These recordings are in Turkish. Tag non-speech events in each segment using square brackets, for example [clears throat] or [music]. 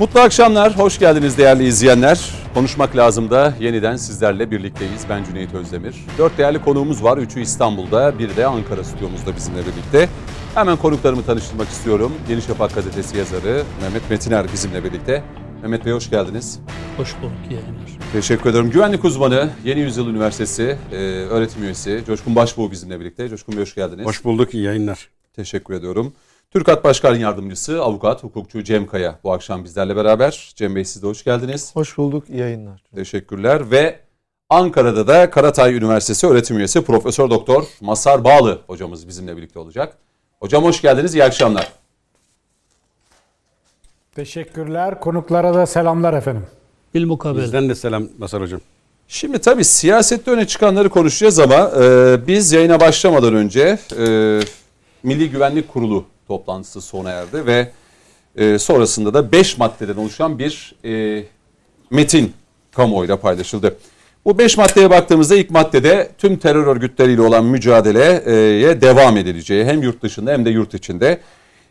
Mutlu akşamlar, hoş geldiniz değerli izleyenler. Konuşmak lazım da yeniden sizlerle birlikteyiz. Ben Cüneyt Özdemir. Dört değerli konuğumuz var. Üçü İstanbul'da, biri de Ankara stüdyomuzda bizimle birlikte. Hemen konuklarımı tanıştırmak istiyorum. Yeni Şafak gazetesi yazarı Mehmet Metiner bizimle birlikte. Mehmet Bey hoş geldiniz. Hoş bulduk yayınlar. Teşekkür ederim. Güvenlik uzmanı, Yeni Yüzyıl Üniversitesi e, öğretim üyesi Coşkun Başbuğ bizimle birlikte. Coşkun Bey hoş geldiniz. Hoş bulduk, iyi yayınlar. Teşekkür ediyorum. Türkat Başkan Yardımcısı, avukat, hukukçu Cem Kaya bu akşam bizlerle beraber. Cem Bey siz de hoş geldiniz. Hoş bulduk, iyi yayınlar. Teşekkürler ve Ankara'da da Karatay Üniversitesi öğretim üyesi Profesör Doktor Masar Bağlı hocamız bizimle birlikte olacak. Hocam hoş geldiniz, iyi akşamlar. Teşekkürler. Konuklara da selamlar efendim. Bilmukabele. Bizden de selam Masar Hocam. Şimdi tabii siyasette öne çıkanları konuşacağız ama e, biz yayına başlamadan önce e, Milli Güvenlik Kurulu toplantısı sona erdi ve e, sonrasında da 5 maddeden oluşan bir e, metin kamuoyuyla paylaşıldı. Bu 5 maddeye baktığımızda ilk maddede tüm terör örgütleriyle olan mücadeleye devam edileceği hem yurt dışında hem de yurt içinde.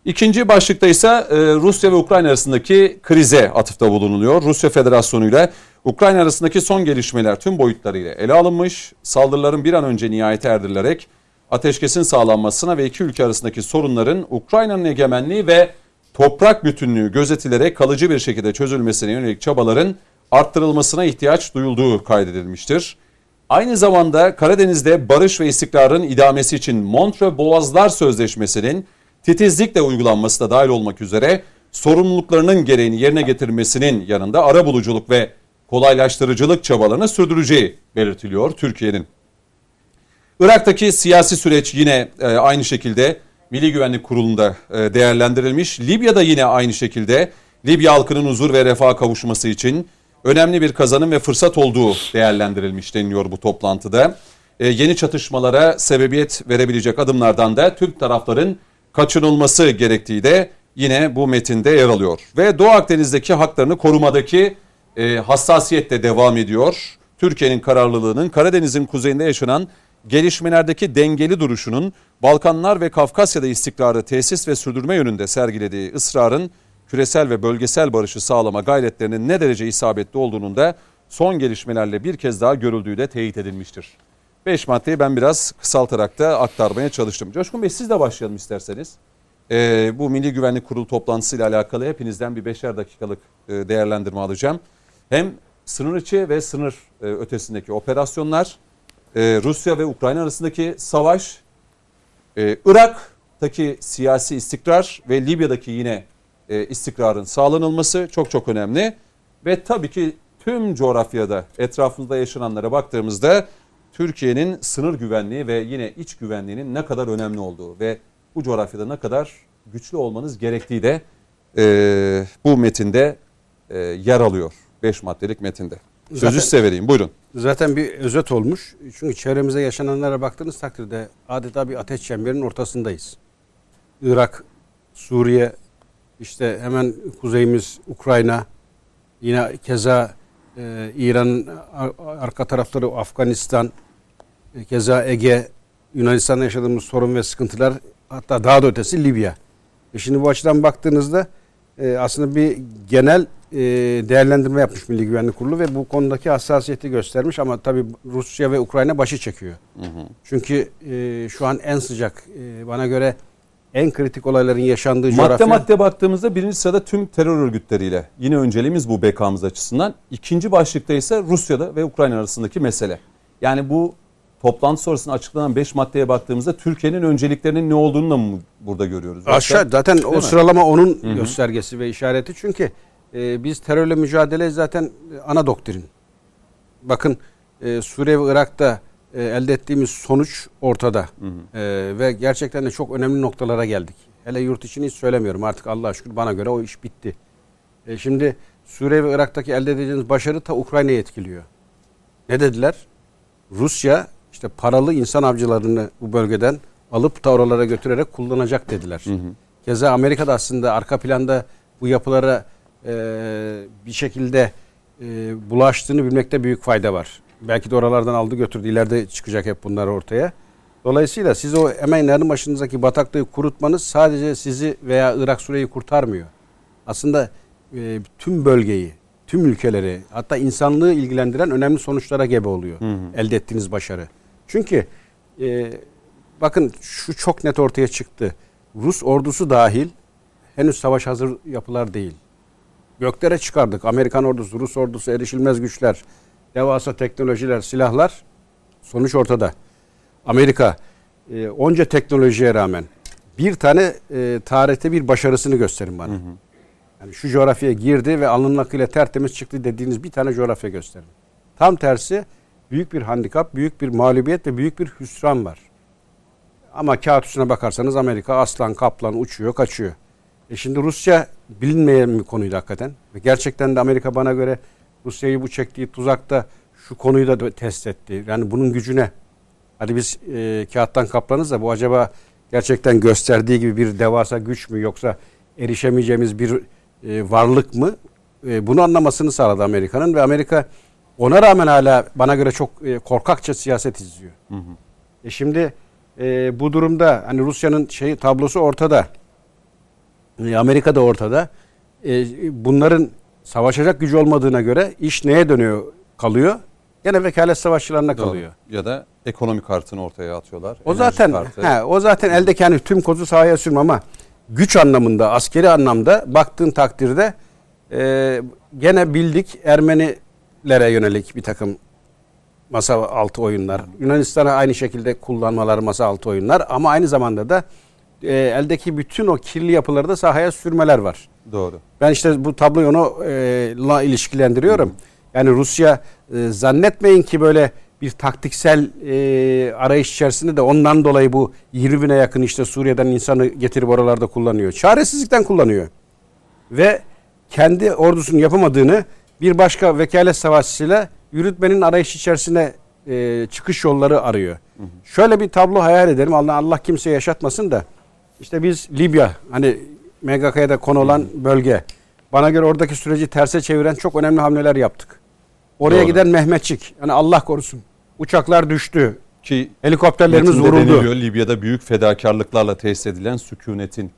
İkinci başlıkta ise e, Rusya ve Ukrayna arasındaki krize atıfta bulunuluyor. Rusya Federasyonu ile Ukrayna arasındaki son gelişmeler tüm boyutlarıyla ele alınmış. Saldırıların bir an önce nihayete erdirilerek ateşkesin sağlanmasına ve iki ülke arasındaki sorunların Ukrayna'nın egemenliği ve toprak bütünlüğü gözetilerek kalıcı bir şekilde çözülmesine yönelik çabaların arttırılmasına ihtiyaç duyulduğu kaydedilmiştir. Aynı zamanda Karadeniz'de barış ve istikrarın idamesi için Montreux Boğazlar Sözleşmesi'nin titizlikle uygulanması da dahil olmak üzere sorumluluklarının gereğini yerine getirmesinin yanında ara buluculuk ve kolaylaştırıcılık çabalarını sürdüreceği belirtiliyor Türkiye'nin. Irak'taki siyasi süreç yine e, aynı şekilde Milli Güvenlik Kurulu'nda e, değerlendirilmiş. Libya'da yine aynı şekilde Libya halkının huzur ve refah kavuşması için önemli bir kazanım ve fırsat olduğu değerlendirilmiş deniliyor bu toplantıda. E, yeni çatışmalara sebebiyet verebilecek adımlardan da Türk tarafların kaçınılması gerektiği de yine bu metinde yer alıyor. Ve Doğu Akdeniz'deki haklarını korumadaki e, hassasiyet de devam ediyor. Türkiye'nin kararlılığının Karadeniz'in kuzeyinde yaşanan gelişmelerdeki dengeli duruşunun Balkanlar ve Kafkasya'da istikrarı tesis ve sürdürme yönünde sergilediği ısrarın küresel ve bölgesel barışı sağlama gayretlerinin ne derece isabetli olduğunun da son gelişmelerle bir kez daha görüldüğü de teyit edilmiştir. Beş maddeyi ben biraz kısaltarak da aktarmaya çalıştım. Coşkun Bey siz de başlayalım isterseniz. Ee, bu Milli Güvenlik Kurulu toplantısıyla alakalı hepinizden bir beşer dakikalık e, değerlendirme alacağım. Hem sınır içi ve sınır e, ötesindeki operasyonlar, e, Rusya ve Ukrayna arasındaki savaş, e, Irak'taki siyasi istikrar ve Libya'daki yine e, istikrarın sağlanılması çok çok önemli. Ve tabii ki tüm coğrafyada etrafımızda yaşananlara baktığımızda Türkiye'nin sınır güvenliği ve yine iç güvenliğinin ne kadar önemli olduğu ve bu coğrafyada ne kadar güçlü olmanız gerektiği de e, bu metinde e, yer alıyor. Beş maddelik metinde. Sözü zaten, size vereyim buyurun. Zaten bir özet olmuş. Çünkü çevremize yaşananlara baktığınız takdirde adeta bir ateş çemberinin ortasındayız. Irak, Suriye, işte hemen kuzeyimiz Ukrayna, yine keza e, İran'ın arka tarafları Afganistan, e, keza Ege, Yunanistan'da yaşadığımız sorun ve sıkıntılar hatta daha da ötesi Libya. E şimdi bu açıdan baktığınızda e, aslında bir genel e, değerlendirme yapmış Milli Güvenlik Kurulu ve bu konudaki hassasiyeti göstermiş ama tabii Rusya ve Ukrayna başı çekiyor. Hı hı. Çünkü e, şu an en sıcak e, bana göre en kritik olayların yaşandığı madde coğrafya... Madde madde baktığımızda birinci sırada tüm terör örgütleriyle yine önceliğimiz bu bekamız açısından. İkinci başlıkta ise Rusya'da ve Ukrayna arasındaki mesele. Yani bu toplantı sonrasında açıklanan 5 maddeye baktığımızda Türkiye'nin önceliklerinin ne olduğunu da mı burada görüyoruz? Aşağı zaten o mi? sıralama onun Hı-hı. göstergesi ve işareti. Çünkü e, biz terörle mücadele zaten ana doktrin. Bakın e, Suriye ve Irak'ta e, elde ettiğimiz sonuç ortada. Hı hı. E, ve gerçekten de çok önemli noktalara geldik. Hele yurt içini hiç söylemiyorum artık Allah'a şükür bana göre o iş bitti. E, şimdi Suriye ve Irak'taki elde edeceğiniz başarı ta Ukrayna'yı etkiliyor. Ne dediler? Rusya işte paralı insan avcılarını bu bölgeden alıp da oralara götürerek kullanacak dediler. Hı hı. Keza Amerika'da aslında arka planda bu yapılara e, bir şekilde e, bulaştığını bilmekte büyük fayda var. Belki de oralardan aldı götürdü. İleride çıkacak hep bunlar ortaya. Dolayısıyla siz o yanı başınızdaki bataklığı kurutmanız sadece sizi veya Irak Suriye'yi kurtarmıyor. Aslında e, tüm bölgeyi, tüm ülkeleri hatta insanlığı ilgilendiren önemli sonuçlara gebe oluyor. Elde ettiğiniz başarı. Çünkü e, bakın şu çok net ortaya çıktı. Rus ordusu dahil henüz savaş hazır yapılar değil. Göklere çıkardık. Amerikan ordusu, Rus ordusu, erişilmez güçler, devasa teknolojiler, silahlar. Sonuç ortada. Amerika e, onca teknolojiye rağmen bir tane e, tarihte bir başarısını gösterin bana. Yani şu coğrafyaya girdi ve alnının akıyla tertemiz çıktı dediğiniz bir tane coğrafya gösterin. Tam tersi büyük bir handikap, büyük bir mağlubiyet ve büyük bir hüsran var. Ama kağıt üstüne bakarsanız Amerika aslan kaplan uçuyor kaçıyor. E şimdi Rusya bilinmeyen bir konuydu hakikaten. Ve gerçekten de Amerika bana göre Rusya'yı bu çektiği tuzakta şu konuyu da test etti. Yani bunun gücüne. Hadi biz e, kağıttan kaplanız da bu acaba gerçekten gösterdiği gibi bir devasa güç mü yoksa erişemeyeceğimiz bir e, varlık mı? E, bunu anlamasını sağladı Amerika'nın ve Amerika ona rağmen hala bana göre çok e, korkakça siyaset izliyor. E şimdi e, bu durumda hani Rusya'nın şey tablosu ortada. E, Amerika da ortada. E, bunların savaşacak gücü olmadığına göre iş neye dönüyor kalıyor? Gene vekalet savaşçılarına Doğru. kalıyor. Ya da ekonomik kartını ortaya atıyorlar. O zaten kartı. he, o zaten eldeki hani tüm kozu sahaya sürme ama güç anlamında, askeri anlamda baktığın takdirde e, gene bildik Ermenilere yönelik bir takım masa altı oyunlar. Yunanistan'a aynı şekilde kullanmaları masa altı oyunlar ama aynı zamanda da e, eldeki bütün o kirli yapıları da sahaya sürmeler var. Doğru. Ben işte bu tabloyu onu e, ilişkilendiriyorum. Yani Rusya e, zannetmeyin ki böyle bir taktiksel e, arayış içerisinde de ondan dolayı bu 20 bine yakın işte Suriye'den insanı getirip oralarda kullanıyor. Çaresizlikten kullanıyor. Ve kendi ordusunun yapamadığını bir başka vekalet savaşçısıyla yürütmenin arayış içerisine e, çıkış yolları arıyor. Şöyle bir tablo hayal edelim. Allah Allah kimseye yaşatmasın da. İşte biz Libya hani MGK'ya da konu olan bölge. Bana göre oradaki süreci terse çeviren çok önemli hamleler yaptık. Oraya Doğru. giden Mehmetçik. Hani Allah korusun. Uçaklar düştü. Ki Helikopterlerimiz vuruldu. deniliyor, Libya'da büyük fedakarlıklarla tesis edilen sükunetin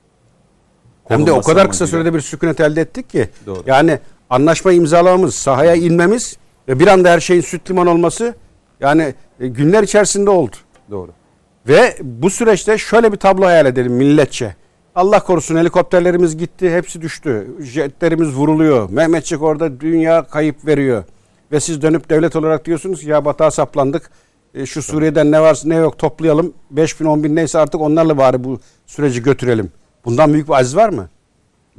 Hem de o kadar kısa amacıyla. sürede bir sükunet elde ettik ki. Doğru. Yani anlaşma imzalamamız, sahaya inmemiz ve bir anda her şeyin süt liman olması yani e, günler içerisinde oldu. Doğru. Ve bu süreçte şöyle bir tablo hayal edelim milletçe. Allah korusun helikopterlerimiz gitti, hepsi düştü. Jetlerimiz vuruluyor. Mehmetçik orada dünya kayıp veriyor. Ve siz dönüp devlet olarak diyorsunuz ya batağa saplandık. E, şu Suriye'den ne varsa ne yok toplayalım. 5 bin 10 bin neyse artık onlarla bari bu süreci götürelim. Bundan büyük bir aziz var mı?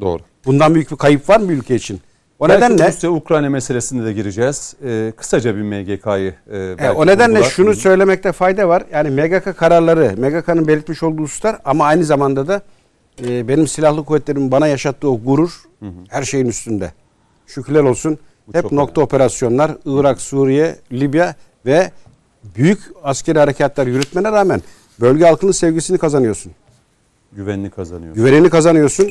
Doğru. Bundan büyük bir kayıp var mı ülke için? O Belki nedenle Rusya-Ukrayna meselesinde de gireceğiz. Ee, kısaca bir MGK'yı e, E, o nedenle vurgular. şunu Hı. söylemekte fayda var. Yani MGK kararları, MGK'nın belirtmiş olduğu hususlar ama aynı zamanda da e, benim silahlı kuvvetlerimin bana yaşattığı o gurur her şeyin üstünde. Şükürler olsun. Bu Hep nokta operasyonlar Irak, Suriye, Libya ve büyük askeri harekatlar yürütmene rağmen bölge halkının sevgisini kazanıyorsun. güvenini kazanıyor. Güvenini kazanıyorsun.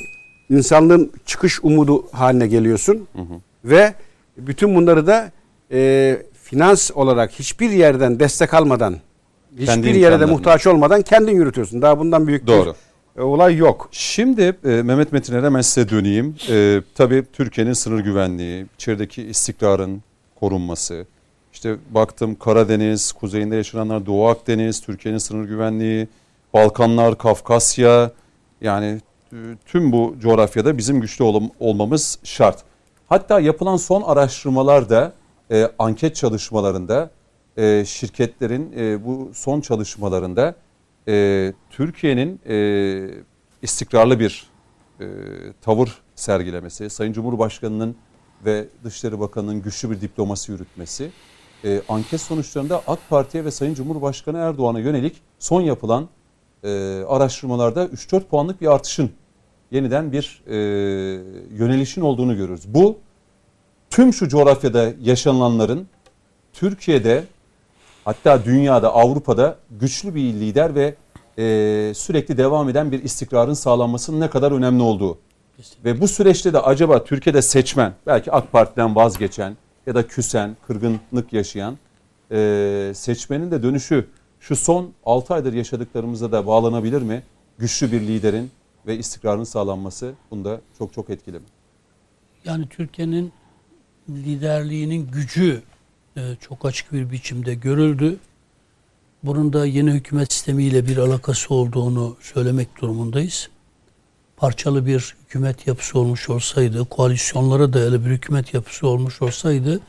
İnsanlığın çıkış umudu haline geliyorsun. Ve bütün bunları da e, finans olarak hiçbir yerden destek almadan, Kendi hiçbir yere de muhtaç olmadan kendin yürütüyorsun. Daha bundan büyük Doğru. bir e, olay yok. Şimdi e, Mehmet Metin'e hemen size döneyim. E, tabii Türkiye'nin sınır güvenliği, içerideki istikrarın korunması. İşte baktım Karadeniz, kuzeyinde yaşananlar Doğu Akdeniz, Türkiye'nin sınır güvenliği, Balkanlar, Kafkasya. Yani tüm bu coğrafyada bizim güçlü ol- olmamız şart. Hatta yapılan son araştırmalarda, e, anket çalışmalarında, e, şirketlerin e, bu son çalışmalarında e, Türkiye'nin e, istikrarlı bir e, tavır sergilemesi, Sayın Cumhurbaşkanı'nın ve Dışişleri Bakanı'nın güçlü bir diplomasi yürütmesi, e, anket sonuçlarında AK Parti'ye ve Sayın Cumhurbaşkanı Erdoğan'a yönelik son yapılan e, araştırmalarda 3-4 puanlık bir artışın, yeniden bir e, yönelişin olduğunu görüyoruz. Bu tüm şu coğrafyada yaşananların Türkiye'de hatta dünyada, Avrupa'da güçlü bir lider ve e, sürekli devam eden bir istikrarın sağlanmasının ne kadar önemli olduğu. Ve bu süreçte de acaba Türkiye'de seçmen, belki AK Parti'den vazgeçen ya da küsen, kırgınlık yaşayan e, seçmenin de dönüşü şu son 6 aydır yaşadıklarımıza da bağlanabilir mi? Güçlü bir liderin ve istikrarın sağlanması bunda çok çok etkili mi? Yani Türkiye'nin liderliğinin gücü e, çok açık bir biçimde görüldü. Bunun da yeni hükümet sistemiyle bir alakası olduğunu söylemek durumundayız. Parçalı bir hükümet yapısı olmuş olsaydı, koalisyonlara dayalı bir hükümet yapısı olmuş olsaydı,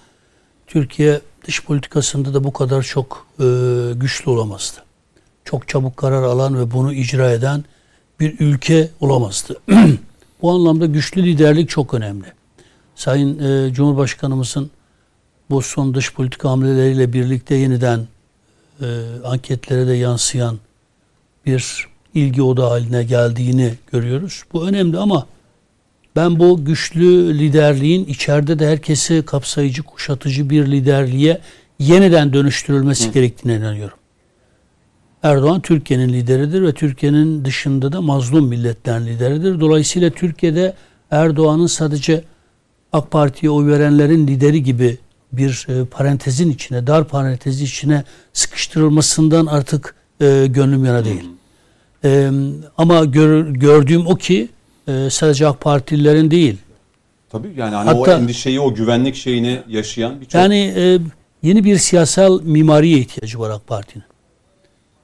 Türkiye dış politikasında da bu kadar çok e, güçlü olamazdı. Çok çabuk karar alan ve bunu icra eden bir ülke olamazdı. [clears throat] bu anlamda güçlü liderlik çok önemli. Sayın e, Cumhurbaşkanımızın bu son dış politika hamleleriyle birlikte yeniden e, anketlere de yansıyan bir ilgi odağı haline geldiğini görüyoruz. Bu önemli ama ben bu güçlü liderliğin içeride de herkesi kapsayıcı, kuşatıcı bir liderliğe yeniden dönüştürülmesi Hı. gerektiğine inanıyorum. Erdoğan Türkiye'nin lideridir ve Türkiye'nin dışında da mazlum milletlerin lideridir. Dolayısıyla Türkiye'de Erdoğan'ın sadece AK Parti'ye oy verenlerin lideri gibi bir e, parantezin içine, dar parantezin içine sıkıştırılmasından artık e, gönlüm yana değil. E, ama gör, gördüğüm o ki e, sadece AK Partililerin değil. Tabii yani hani Hatta, o endişeyi, o güvenlik şeyini yaşayan birçok... Yani e, yeni bir siyasal mimariye ihtiyacı var AK Parti'nin.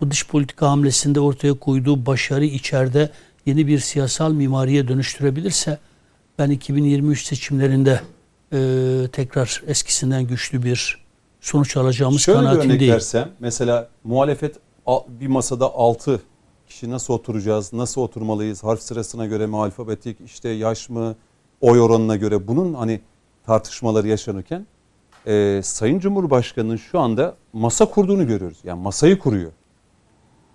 Bu dış politika hamlesinde ortaya koyduğu başarı içeride yeni bir siyasal mimariye dönüştürebilirse ben 2023 seçimlerinde e, tekrar eskisinden güçlü bir sonuç alacağımız Şöyle. Şöyle bir örnek versem mesela muhalefet bir masada 6 kişi nasıl oturacağız, nasıl oturmalıyız, harf sırasına göre mi alfabetik, işte yaş mı, oy oranına göre bunun hani tartışmaları yaşanırken e, Sayın Cumhurbaşkanı'nın şu anda masa kurduğunu görüyoruz. Yani masayı kuruyor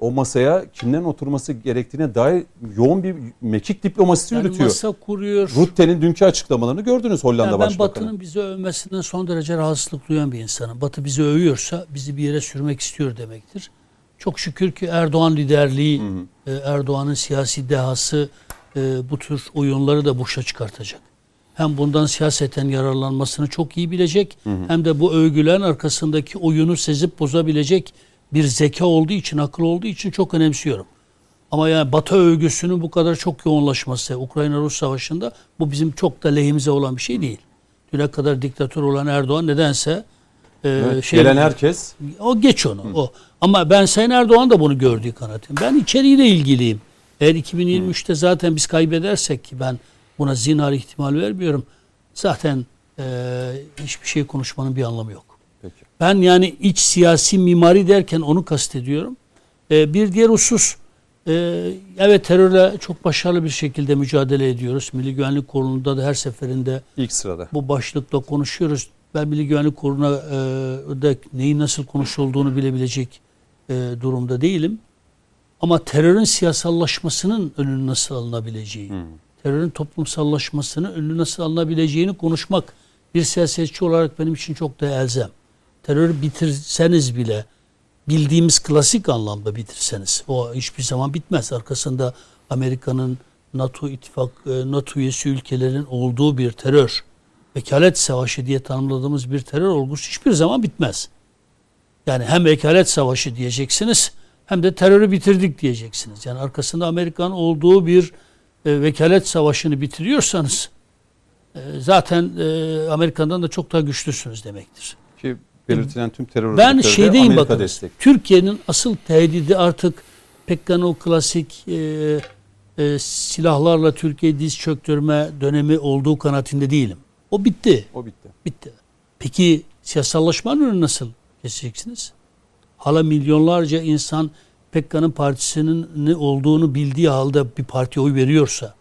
o masaya kimlerin oturması gerektiğine dair yoğun bir mekik diplomasisi yani yürütüyor. Masa kuruyor. Rutte'nin dünkü açıklamalarını gördünüz Hollanda yani ben Başbakanı. Ben Batı'nın bizi övmesinden son derece rahatsızlık duyan bir insanım. Batı bizi övüyorsa bizi bir yere sürmek istiyor demektir. Çok şükür ki Erdoğan liderliği. E, Erdoğan'ın siyasi dehası e, bu tür oyunları da boşa çıkartacak. Hem bundan siyaseten yararlanmasını çok iyi bilecek hı hı. hem de bu övgülerin arkasındaki oyunu sezip bozabilecek bir zeka olduğu için, akıl olduğu için çok önemsiyorum. Ama yani Batı övgüsünün bu kadar çok yoğunlaşması Ukrayna-Rus savaşında bu bizim çok da lehimize olan bir şey değil. Düne kadar diktatör olan Erdoğan nedense e, evet, şey, gelen herkes o geç onu. Hı. O. Ama ben Sayın Erdoğan da bunu gördüğü kanaatim. Ben içeriğiyle ilgiliyim. Eğer 2023'te zaten biz kaybedersek ki ben buna zinhar ihtimal vermiyorum. Zaten e, hiçbir şey konuşmanın bir anlamı yok. Ben yani iç siyasi mimari derken onu kastediyorum. Ee, bir diğer husus, e, evet terörle çok başarılı bir şekilde mücadele ediyoruz. Milli Güvenlik Kurulu'nda da her seferinde ilk sırada bu başlıkla konuşuyoruz. Ben Milli Güvenlik Kurulu'na e, da neyin nasıl konuşulduğunu bilebilecek e, durumda değilim. Ama terörün siyasallaşmasının önünü nasıl alınabileceği, hmm. terörün toplumsallaşmasının önünü nasıl alınabileceğini konuşmak bir siyasetçi olarak benim için çok da elzem terörü bitirseniz bile bildiğimiz klasik anlamda bitirseniz o hiçbir zaman bitmez. Arkasında Amerika'nın NATO ittifak e, NATO üyesi ülkelerin olduğu bir terör vekalet savaşı diye tanımladığımız bir terör olgusu hiçbir zaman bitmez. Yani hem vekalet savaşı diyeceksiniz hem de terörü bitirdik diyeceksiniz. Yani arkasında Amerika'nın olduğu bir e, vekalet savaşını bitiriyorsanız e, zaten e, Amerika'dan da çok daha güçlüsünüz demektir. Ki belirtilen tüm terör Ben şeydeyim Amerika bakın. Destek. Türkiye'nin asıl tehdidi artık Pekkan o klasik e, e, silahlarla Türkiye diz çöktürme dönemi olduğu kanaatinde değilim. O bitti. O bitti. Bitti. Peki siyasallaşmanın önünü nasıl keseceksiniz? Hala milyonlarca insan Pekkan'ın partisinin ne olduğunu bildiği halde bir partiye oy veriyorsa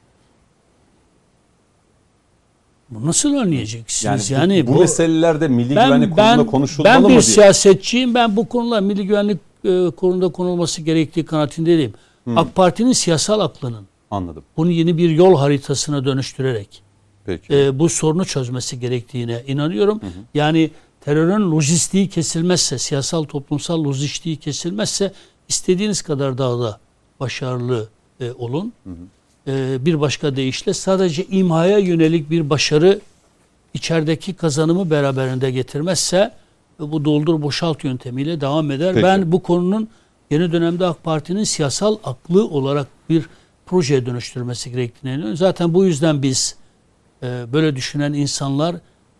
nasıl önleyeceksiniz? Yani, yani bu, bu meselelerde Milli ben, Güvenlik ben, Kurulu'nda konuşulmalı mı Ben bir diye. siyasetçiyim. Ben bu konular Milli Güvenlik e, Kurulu'nda konulması gerektiği kanaatindeyim. Hmm. AK Parti'nin siyasal aklının Anladım. bunu yeni bir yol haritasına dönüştürerek Peki. E, bu sorunu çözmesi gerektiğine inanıyorum. Hı hı. Yani terörün lojistiği kesilmezse, siyasal toplumsal lojistiği kesilmezse istediğiniz kadar daha da başarılı e, olun. Hı hı e, bir başka deyişle sadece imhaya yönelik bir başarı içerideki kazanımı beraberinde getirmezse bu doldur boşalt yöntemiyle devam eder. Peki. Ben bu konunun yeni dönemde AK Parti'nin siyasal aklı olarak bir projeye dönüştürmesi gerektiğini inanıyorum. Zaten bu yüzden biz e, böyle düşünen insanlar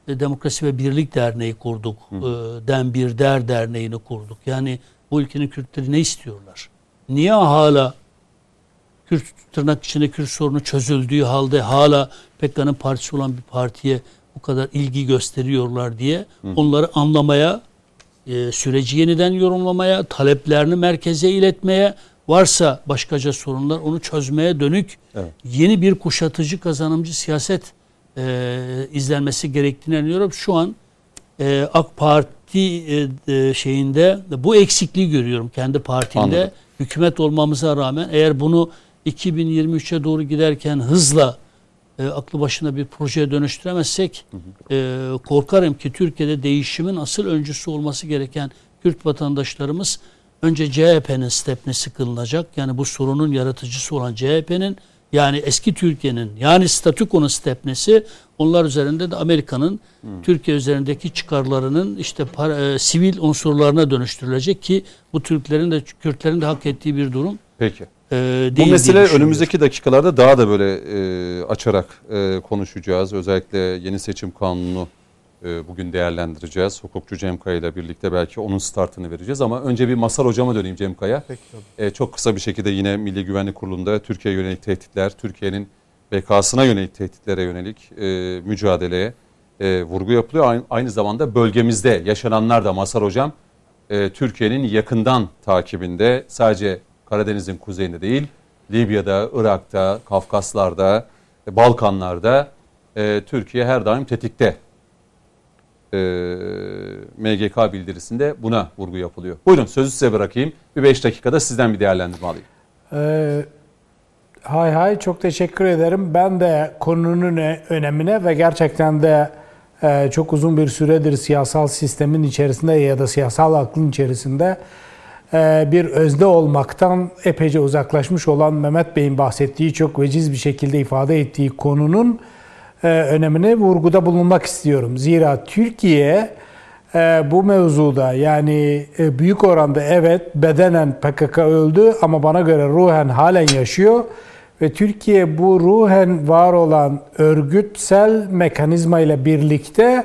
e, Demokrasi ve Birlik Derneği kurduk. E, Den Bir Der Derneği'ni kurduk. Yani bu ülkenin Kürtleri ne istiyorlar? Niye hala Kürt tırnak içinde Kürt sorunu çözüldüğü halde hala PKK'nın partisi olan bir partiye bu kadar ilgi gösteriyorlar diye onları anlamaya, e, süreci yeniden yorumlamaya, taleplerini merkeze iletmeye, varsa başkaca sorunlar onu çözmeye dönük Evet. yeni bir kuşatıcı kazanımcı siyaset e, izlenmesi gerektiğini inanıyorum. Şu an e, AK Parti e, e, şeyinde bu eksikliği görüyorum kendi partimde. Anladım. Hükümet olmamıza rağmen eğer bunu 2023'e doğru giderken hızla e, aklı başına bir projeye dönüştüremezsek e, korkarım ki Türkiye'de değişimin asıl öncüsü olması gereken Kürt vatandaşlarımız önce CHP'nin stepnesi kılınacak. Yani bu sorunun yaratıcısı olan CHP'nin yani eski Türkiye'nin yani statükonun stepnesi onlar üzerinde de Amerika'nın Türkiye üzerindeki çıkarlarının işte para- e, sivil unsurlarına dönüştürülecek ki bu Türklerin de Kürtlerin de hak ettiği bir durum Peki. E, değil Bu mesele önümüzdeki dakikalarda daha da böyle e, açarak e, konuşacağız. Özellikle yeni seçim kanunu e, bugün değerlendireceğiz. Hukukçu Cem Kaya ile birlikte belki onun startını vereceğiz. Ama önce bir Masar Hocama döneyim Cem Kaya. E, çok kısa bir şekilde yine Milli Güvenlik Kurulu'nda Türkiye'ye yönelik tehditler, Türkiye'nin BK'sına yönelik tehditlere yönelik e, mücadeleye e, vurgu yapılıyor. Aynı, aynı zamanda bölgemizde yaşananlar da Masar Hocam e, Türkiye'nin yakından takibinde sadece Karadeniz'in kuzeyinde değil Libya'da, Irak'ta, Kafkaslar'da, Balkanlar'da e, Türkiye her daim tetikte. E, MGK bildirisinde buna vurgu yapılıyor. Buyurun sözü size bırakayım. Bir 5 dakikada sizden bir değerlendirme alayım. Ee, hay hay çok teşekkür ederim. Ben de konunun e- önemine ve gerçekten de e, çok uzun bir süredir siyasal sistemin içerisinde ya da siyasal aklın içerisinde bir özne olmaktan epeyce uzaklaşmış olan Mehmet Bey'in bahsettiği çok veciz bir şekilde ifade ettiği konunun e, önemine vurguda bulunmak istiyorum. Zira Türkiye e, bu mevzuda yani e, büyük oranda evet bedenen PKK öldü ama bana göre ruhen halen yaşıyor ve Türkiye bu ruhen var olan örgütsel mekanizma ile birlikte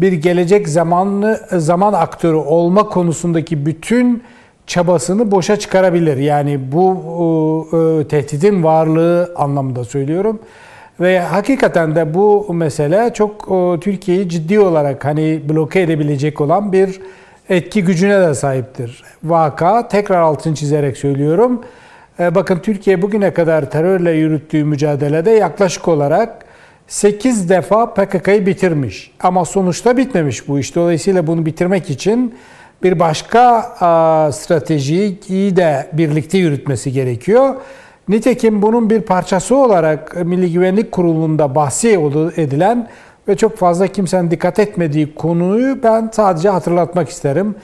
bir gelecek zamanlı zaman aktörü olma konusundaki bütün çabasını boşa çıkarabilir. Yani bu e, e, tehditin varlığı anlamında söylüyorum. Ve hakikaten de bu mesele çok e, Türkiye'yi ciddi olarak hani bloke edebilecek olan bir etki gücüne de sahiptir. Vaka tekrar altını çizerek söylüyorum. E, Bakın Türkiye bugüne kadar terörle yürüttüğü mücadelede yaklaşık olarak 8 defa PKK'yı bitirmiş. Ama sonuçta bitmemiş bu iş. Dolayısıyla bunu bitirmek için bir başka stratejiyi de birlikte yürütmesi gerekiyor. Nitekim bunun bir parçası olarak Milli Güvenlik Kurulu'nda bahsi edilen ve çok fazla kimsenin dikkat etmediği konuyu ben sadece hatırlatmak isterim.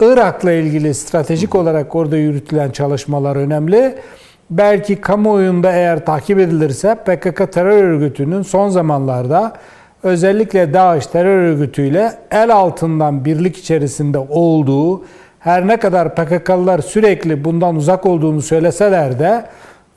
Irak'la ilgili stratejik olarak orada yürütülen çalışmalar önemli. Belki kamuoyunda eğer takip edilirse PKK terör örgütünün son zamanlarda özellikle DAEŞ terör örgütüyle el altından birlik içerisinde olduğu, her ne kadar PKK'lılar sürekli bundan uzak olduğunu söyleseler de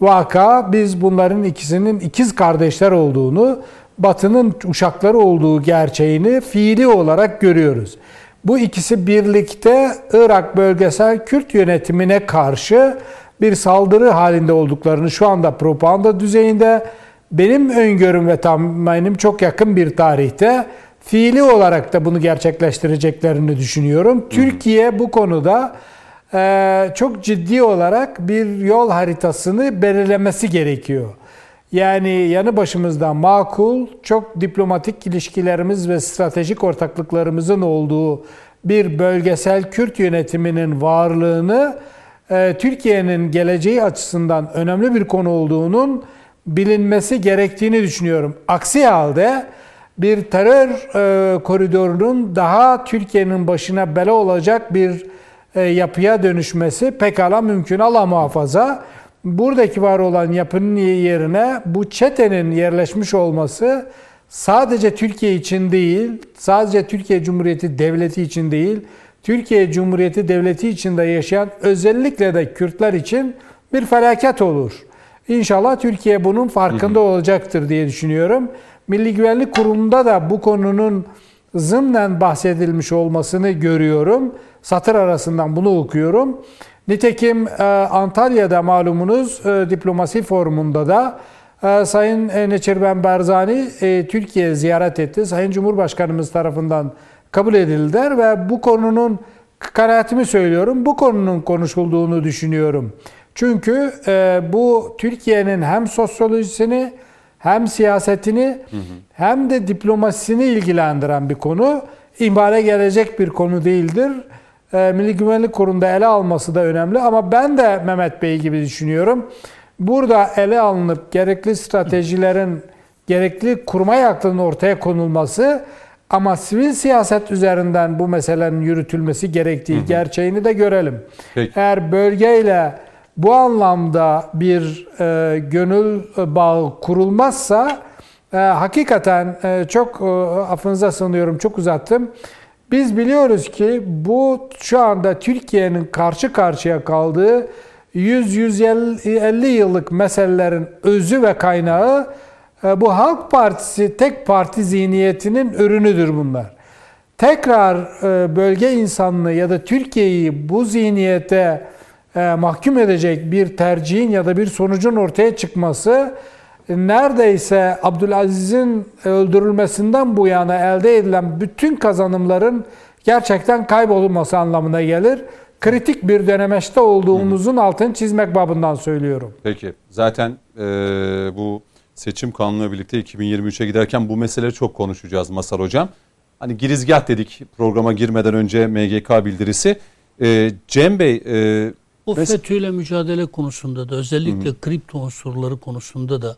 vaka biz bunların ikisinin ikiz kardeşler olduğunu, Batı'nın uşakları olduğu gerçeğini fiili olarak görüyoruz. Bu ikisi birlikte Irak bölgesel Kürt yönetimine karşı bir saldırı halinde olduklarını şu anda propaganda düzeyinde benim öngörüm ve tahminim çok yakın bir tarihte fiili olarak da bunu gerçekleştireceklerini düşünüyorum. Türkiye bu konuda e, çok ciddi olarak bir yol haritasını belirlemesi gerekiyor. Yani yanı başımızda makul, çok diplomatik ilişkilerimiz ve stratejik ortaklıklarımızın olduğu bir bölgesel Kürt yönetiminin varlığını e, Türkiye'nin geleceği açısından önemli bir konu olduğunun bilinmesi gerektiğini düşünüyorum. Aksi halde bir terör e, koridorunun daha Türkiye'nin başına bela olacak bir e, yapıya dönüşmesi pekala mümkün. Allah muhafaza. Buradaki var olan yapının yerine bu çetenin yerleşmiş olması sadece Türkiye için değil, sadece Türkiye Cumhuriyeti Devleti için değil, Türkiye Cumhuriyeti Devleti içinde yaşayan özellikle de Kürtler için bir felaket olur. İnşallah Türkiye bunun farkında olacaktır diye düşünüyorum. Milli Güvenlik Kurulu'nda da bu konunun zımnen bahsedilmiş olmasını görüyorum. Satır arasından bunu okuyorum. Nitekim e, Antalya'da malumunuz e, diplomasi forumunda da e, Sayın Neçirben Berzani Türkiye ziyaret etti. Sayın Cumhurbaşkanımız tarafından kabul edildiler ve bu konunun kanaatimi söylüyorum. Bu konunun konuşulduğunu düşünüyorum. Çünkü bu Türkiye'nin hem sosyolojisini hem siyasetini hı hı. hem de diplomasisini ilgilendiren bir konu. İhmale gelecek bir konu değildir. E, Milli Güvenlik Kurulu'nda ele alması da önemli ama ben de Mehmet Bey gibi düşünüyorum. Burada ele alınıp gerekli stratejilerin gerekli kurmay aklının ortaya konulması ama sivil siyaset üzerinden bu meselenin yürütülmesi gerektiği hı hı. gerçeğini de görelim. Peki. Eğer bölgeyle bu anlamda bir e, gönül bağı kurulmazsa e, hakikaten e, çok e, affınıza sığınıyorum çok uzattım. Biz biliyoruz ki bu şu anda Türkiye'nin karşı karşıya kaldığı 100-150 yıllık meselelerin özü ve kaynağı e, bu Halk Partisi tek parti zihniyetinin ürünüdür bunlar. Tekrar e, bölge insanlığı ya da Türkiye'yi bu zihniyete e, mahkum edecek bir tercihin ya da bir sonucun ortaya çıkması neredeyse Abdülaziz'in öldürülmesinden bu yana elde edilen bütün kazanımların gerçekten kaybolması anlamına gelir. Kritik bir dönemeçte olduğumuzun altını çizmek babından söylüyorum. Peki zaten e, bu seçim kanunuyla birlikte 2023'e giderken bu meseleleri çok konuşacağız Masar Hocam. Hani girizgah dedik programa girmeden önce MGK bildirisi. E, Cem Bey e, o Mes- FETÖ'yle mücadele konusunda da özellikle Hı-hı. kripto unsurları konusunda da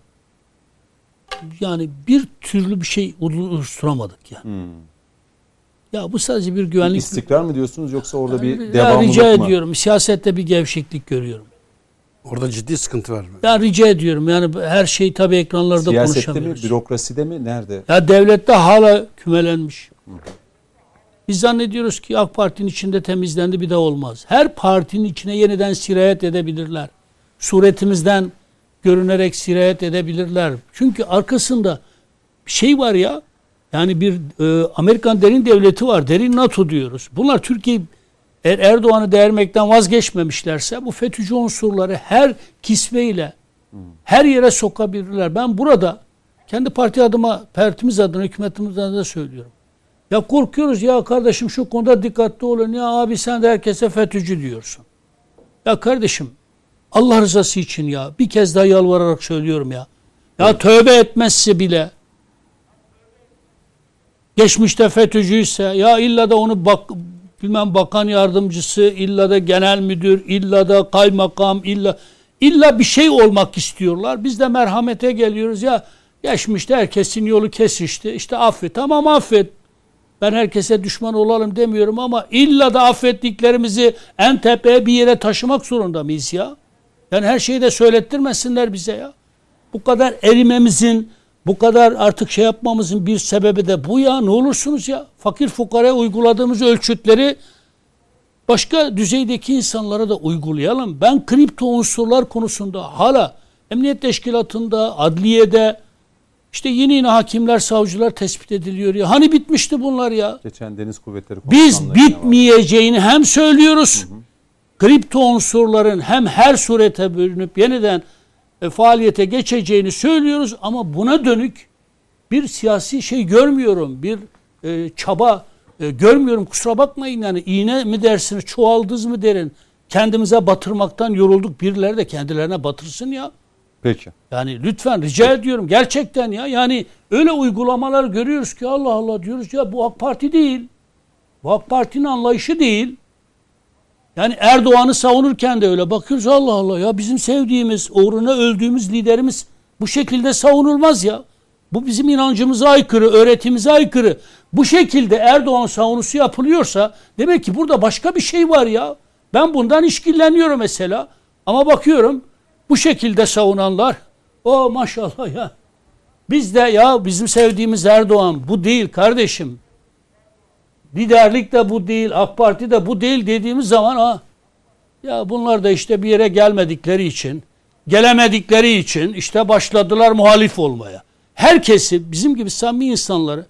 yani bir türlü bir şey oluşturamadık yani. Hmm. Ya bu sadece bir güvenlik... İstikrar mı diyorsunuz yoksa orada bir ya devamlılık rica mı? Rica ediyorum. Siyasette bir gevşeklik görüyorum. Orada ciddi sıkıntı var. Ya rica ediyorum. Yani her şey tabii ekranlarda Siyasette konuşamıyoruz. Siyasette mi, bürokraside mi, nerede? Ya devlette hala kümelenmiş. Hı. Biz zannediyoruz ki AK Parti'nin içinde temizlendi bir de olmaz. Her partinin içine yeniden sirayet edebilirler. Suretimizden görünerek sirayet edebilirler. Çünkü arkasında şey var ya. Yani bir e, Amerikan derin devleti var. Derin NATO diyoruz. Bunlar Türkiye eğer Erdoğan'ı değermekten vazgeçmemişlerse bu FETÖ'cü unsurları her kisveyle her yere sokabilirler. Ben burada kendi parti adıma, partimiz adına, hükümetimiz adına söylüyorum. Ya korkuyoruz ya kardeşim şu konuda dikkatli olun ya abi sen de herkese FETÖ'cü diyorsun. Ya kardeşim Allah rızası için ya bir kez daha yalvararak söylüyorum ya. Ya evet. tövbe etmezse bile geçmişte FETÖ'cüyse ya illa da onu bak bilmem bakan yardımcısı illa da genel müdür illa da kaymakam illa illa bir şey olmak istiyorlar. Biz de merhamete geliyoruz ya geçmişte herkesin yolu kesişti. İşte affet. Tamam affet. Ben herkese düşman olalım demiyorum ama illa da affettiklerimizi en tepeye bir yere taşımak zorunda mıyız ya? Yani her şeyi de söylettirmesinler bize ya. Bu kadar erimemizin, bu kadar artık şey yapmamızın bir sebebi de bu ya. Ne olursunuz ya. Fakir fukaraya uyguladığımız ölçütleri başka düzeydeki insanlara da uygulayalım. Ben kripto unsurlar konusunda hala emniyet teşkilatında, adliyede, işte yeni yeni hakimler, savcılar tespit ediliyor ya. Hani bitmişti bunlar ya? Geçen Deniz Kuvvetleri Biz bitmeyeceğini hem söylüyoruz. Hı hı. Kripto unsurların hem her surete bölünüp yeniden e, faaliyete geçeceğini söylüyoruz ama buna dönük bir siyasi şey görmüyorum. Bir e, çaba e, görmüyorum. Kusura bakmayın yani iğne mi dersiniz, çoğaldız mı derin. Kendimize batırmaktan yorulduk. Birileri de kendilerine batırsın ya. Peki. Yani lütfen rica ediyorum gerçekten ya. Yani öyle uygulamalar görüyoruz ki Allah Allah diyoruz ya bu AK Parti değil. Bu AK Parti'nin anlayışı değil. Yani Erdoğan'ı savunurken de öyle bakıyoruz Allah Allah ya bizim sevdiğimiz, uğruna öldüğümüz liderimiz bu şekilde savunulmaz ya. Bu bizim inancımıza aykırı, öğretimize aykırı. Bu şekilde Erdoğan savunusu yapılıyorsa demek ki burada başka bir şey var ya. Ben bundan işkilleniyorum mesela. Ama bakıyorum bu şekilde savunanlar o maşallah ya. Biz de ya bizim sevdiğimiz Erdoğan bu değil kardeşim. Liderlik de bu değil, AK Parti de bu değil dediğimiz zaman ha ya bunlar da işte bir yere gelmedikleri için, gelemedikleri için işte başladılar muhalif olmaya. herkesi bizim gibi samimi insanları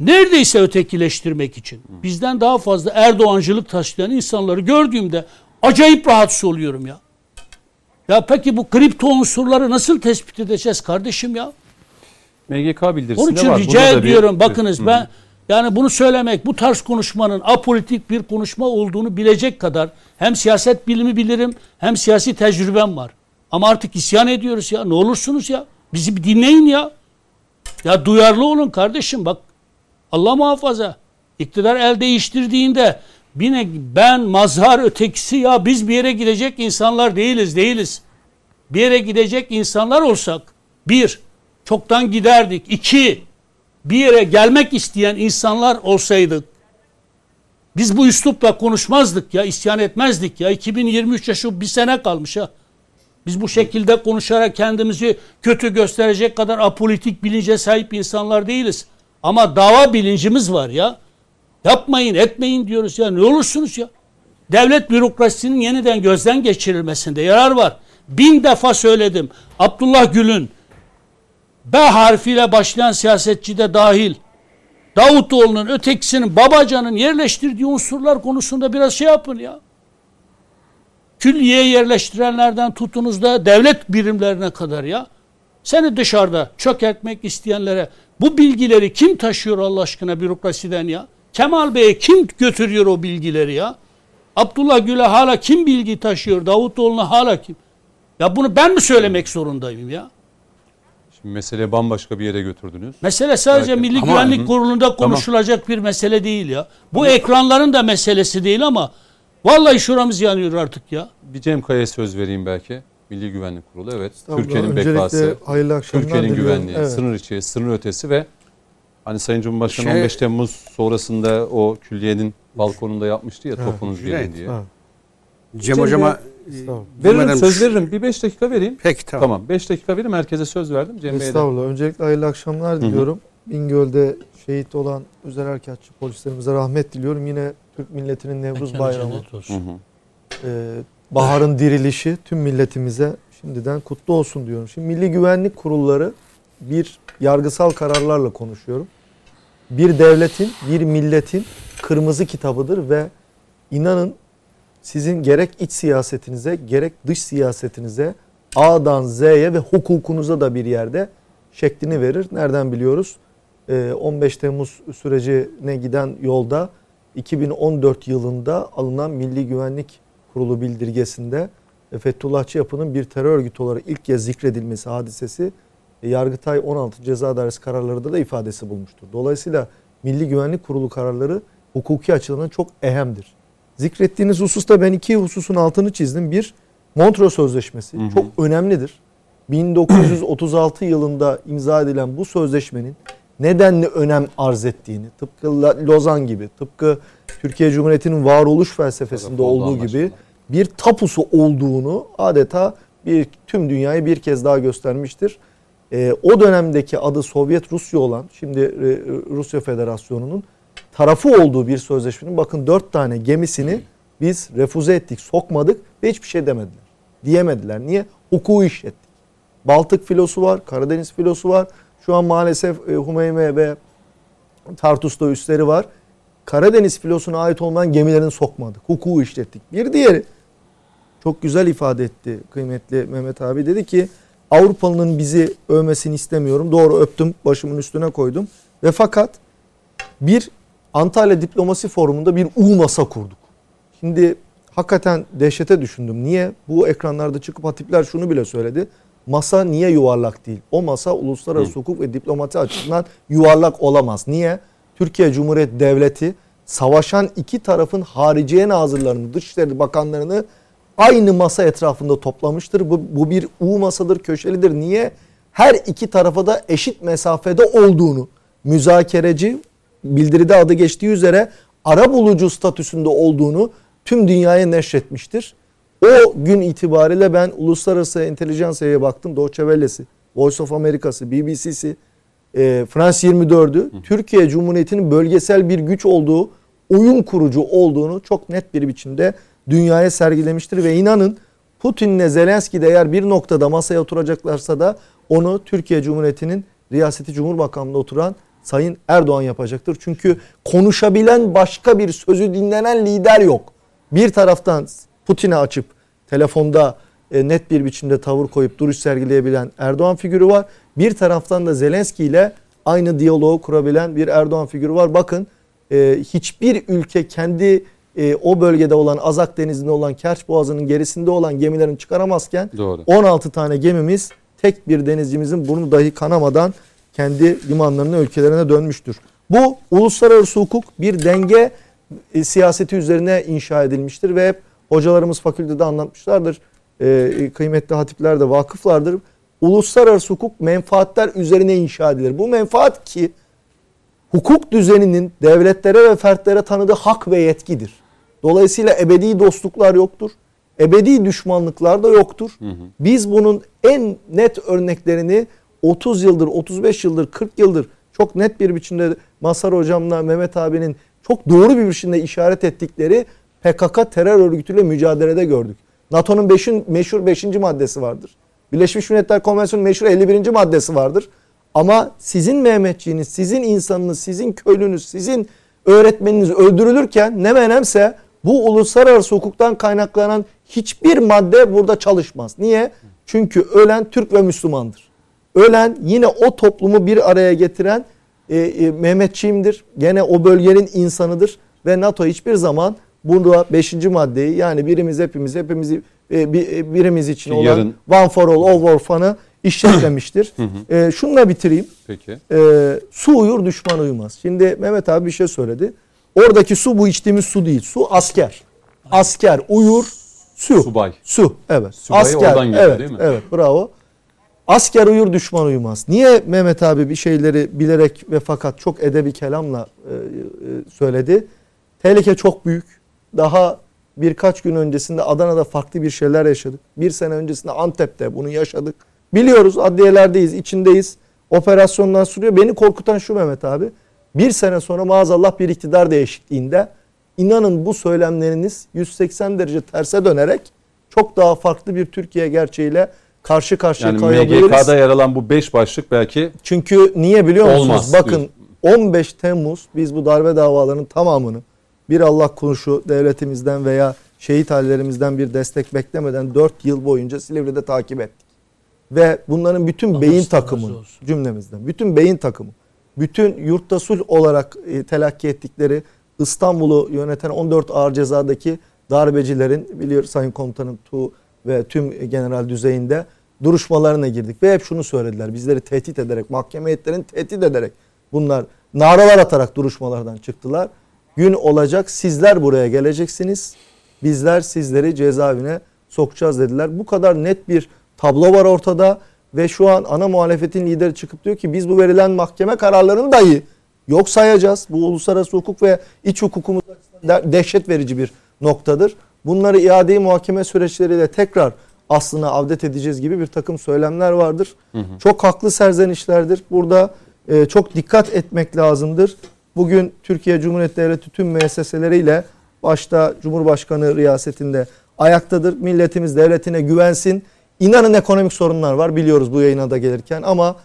neredeyse ötekileştirmek için bizden daha fazla Erdoğancılık taşıyan insanları gördüğümde acayip rahatsız oluyorum ya. Ya peki bu kripto unsurları nasıl tespit edeceğiz kardeşim ya? MGK bildirisinde Onun için var. rica Burada da bir- ediyorum bakınız Hı. ben yani bunu söylemek bu tarz konuşmanın apolitik bir konuşma olduğunu bilecek kadar hem siyaset bilimi bilirim hem siyasi tecrübem var. Ama artık isyan ediyoruz ya ne olursunuz ya bizi bir dinleyin ya. Ya duyarlı olun kardeşim bak Allah muhafaza iktidar el değiştirdiğinde yine ben mazhar ötekisi ya biz bir yere gidecek insanlar değiliz değiliz. Bir yere gidecek insanlar olsak bir çoktan giderdik. İki bir yere gelmek isteyen insanlar olsaydık biz bu üslupla konuşmazdık ya isyan etmezdik ya 2023'e şu bir sene kalmış ha. Biz bu şekilde konuşarak kendimizi kötü gösterecek kadar apolitik bilince sahip insanlar değiliz. Ama dava bilincimiz var ya. Yapmayın etmeyin diyoruz ya ne olursunuz ya. Devlet bürokrasisinin yeniden gözden geçirilmesinde yarar var. Bin defa söyledim. Abdullah Gül'ün B harfiyle başlayan siyasetçi de dahil Davutoğlu'nun ötekisinin Babacan'ın yerleştirdiği unsurlar konusunda biraz şey yapın ya. Külliye yerleştirenlerden tutunuz da devlet birimlerine kadar ya. Seni dışarıda çökertmek isteyenlere bu bilgileri kim taşıyor Allah aşkına bürokrasiden ya? Kemal Bey'e kim götürüyor o bilgileri ya? Abdullah Gül'e hala kim bilgi taşıyor? Davutoğlu'na hala kim? Ya bunu ben mi söylemek zorundayım ya? Şimdi mesele bambaşka bir yere götürdünüz. Mesele sadece Belki. Milli Ama- Güvenlik Hı. Kurulu'nda konuşulacak bir mesele değil ya. Bu ekranların da meselesi değil ama vallahi şuramız yanıyor artık ya. Bir Cem Kaya'ya söz vereyim belki. Milli Güvenlik Kurulu evet. Türkiye'nin bekası, Türkiye'nin güvenliği, Evet. sınır içi, sınır ötesi ve hani Sayın Cumhurbaşkanı Şey- 15 Temmuz sonrasında o külliyenin balkonunda yapmıştı ya topunuz gelin diye. Ha, Cem Cem hocama estağfurullah. Veririm Bilmeden- söz veririm. Bir 5 dakika vereyim. Peki tamam. Tamam 5 dakika vereyim. Herkese söz verdim. Cem Bey'e. Estağfurullah. Öncelikle hayırlı akşamlar diliyorum. Bingöl'de şehit olan özel harekatçı polislerimize rahmet diliyorum. Yine Türk milletinin Nevruz Mekanı Bayramı, cennet Hı olsun. hı. e, baharın dirilişi tüm milletimize şimdiden kutlu olsun diyorum. Şimdi Milli Güvenlik Kurulları bir yargısal kararlarla konuşuyorum. Bir devletin, bir milletin kırmızı kitabıdır ve inanın sizin gerek iç siyasetinize gerek dış siyasetinize A'dan Z'ye ve hukukunuza da bir yerde şeklini verir. Nereden biliyoruz? Ee, 15 Temmuz sürecine giden yolda 2014 yılında alınan Milli Güvenlik Kurulu bildirgesinde Fethullahçı yapının bir terör örgütü olarak ilk kez zikredilmesi hadisesi Yargıtay 16 Ceza Dairesi kararlarında da ifadesi bulmuştur. Dolayısıyla Milli Güvenlik Kurulu kararları hukuki açıdan çok ehemdir. Zikrettiğiniz hususta ben iki hususun altını çizdim. Bir, Montreux Sözleşmesi Hı hı. çok önemlidir. 1936 yılında imza edilen bu sözleşmenin nedenli önem arz ettiğini, tıpkı Lozan gibi, tıpkı Türkiye Cumhuriyeti'nin varoluş felsefesinde Oldu olduğu gibi bir tapusu olduğunu adeta bir tüm dünyayı bir kez daha göstermiştir. Ee, o dönemdeki adı Sovyet Rusya olan, şimdi e, Rusya Federasyonu'nun tarafı olduğu bir sözleşmenin bakın dört tane gemisini biz refüze ettik, sokmadık ve hiçbir şey demediler. Diyemediler. Niye? Hukuku işlettik. Baltık filosu var, Karadeniz filosu var. Şu an maalesef e, Humeyme ve Tartus'ta üsleri var. Karadeniz filosuna ait olmayan gemilerini sokmadık. Hukuku işlettik. Bir diğeri çok güzel ifade etti kıymetli Mehmet abi. Dedi ki Avrupalı'nın bizi övmesini istemiyorum. Doğru öptüm, başımın üstüne koydum. Ve fakat bir Antalya Diplomasi Forumu'nda bir U masa kurduk. Şimdi hakikaten dehşete düşündüm. Niye? Bu ekranlarda çıkıp hatipler şunu bile söyledi. Masa niye yuvarlak değil? O masa uluslararası Hı. hukuk ve diplomati açısından yuvarlak olamaz. Niye? Türkiye Cumhuriyeti Devleti savaşan iki tarafın hariciye nazırlarını, dışişleri bakanlarını aynı masa etrafında toplamıştır. Bu, bu bir U masadır, köşelidir. Niye? Her iki tarafa da eşit mesafede olduğunu, müzakereci bildiride adı geçtiği üzere ara bulucu statüsünde olduğunu tüm dünyaya neşretmiştir. O gün itibariyle ben uluslararası entelijansiyaya baktım. Deutsche Welle'si, Voice of America'sı, BBC'si, e, France 24'ü Türkiye Cumhuriyeti'nin bölgesel bir güç olduğu, oyun kurucu olduğunu çok net bir biçimde dünyaya sergilemiştir ve inanın Putin'le Zelenski de eğer bir noktada masaya oturacaklarsa da onu Türkiye Cumhuriyeti'nin riyaseti Cumhurbaşkanlığında oturan Sayın Erdoğan yapacaktır. Çünkü konuşabilen başka bir sözü dinlenen lider yok. Bir taraftan Putin'e açıp telefonda e, net bir biçimde tavır koyup duruş sergileyebilen Erdoğan figürü var. Bir taraftan da Zelenski ile aynı diyaloğu kurabilen bir Erdoğan figürü var. Bakın e, hiçbir ülke kendi e, o bölgede olan Azak Denizi'nde olan Kerç Boğazı'nın gerisinde olan gemilerini çıkaramazken Doğru. 16 tane gemimiz tek bir denizcimizin burnu dahi kanamadan kendi limanlarına ülkelerine dönmüştür. Bu uluslararası hukuk bir denge e, siyaseti üzerine inşa edilmiştir ve hep hocalarımız fakültede anlatmışlardır. E, kıymetli hatipler de vakıflardır. Uluslararası hukuk menfaatler üzerine inşa edilir. Bu menfaat ki hukuk düzeninin devletlere ve fertlere tanıdığı hak ve yetkidir. Dolayısıyla ebedi dostluklar yoktur. Ebedi düşmanlıklar da yoktur. Biz bunun en net örneklerini 30 yıldır, 35 yıldır, 40 yıldır çok net bir biçimde Masar hocamla Mehmet abinin çok doğru bir biçimde işaret ettikleri PKK terör örgütüyle mücadelede gördük. NATO'nun beşin, meşhur 5. maddesi vardır. Birleşmiş Milletler Konvensiyonu'nun meşhur 51. maddesi vardır. Ama sizin Mehmetçiğiniz, sizin insanınız, sizin köylünüz, sizin öğretmeniniz öldürülürken ne menemse bu uluslararası hukuktan kaynaklanan hiçbir madde burada çalışmaz. Niye? Çünkü ölen Türk ve Müslümandır. Ölen yine o toplumu bir araya getiren e, e, Mehmetçiğimdir. Gene o bölgenin insanıdır ve NATO hiçbir zaman burada 5. maddeyi yani birimiz hepimiz hepimizi e, bir- e, birimiz için olan yarın- One for all, all for fun'ı işletmemiştir. [laughs] e, şununla bitireyim. Peki. E, su uyur düşman uyumaz. Şimdi Mehmet abi bir şey söyledi. Oradaki su bu içtiğimiz su değil. Su asker. Asker uyur su. Subay. Su evet. Subayı asker. oradan geliyor, evet, değil mi? Evet bravo. Asker uyur düşman uyumaz. Niye Mehmet abi bir şeyleri bilerek ve fakat çok edebi kelamla e, e, söyledi? Tehlike çok büyük. Daha birkaç gün öncesinde Adana'da farklı bir şeyler yaşadık. Bir sene öncesinde Antep'te bunu yaşadık. Biliyoruz adliyelerdeyiz, içindeyiz. Operasyondan sürüyor. Beni korkutan şu Mehmet abi. Bir sene sonra maazallah bir iktidar değişikliğinde inanın bu söylemleriniz 180 derece terse dönerek çok daha farklı bir Türkiye gerçeğiyle karşı karşıya Yani kayabiliriz. MGK'da yer alan bu 5 başlık belki Çünkü niye biliyor musunuz? Olmaz Bakın 15 Temmuz biz bu darbe davalarının tamamını bir Allah konuşu devletimizden veya şehit hallerimizden bir destek beklemeden 4 yıl boyunca Silivri'de takip ettik. Ve bunların bütün Allah beyin takımı cümlemizden, bütün beyin takımı, bütün yurtta sulh olarak e, telakki ettikleri İstanbul'u yöneten 14 ağır cezadaki darbecilerin biliyor Sayın Komutanım Tu ve tüm general düzeyinde duruşmalarına girdik ve hep şunu söylediler. Bizleri tehdit ederek, mahkeme heyetlerini tehdit ederek bunlar naralar atarak duruşmalardan çıktılar. Gün olacak sizler buraya geleceksiniz. Bizler sizleri cezaevine sokacağız dediler. Bu kadar net bir tablo var ortada ve şu an ana muhalefetin lideri çıkıp diyor ki biz bu verilen mahkeme kararlarını dahi yok sayacağız. Bu uluslararası hukuk ve iç hukukumuz açısından de- dehşet verici bir noktadır. Bunları iadeyi muhakeme süreçleriyle tekrar aslına avdet edeceğiz gibi bir takım söylemler vardır. Çok haklı serzenişlerdir. Burada e, çok dikkat etmek lazımdır. Bugün Türkiye Cumhuriyeti Devleti tüm müesseseleriyle başta Cumhurbaşkanı riyasetinde ayaktadır. Milletimiz devletine güvensin. İnanın ekonomik sorunlar var biliyoruz bu yayına da gelirken ama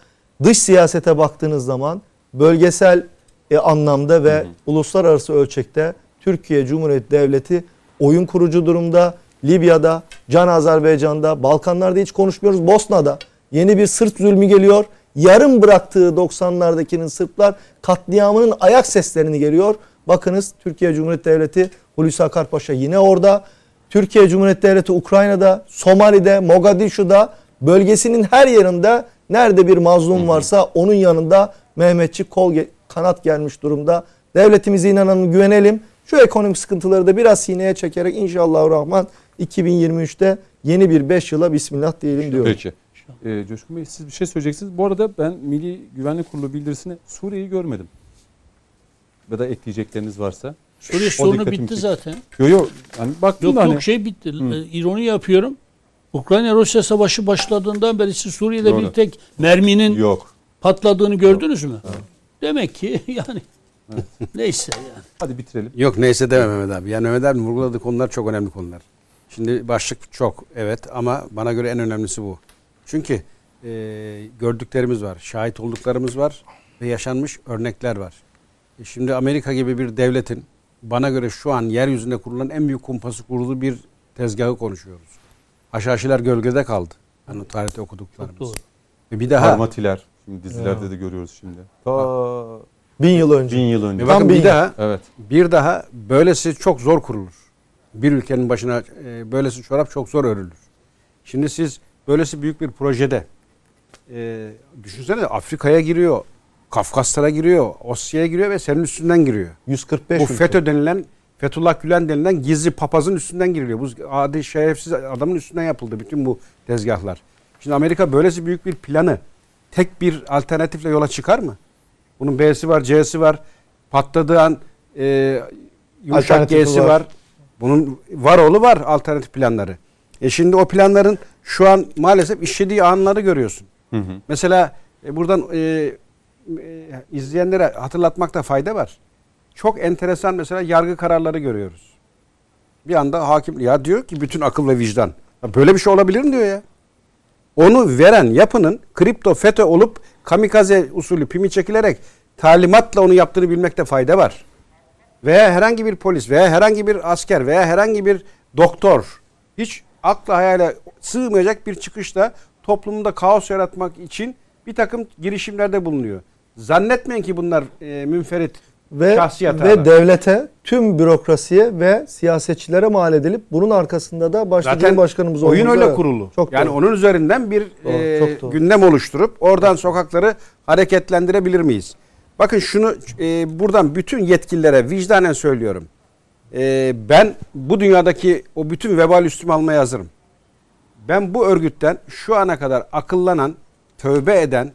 dış siyasete baktığınız zaman bölgesel e, anlamda ve uluslararası ölçekte Türkiye Cumhuriyeti Devleti oyun kurucu durumda. Libya'da, Can Azerbaycan'da, Balkanlarda hiç konuşmuyoruz. Bosna'da yeni bir Sırp zulmü geliyor. Yarım bıraktığı 90'lardakinin Sırplar katliamının ayak seslerini geliyor. Bakınız Türkiye Cumhuriyeti Devleti Hulusi Akar Paşa yine orada. Türkiye Cumhuriyeti Devleti Ukrayna'da, Somali'de, Mogadishu'da bölgesinin her yerinde nerede bir mazlum varsa onun yanında Mehmetçik kol kanat gelmiş durumda. Devletimize inanalım, güvenelim. Şu ekonomik sıkıntıları da biraz sineye çekerek inşallah Rahman 2023'te yeni bir 5 yıla bismillah diyelim diyorum. Peki. Ee, Coşkun Bey siz bir şey söyleyeceksiniz. Bu arada ben Milli Güvenlik Kurulu bildirisini Suriye'yi görmedim. Ya da ekleyecekleriniz varsa. Suriye O sorunu bitti çekti. zaten. Yok yok. Hani baktım Yok da hani yok şey bitti. Ee, İroni yapıyorum. Ukrayna-Rusya savaşı başladığından beri siz Suriye'de Doğru. bir tek merminin yok. patladığını gördünüz mü? Demek ki [laughs] yani neyse yani. Hadi bitirelim. Yok neyse deme Mehmet abi. Yani Mehmet abi vurguladığı konular çok önemli konular. Şimdi başlık çok evet ama bana göre en önemlisi bu. Çünkü e, gördüklerimiz var, şahit olduklarımız var ve yaşanmış örnekler var. E şimdi Amerika gibi bir devletin bana göre şu an yeryüzünde kurulan en büyük kumpası kurulu bir tezgahı konuşuyoruz. Haşhaşiler gölgede kaldı. Yani tarihte okuduklarımız. Çok doğru. Ve bir daha Armatiler. Şimdi dizilerde de görüyoruz şimdi. Ta Bin yıl önce. bin yıl önce. Ve bakın Tam bir bir- daha Evet. bir daha böylesi çok zor kurulur. Bir ülkenin başına e, böylesi çorap çok zor örülür. Şimdi siz böylesi büyük bir projede e, düşünsene Afrika'ya giriyor, Kafkaslara giriyor, Osya'ya giriyor ve senin üstünden giriyor. 145 Bu ülke. FETÖ denilen Fethullah Gülen denilen gizli papazın üstünden giriliyor. Bu adi şerefsiz adamın üstünden yapıldı bütün bu tezgahlar. Şimdi Amerika böylesi büyük bir planı tek bir alternatifle yola çıkar mı? Bunun B'si var, C'si var. Patladığı an e, yumuşak G'si var. var. Bunun var oğlu var alternatif planları. E şimdi o planların şu an maalesef işlediği anları görüyorsun. Hı hı. Mesela e, buradan e, e, izleyenlere hatırlatmakta fayda var. Çok enteresan mesela yargı kararları görüyoruz. Bir anda hakim ya diyor ki bütün akıl ve vicdan. Böyle bir şey olabilir mi diyor ya. Onu veren yapının kripto FETÖ olup kamikaze usulü pimi çekilerek talimatla onu yaptığını bilmekte fayda var. Veya herhangi bir polis veya herhangi bir asker veya herhangi bir doktor hiç akla hayale sığmayacak bir çıkışla toplumda kaos yaratmak için bir takım girişimlerde bulunuyor. Zannetmeyin ki bunlar e, münferit ve, ve devlete, tüm bürokrasiye ve siyasetçilere mal edilip bunun arkasında da başta Zaten Cumhurbaşkanımız oyun öyle Evet. kurulu. Çok yani doğru. onun üzerinden bir Doğru, e, doğru. gündem oluşturup oradan sokakları hareketlendirebilir miyiz? Bakın şunu e, buradan bütün yetkililere vicdanen söylüyorum. E, ben bu dünyadaki o bütün vebal üstüme almaya hazırım. Ben bu örgütten şu ana kadar akıllanan, tövbe eden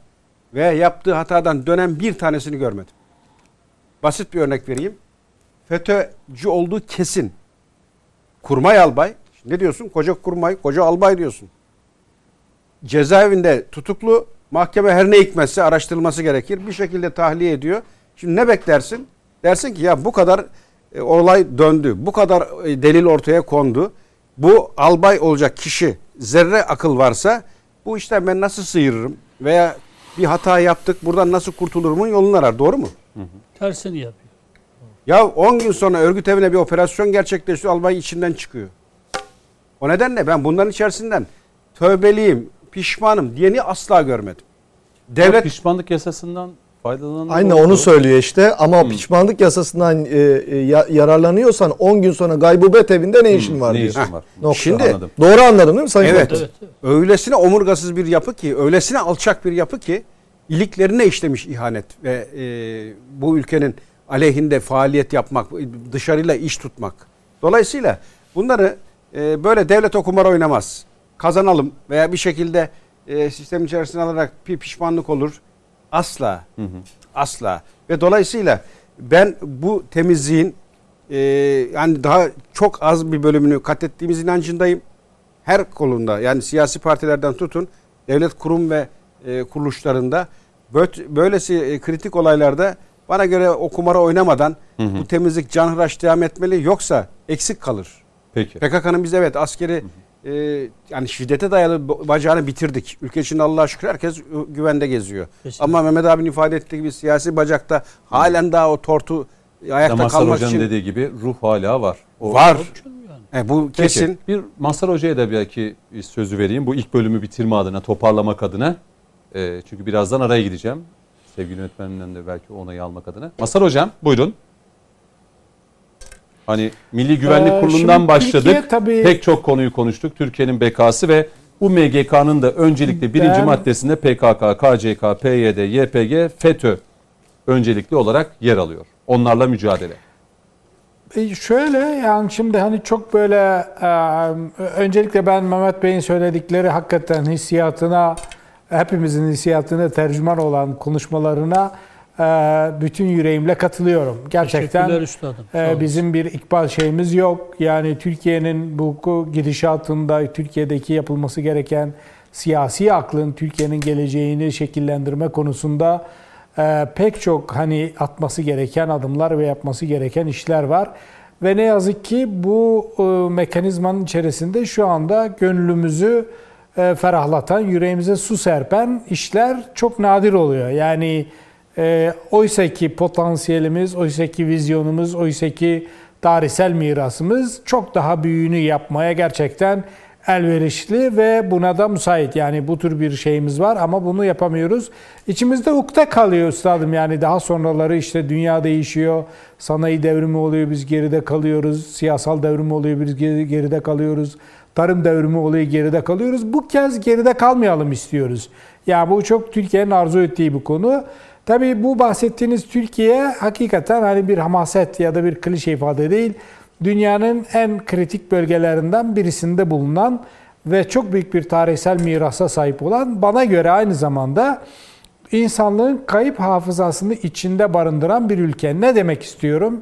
ve yaptığı hatadan dönen bir tanesini görmedim. Basit bir örnek vereyim. FETÖ'cü olduğu kesin. Kurmay albay. Ne diyorsun? Koca kurmay, koca albay diyorsun. Cezaevinde tutuklu. Mahkeme her ne hikmetse araştırılması gerekir. Bir şekilde tahliye ediyor. Şimdi ne beklersin? Dersin ki ya bu kadar e, olay döndü. Bu kadar e, delil ortaya kondu. Bu albay olacak kişi zerre akıl varsa bu işten ben nasıl sıyırırım? Veya bir hata yaptık buradan nasıl kurtulurumun yolunu arar. Doğru mu? Tersini yapıyor. Ya 10 gün sonra örgüt evine bir operasyon gerçekleşiyor. Albay içinden çıkıyor. O nedenle ben bunların içerisinden tövbeliyim, pişmanım diyeni asla görmedim. Devlet pişmanlık yasasından faydalanan Aynen oldu. onu söylüyor işte ama pişmanlık yasasından e, e, ya- yararlanıyorsan 10 gün sonra gaybubet evinde ne işin var Ne diyor. işin var? [laughs] Nokta. Şimdi- Anladım. Doğru anladın değil mi Sayın Evet. Evet, evet. öylesine omurgasız bir yapı ki, öylesine alçak bir yapı ki iliklerine işlemiş ihanet ve e, bu ülkenin aleyhinde faaliyet yapmak, dışarıyla iş tutmak. Dolayısıyla bunları e, böyle devlet o kumar oynamaz. Kazanalım veya bir şekilde e, sistem içerisine alarak bir pişmanlık olur. Asla. Asla. Ve dolayısıyla ben bu temizliğin e, yani daha çok az bir bölümünü kat ettiğimiz inancındayım. Her kolunda yani siyasi partilerden tutun devlet kurum ve e, kuruluşlarında böylesi e, kritik olaylarda bana göre o kumara oynamadan bu temizlik canhıraş devam etmeli yoksa eksik kalır. Peki. PKK'nın biz evet askeri e, yani şiddete dayalı ba- bacağını bitirdik. Ülke içinde Allah'a şükür herkes güvende geziyor. Kesinlikle. Ama Mehmet abinin ifade ettiği gibi siyasi bacakta halen daha o tortu ayakta Mazhar kalmak Hoca'nın için dediği gibi ruh hala var. O- var. Yani. E, bu Peki, kesin. Bir Mazhar Hoca'ya da belki sözü vereyim. Bu ilk bölümü bitirme adına, toparlamak adına. Ee, çünkü birazdan araya gideceğim. Sevgili yönetmenimden de belki onayı almak adına. Mazhar Hocam buyurun. Hani Milli Güvenlik Ee, Kurulu'ndan başladık. Türkiye tabii- Pek çok konuyu konuştuk. Türkiye'nin bekası ve bu MGK'nın da öncelikle birinci Ben- maddesinde PKK, KCK, PYD, YPG, FETÖ öncelikli olarak yer alıyor. Onlarla mücadele. E, Şöyle yani şimdi hani çok böyle e, öncelikle ben Mehmet Bey'in söyledikleri hakikaten hissiyatına hepimizin hissiyatına tercüman olan konuşmalarına bütün yüreğimle katılıyorum. Gerçekten üstadım. E, bizim bir ikbal şeyimiz yok. Yani Türkiye'nin bu gidişatında Türkiye'deki yapılması gereken siyasi aklın Türkiye'nin geleceğini şekillendirme konusunda e, pek çok hani atması gereken adımlar ve yapması gereken işler var. Ve ne yazık ki bu e, mekanizmanın içerisinde şu anda gönlümüzü ferahlatan, yüreğimize su serpen işler çok nadir oluyor. Yani e, oysa ki potansiyelimiz, oysa ki vizyonumuz, oysa ki tarihsel mirasımız çok daha büyüğünü yapmaya gerçekten elverişli ve buna da müsait. Yani bu tür bir şeyimiz var ama bunu yapamıyoruz. İçimizde ukde kalıyor üstadım yani daha sonraları işte dünya değişiyor, sanayi devrimi oluyor biz geride kalıyoruz, siyasal devrimi oluyor biz geride kalıyoruz, tarım devrimi oluyor geride kalıyoruz. Bu kez geride kalmayalım istiyoruz. Ya yani bu çok Türkiye'nin arzu ettiği bir konu. Tabii bu bahsettiğiniz Türkiye hakikaten hani bir hamaset ya da bir klişe ifade değil dünyanın en kritik bölgelerinden birisinde bulunan ve çok büyük bir tarihsel mirasa sahip olan bana göre aynı zamanda insanlığın kayıp hafızasını içinde barındıran bir ülke. Ne demek istiyorum?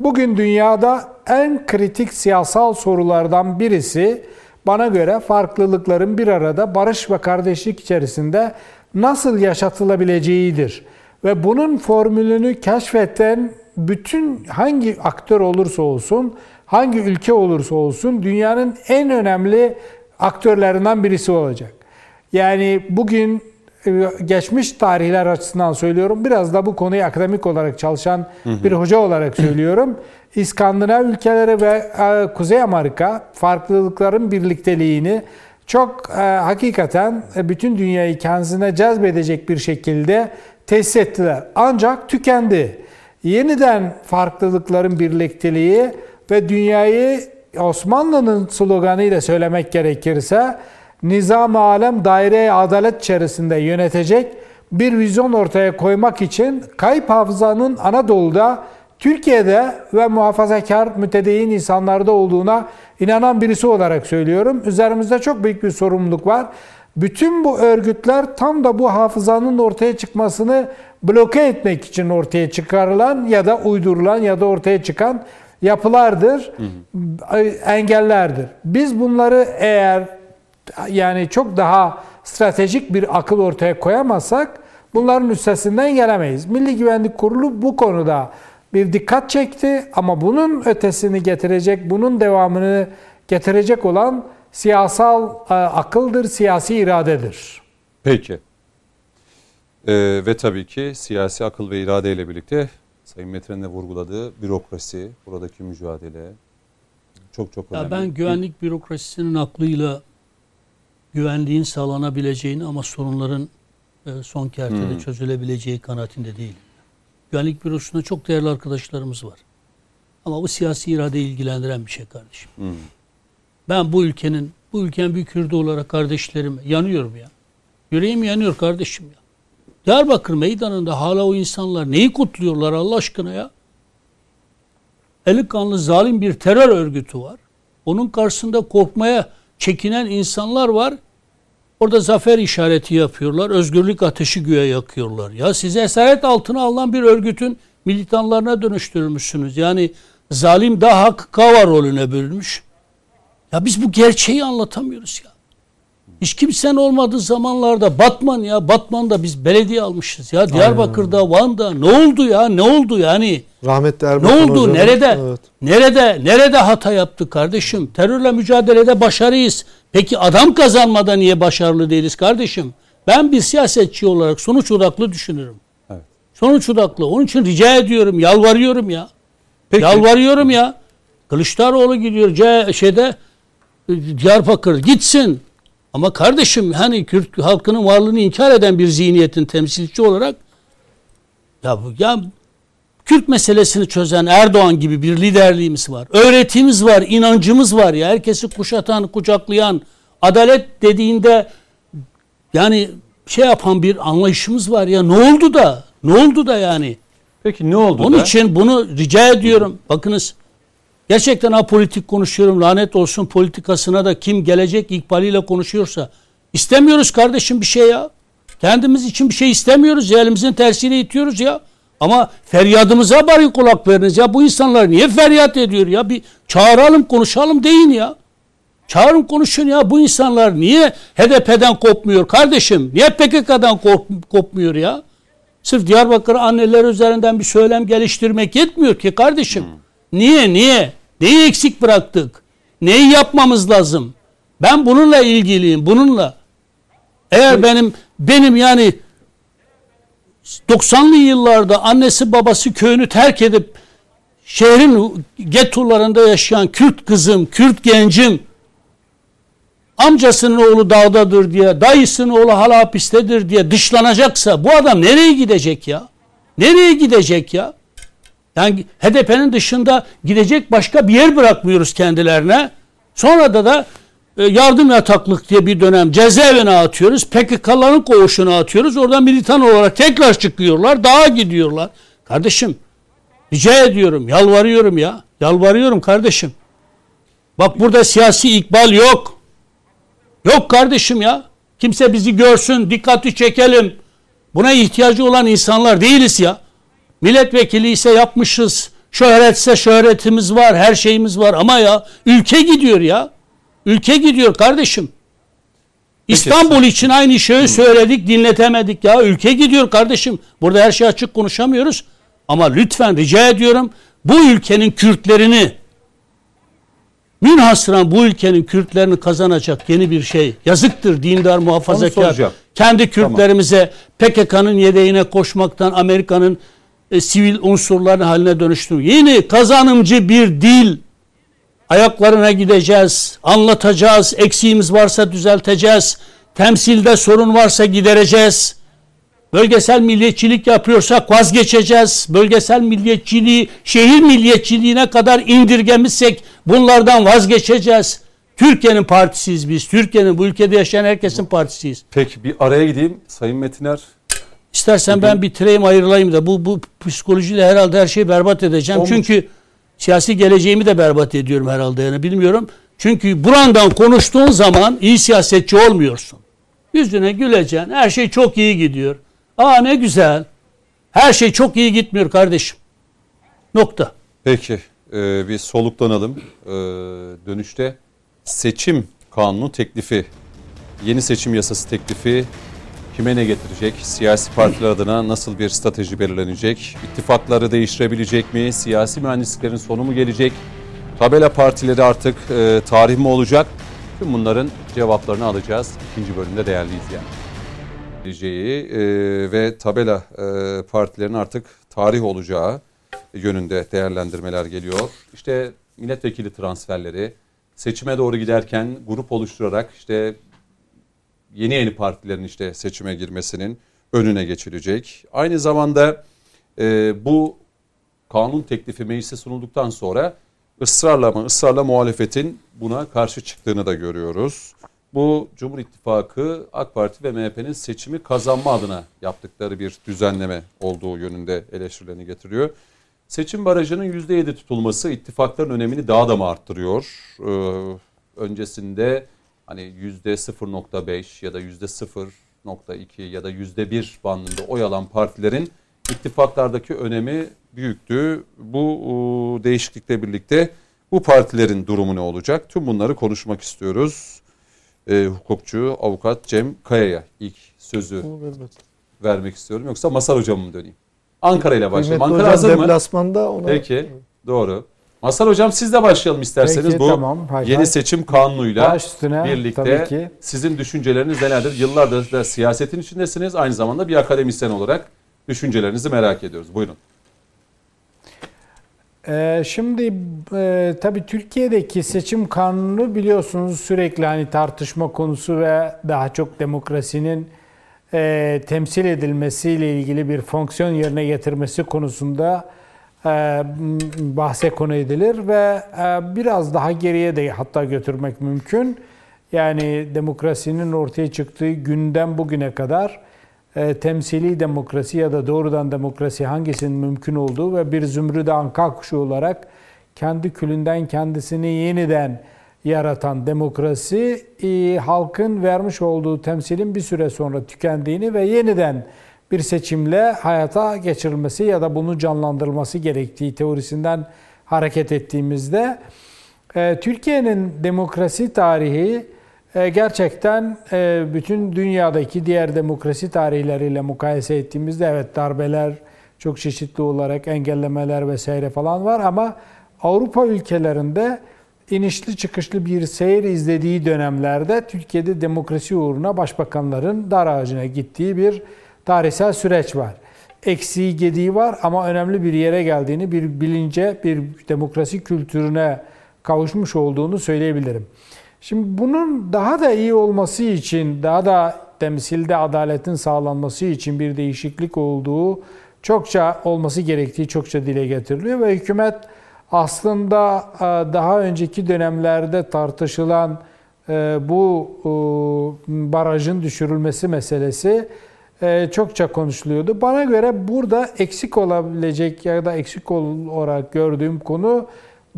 Bugün dünyada en kritik siyasal sorulardan birisi bana göre farklılıkların bir arada barış ve kardeşlik içerisinde nasıl yaşatılabileceğidir. Ve bunun formülünü keşfeten bütün hangi aktör olursa olsun, hangi ülke olursa olsun dünyanın en önemli aktörlerinden birisi olacak. Yani bugün e, geçmiş tarihler açısından söylüyorum. Biraz da bu konuyu akademik olarak çalışan bir hoca olarak [clears throat] söylüyorum. İskandinav ülkeleri ve e, Kuzey Amerika farklılıkların birlikteliğini çok e, hakikaten bütün dünyayı kendisine cezbedecek bir şekilde tesis ettiler. Ancak tükendi yeniden farklılıkların birlikteliği ve dünyayı Osmanlı'nın sloganıyla söylemek gerekirse nizam alem daire adalet içerisinde yönetecek bir vizyon ortaya koymak için kayıp hafızanın Anadolu'da, Türkiye'de ve muhafazakar mütedeyyin insanlarda olduğuna inanan birisi olarak söylüyorum. Üzerimizde çok büyük bir sorumluluk var. Bütün bu örgütler tam da bu hafızanın ortaya çıkmasını bloke etmek için ortaya çıkarılan ya da uydurulan ya da ortaya çıkan yapılardır, hı hı. engellerdir. Biz bunları eğer yani çok daha stratejik bir akıl ortaya koyamazsak bunların üstesinden gelemeyiz. Milli Güvenlik Kurulu bu konuda bir dikkat çekti ama bunun ötesini getirecek, bunun devamını getirecek olan siyasal e, akıldır, siyasi iradedir. Peki. Ee, ve tabii ki siyasi akıl ve irade ile birlikte Sayın Metren'in de vurguladığı bürokrasi, buradaki mücadele çok çok önemli. Ya ben güvenlik bürokrasisinin aklıyla güvenliğin sağlanabileceğini ama sorunların e, son kertede hmm. çözülebileceği kanaatinde değil. Güvenlik bürosunda çok değerli arkadaşlarımız var. Ama bu siyasi irade ilgilendiren bir şey kardeşim. Hmm. Ben bu ülkenin, bu ülkenin bir Kürdü olarak kardeşlerim yanıyorum ya. Yüreğim yanıyor kardeşim ya. Diyarbakır meydanında hala o insanlar neyi kutluyorlar Allah aşkına ya? Eli kanlı zalim bir terör örgütü var. Onun karşısında korkmaya çekinen insanlar var. Orada zafer işareti yapıyorlar. Özgürlük ateşi güya yakıyorlar. Ya size esaret altına alınan bir örgütün militanlarına dönüştürmüşsünüz. Yani zalim daha kava rolüne bölünmüş. Ya biz bu gerçeği anlatamıyoruz ya. Hiç kimsenin olmadığı zamanlarda Batman ya Batman'da biz belediye almışız ya. Diyarbakır'da, Aynen. Van'da ne oldu ya? Ne oldu yani? Rahmetli Erbakan Ne oldu? Hocam. Nerede? Evet. Nerede? Nerede hata yaptık kardeşim? Terörle mücadelede başarıyız. Peki adam kazanmada niye başarılı değiliz kardeşim? Ben bir siyasetçi olarak sonuç odaklı düşünürüm. Evet. Sonuç odaklı. Onun için rica ediyorum, yalvarıyorum ya. Peki. Yalvarıyorum ya. Kılıçdaroğlu gidiyor C şeyde Diyarbakır gitsin. Ama kardeşim hani Kürt halkının varlığını inkar eden bir zihniyetin temsilci olarak ya, ya Kürt meselesini çözen Erdoğan gibi bir liderliğimiz var. Öğretimiz var, inancımız var ya. Herkesi kuşatan, kucaklayan, adalet dediğinde yani şey yapan bir anlayışımız var ya. Ne oldu da? Ne oldu da yani? Peki ne oldu Onun da? için bunu rica ediyorum. Bakınız Gerçekten apolitik konuşuyorum. Lanet olsun politikasına da kim gelecek ikbaliyle konuşuyorsa. İstemiyoruz kardeşim bir şey ya. Kendimiz için bir şey istemiyoruz ya. Elimizin tersiyle itiyoruz ya. Ama feryadımıza bari kulak veriniz ya. Bu insanlar niye feryat ediyor ya? Bir çağıralım konuşalım deyin ya. Çağırın konuşun ya. Bu insanlar niye HDP'den kopmuyor kardeşim? Niye PKK'dan kop kopmuyor ya? Sırf Diyarbakır anneler üzerinden bir söylem geliştirmek yetmiyor ki kardeşim. Hmm. Niye? Niye? Neyi eksik bıraktık? Neyi yapmamız lazım? Ben bununla ilgiliyim. Bununla. Eğer benim benim yani 90'lı yıllarda annesi babası köyünü terk edip şehrin gettolarında yaşayan Kürt kızım, Kürt gencim amcasının oğlu dağdadır diye, dayısının oğlu hala hapistedir diye dışlanacaksa bu adam nereye gidecek ya? Nereye gidecek ya? Yani HDP'nin dışında gidecek başka bir yer bırakmıyoruz kendilerine. Sonra da da e, yardım yataklık diye bir dönem cezaevine atıyoruz. PKK'ların koğuşuna atıyoruz. Oradan militan olarak tekrar çıkıyorlar. Dağa gidiyorlar. Kardeşim rica ediyorum, yalvarıyorum ya. Yalvarıyorum kardeşim. Bak burada siyasi ikbal yok. Yok kardeşim ya. Kimse bizi görsün, dikkati çekelim. Buna ihtiyacı olan insanlar değiliz ya. Milletvekili ise yapmışız. Şöhretse şöhretimiz var, her şeyimiz var ama ya ülke gidiyor ya. Ülke gidiyor kardeşim. İstanbul için aynı şeyi söyledik, dinletemedik ya. Ülke gidiyor kardeşim. Burada her şey açık konuşamıyoruz. Ama lütfen rica ediyorum bu ülkenin Kürtlerini münhasıran bu ülkenin Kürtlerini kazanacak yeni bir şey. Yazıktır dindar muhafazakar. Kendi Kürtlerimize PKK'nın yedeğine koşmaktan Amerika'nın e, sivil unsurların haline dönüştürüyor. Yeni kazanımcı bir dil ayaklarına gideceğiz, anlatacağız, eksiğimiz varsa düzelteceğiz, temsilde sorun varsa gidereceğiz. Bölgesel milliyetçilik yapıyorsak vazgeçeceğiz. Bölgesel milliyetçiliği şehir milliyetçiliğine kadar indirgemişsek bunlardan vazgeçeceğiz. Türkiye'nin partisiyiz biz. Türkiye'nin bu ülkede yaşayan herkesin partisiyiz. Peki bir araya gideyim. Sayın Metiner İstersen ben bitireyim ayrılayım da bu bu psikolojiyle herhalde her şeyi berbat edeceğim. Olmuş. Çünkü siyasi geleceğimi de berbat ediyorum herhalde yani bilmiyorum. Çünkü burandan konuştuğun zaman iyi siyasetçi olmuyorsun. Yüzüne güleceksin. Her şey çok iyi gidiyor. Aa ne güzel. Her şey çok iyi gitmiyor kardeşim. Nokta. Peki e, bir soluklanalım. E, dönüşte seçim kanunu teklifi, yeni seçim yasası teklifi kime ne getirecek? Siyasi partiler adına nasıl bir strateji belirlenecek? İttifakları değiştirebilecek mi? Siyasi mühendisliklerin sonu mu gelecek? Tabela partileri artık e, tarih mi olacak? Tüm bunların cevaplarını alacağız ikinci bölümde değerli izleyenler. E, ve tabela e, partilerin artık tarih olacağı yönünde değerlendirmeler geliyor. İşte milletvekili transferleri seçime doğru giderken grup oluşturarak işte yeni yeni partilerin işte seçime girmesinin önüne geçilecek. Aynı zamanda e, bu kanun teklifi meclise sunulduktan sonra ısrarla ama ısrarla muhalefetin buna karşı çıktığını da görüyoruz. Bu Cumhur İttifakı AK Parti ve MHP'nin seçimi kazanma adına yaptıkları bir düzenleme olduğu yönünde eleştirilerini getiriyor. Seçim barajının %7 tutulması ittifakların önemini daha da mı arttırıyor? Ee, öncesinde hani %0.5 ya da %0.2 ya da %1 bandında oy alan partilerin ittifaklardaki önemi büyüktü. Bu değişiklikle birlikte bu partilerin durumu ne olacak? Tüm bunları konuşmak istiyoruz. E, hukukçu, avukat Cem Kaya'ya ilk sözü vermek istiyorum. Yoksa Masar Hocam'a mı döneyim? Ankara ile başlayalım. Ankara hazır mı? deplasmanda ona Peki, doğru. Masar Hocam siz de başlayalım isterseniz Peki, bu tamam. Hay yeni hay. seçim kanunuyla üstüne, birlikte sizin düşünceleriniz nelerdir? Yıllardır da siyasetin içindesiniz. Aynı zamanda bir akademisyen olarak düşüncelerinizi merak ediyoruz. Buyurun. Ee, şimdi e, tabii Türkiye'deki seçim kanunu biliyorsunuz sürekli hani tartışma konusu ve daha çok demokrasinin e, temsil edilmesiyle ilgili bir fonksiyon yerine getirmesi konusunda bahse konu edilir ve e, biraz daha geriye de hatta götürmek mümkün. Yani demokrasinin ortaya çıktığı günden bugüne kadar e, temsili demokrasi ya da doğrudan demokrasi hangisinin mümkün olduğu ve bir zümrüt anka kuşu olarak kendi külünden kendisini yeniden yaratan demokrasi e, halkın vermiş olduğu temsilin bir süre sonra tükendiğini ve yeniden bir seçimle hayata geçirilmesi ya da bunu canlandırılması gerektiği teorisinden hareket ettiğimizde e, Türkiye'nin demokrasi tarihi e, gerçekten e, bütün dünyadaki diğer demokrasi tarihleriyle mukayese ettiğimizde evet darbeler çok çeşitli olarak engellemeler vesaire falan var ama Avrupa ülkelerinde inişli çıkışlı bir seyir izlediği dönemlerde Türkiye'de demokrasi uğruna başbakanların dar ağacına gittiği bir tarihsel süreç var. Eksiği gediği var ama önemli bir yere geldiğini, bir bilince, bir demokrasi kültürüne kavuşmuş olduğunu söyleyebilirim. Şimdi bunun daha da iyi olması için, daha da temsilde adaletin sağlanması için bir değişiklik olduğu çokça olması gerektiği çokça dile getiriliyor ve hükümet aslında e, daha önceki dönemlerde tartışılan e, bu e, barajın düşürülmesi meselesi çokça konuşuluyordu. Bana göre burada eksik olabilecek ya da eksik olarak gördüğüm konu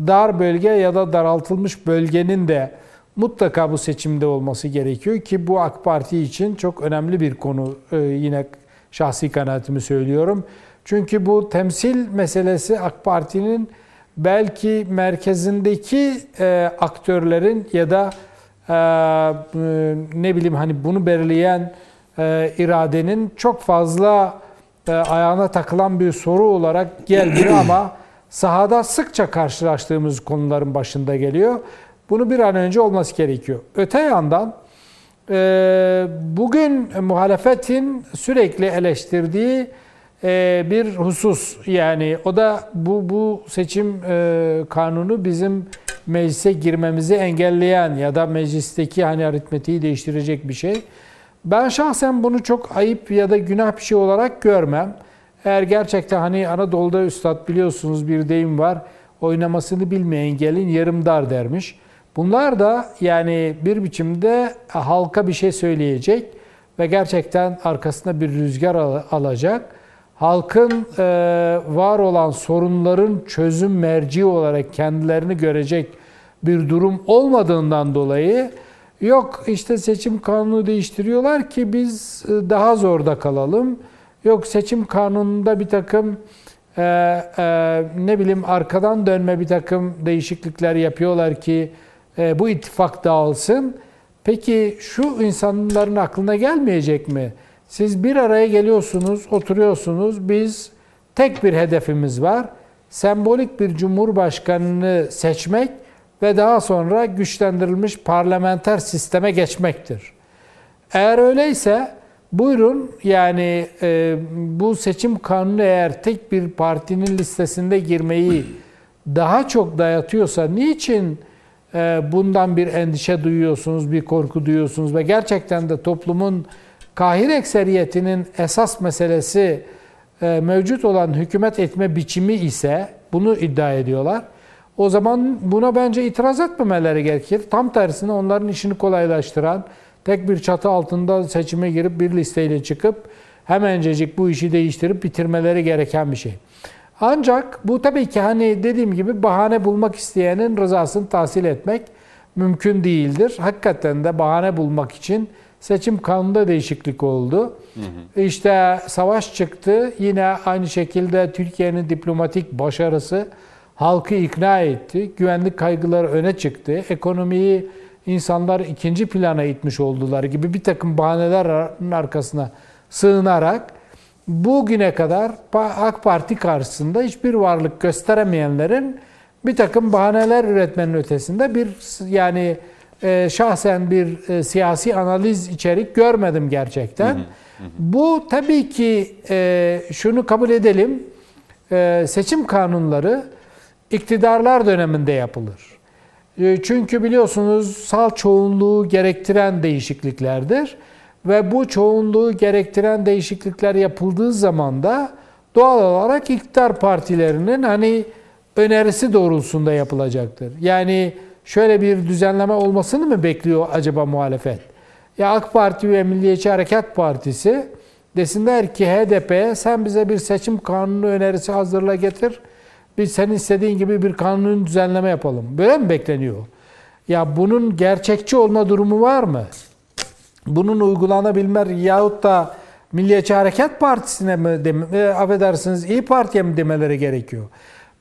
dar bölge ya da daraltılmış bölgenin de mutlaka bu seçimde olması gerekiyor ki bu AK Parti için çok önemli bir konu yine şahsi kanaatimi söylüyorum. Çünkü bu temsil meselesi AK Parti'nin belki merkezindeki e, aktörlerin ya da e, ne bileyim hani bunu belirleyen e, iradenin çok fazla e, ayağına takılan bir soru olarak geldi [clears throat] ama sahada sıkça karşılaştığımız konuların başında geliyor. Bunu bir an önce olması gerekiyor. Öte yandan e, bugün muhalefetin sürekli eleştirdiği bir husus yani o da bu bu seçim e, kanunu bizim meclise girmemizi engelleyen ya da meclisteki hani aritmetiği değiştirecek bir şey. Ben şahsen bunu çok ayıp ya da günah bir şey olarak görmem. Eğer gerçekten hani Anadolu'da üstad biliyorsunuz bir deyim var. Oynamasını bilmeyen gelin yarım dar dermiş. Bunlar da yani bir biçimde halka bir şey söyleyecek ve gerçekten arkasında bir rüzgar alacak halkın e, var olan sorunların çözüm merci olarak kendilerini görecek bir durum olmadığından dolayı yok işte seçim kanunu değiştiriyorlar ki biz e, daha zorda kalalım. Yok seçim kanununda bir takım e, e, ne bileyim arkadan dönme bir takım değişiklikler yapıyorlar ki e, bu ittifak dağılsın. Peki şu insanların aklına gelmeyecek mi? Siz bir araya geliyorsunuz, oturuyorsunuz. Biz tek bir hedefimiz var. Sembolik bir cumhurbaşkanını seçmek ve daha sonra güçlendirilmiş parlamenter sisteme geçmektir. Eğer öyleyse buyurun yani e, bu seçim kanunu eğer tek bir partinin listesinde girmeyi daha çok dayatıyorsa niçin e, bundan bir endişe duyuyorsunuz, bir korku duyuyorsunuz ve gerçekten de toplumun kahir ekseriyetinin esas meselesi e, mevcut olan hükümet etme biçimi ise bunu iddia ediyorlar. O zaman buna bence itiraz etmemeleri gerekir. Tam tersine onların işini kolaylaştıran, tek bir çatı altında seçime girip bir listeyle çıkıp hemencecik bu işi değiştirip bitirmeleri gereken bir şey. Ancak bu tabii ki hani dediğim gibi bahane bulmak isteyenin rızasını tahsil etmek mümkün değildir. Hakikaten de bahane bulmak için Seçim kanunda değişiklik oldu. Hı hı. İşte savaş çıktı. Yine aynı şekilde Türkiye'nin diplomatik başarısı halkı ikna etti. Güvenlik kaygıları öne çıktı. Ekonomiyi insanlar ikinci plana itmiş oldular gibi bir takım bahanelerin arkasına sığınarak bugüne kadar AK Parti karşısında hiçbir varlık gösteremeyenlerin bir takım bahaneler üretmenin ötesinde bir yani e, şahsen bir e, siyasi analiz içerik görmedim gerçekten. Hı hı, hı. Bu tabii ki e, şunu kabul edelim. E, seçim kanunları iktidarlar döneminde yapılır. E, çünkü biliyorsunuz sal çoğunluğu gerektiren değişikliklerdir. Ve bu çoğunluğu gerektiren değişiklikler yapıldığı zaman da doğal olarak iktidar partilerinin hani önerisi doğrultusunda yapılacaktır. Yani şöyle bir düzenleme olmasını mı bekliyor acaba muhalefet? Ya AK Parti ve Milliyetçi Hareket Partisi desinler ki HDP'ye sen bize bir seçim kanunu önerisi hazırla getir. Biz senin istediğin gibi bir kanun düzenleme yapalım. Böyle mi bekleniyor? Ya bunun gerçekçi olma durumu var mı? Bunun uygulanabilme yahut da Milliyetçi Hareket Partisi'ne mi, e, affedersiniz İyi Parti'ye mi demeleri gerekiyor?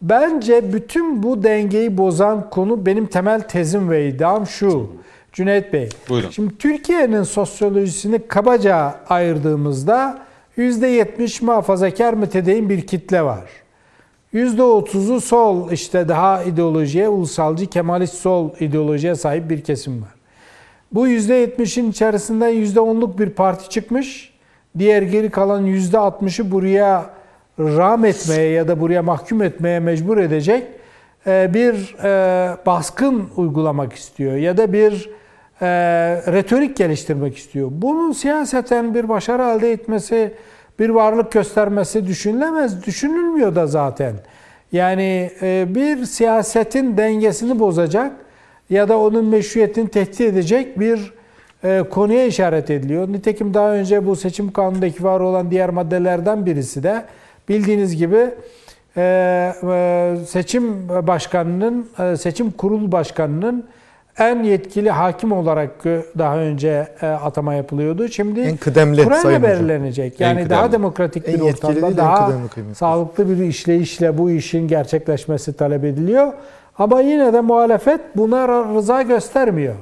Bence bütün bu dengeyi bozan konu benim temel tezim ve iddiam şu. Cüneyt Bey. Buyurun. Şimdi Türkiye'nin sosyolojisini kabaca ayırdığımızda %70 muhafazakar mütedeyin bir kitle var. %30'u sol işte daha ideolojiye, ulusalcı, kemalist sol ideolojiye sahip bir kesim var. Bu %70'in içerisinden %10'luk bir parti çıkmış. Diğer geri kalan %60'ı buraya rağm etmeye ya da buraya mahkum etmeye mecbur edecek e, bir e, baskın uygulamak istiyor ya da bir e, retorik geliştirmek istiyor. Bunun siyaseten bir başarı elde etmesi, bir varlık göstermesi düşünülemez, düşünülmüyor da zaten. Yani bir siyasetin dengesini bozacak ya da onun meşruiyetini tehdit edecek bir konuya işaret ediliyor. Nitekim daha önce bu seçim kanunundaki var olan diğer maddelerden birisi de bildiğiniz gibi e, seçim başkanının, e, seçim kurul başkanının en yetkili hakim olarak daha önce e, atama yapılıyordu. Şimdi en kıdemli kurayla belirlenecek. Yani en daha demokratik bir ortamda daha sağlıklı bir işleyişle bu işin gerçekleşmesi talep ediliyor. Ama yine de muhalefet buna rıza göstermiyor.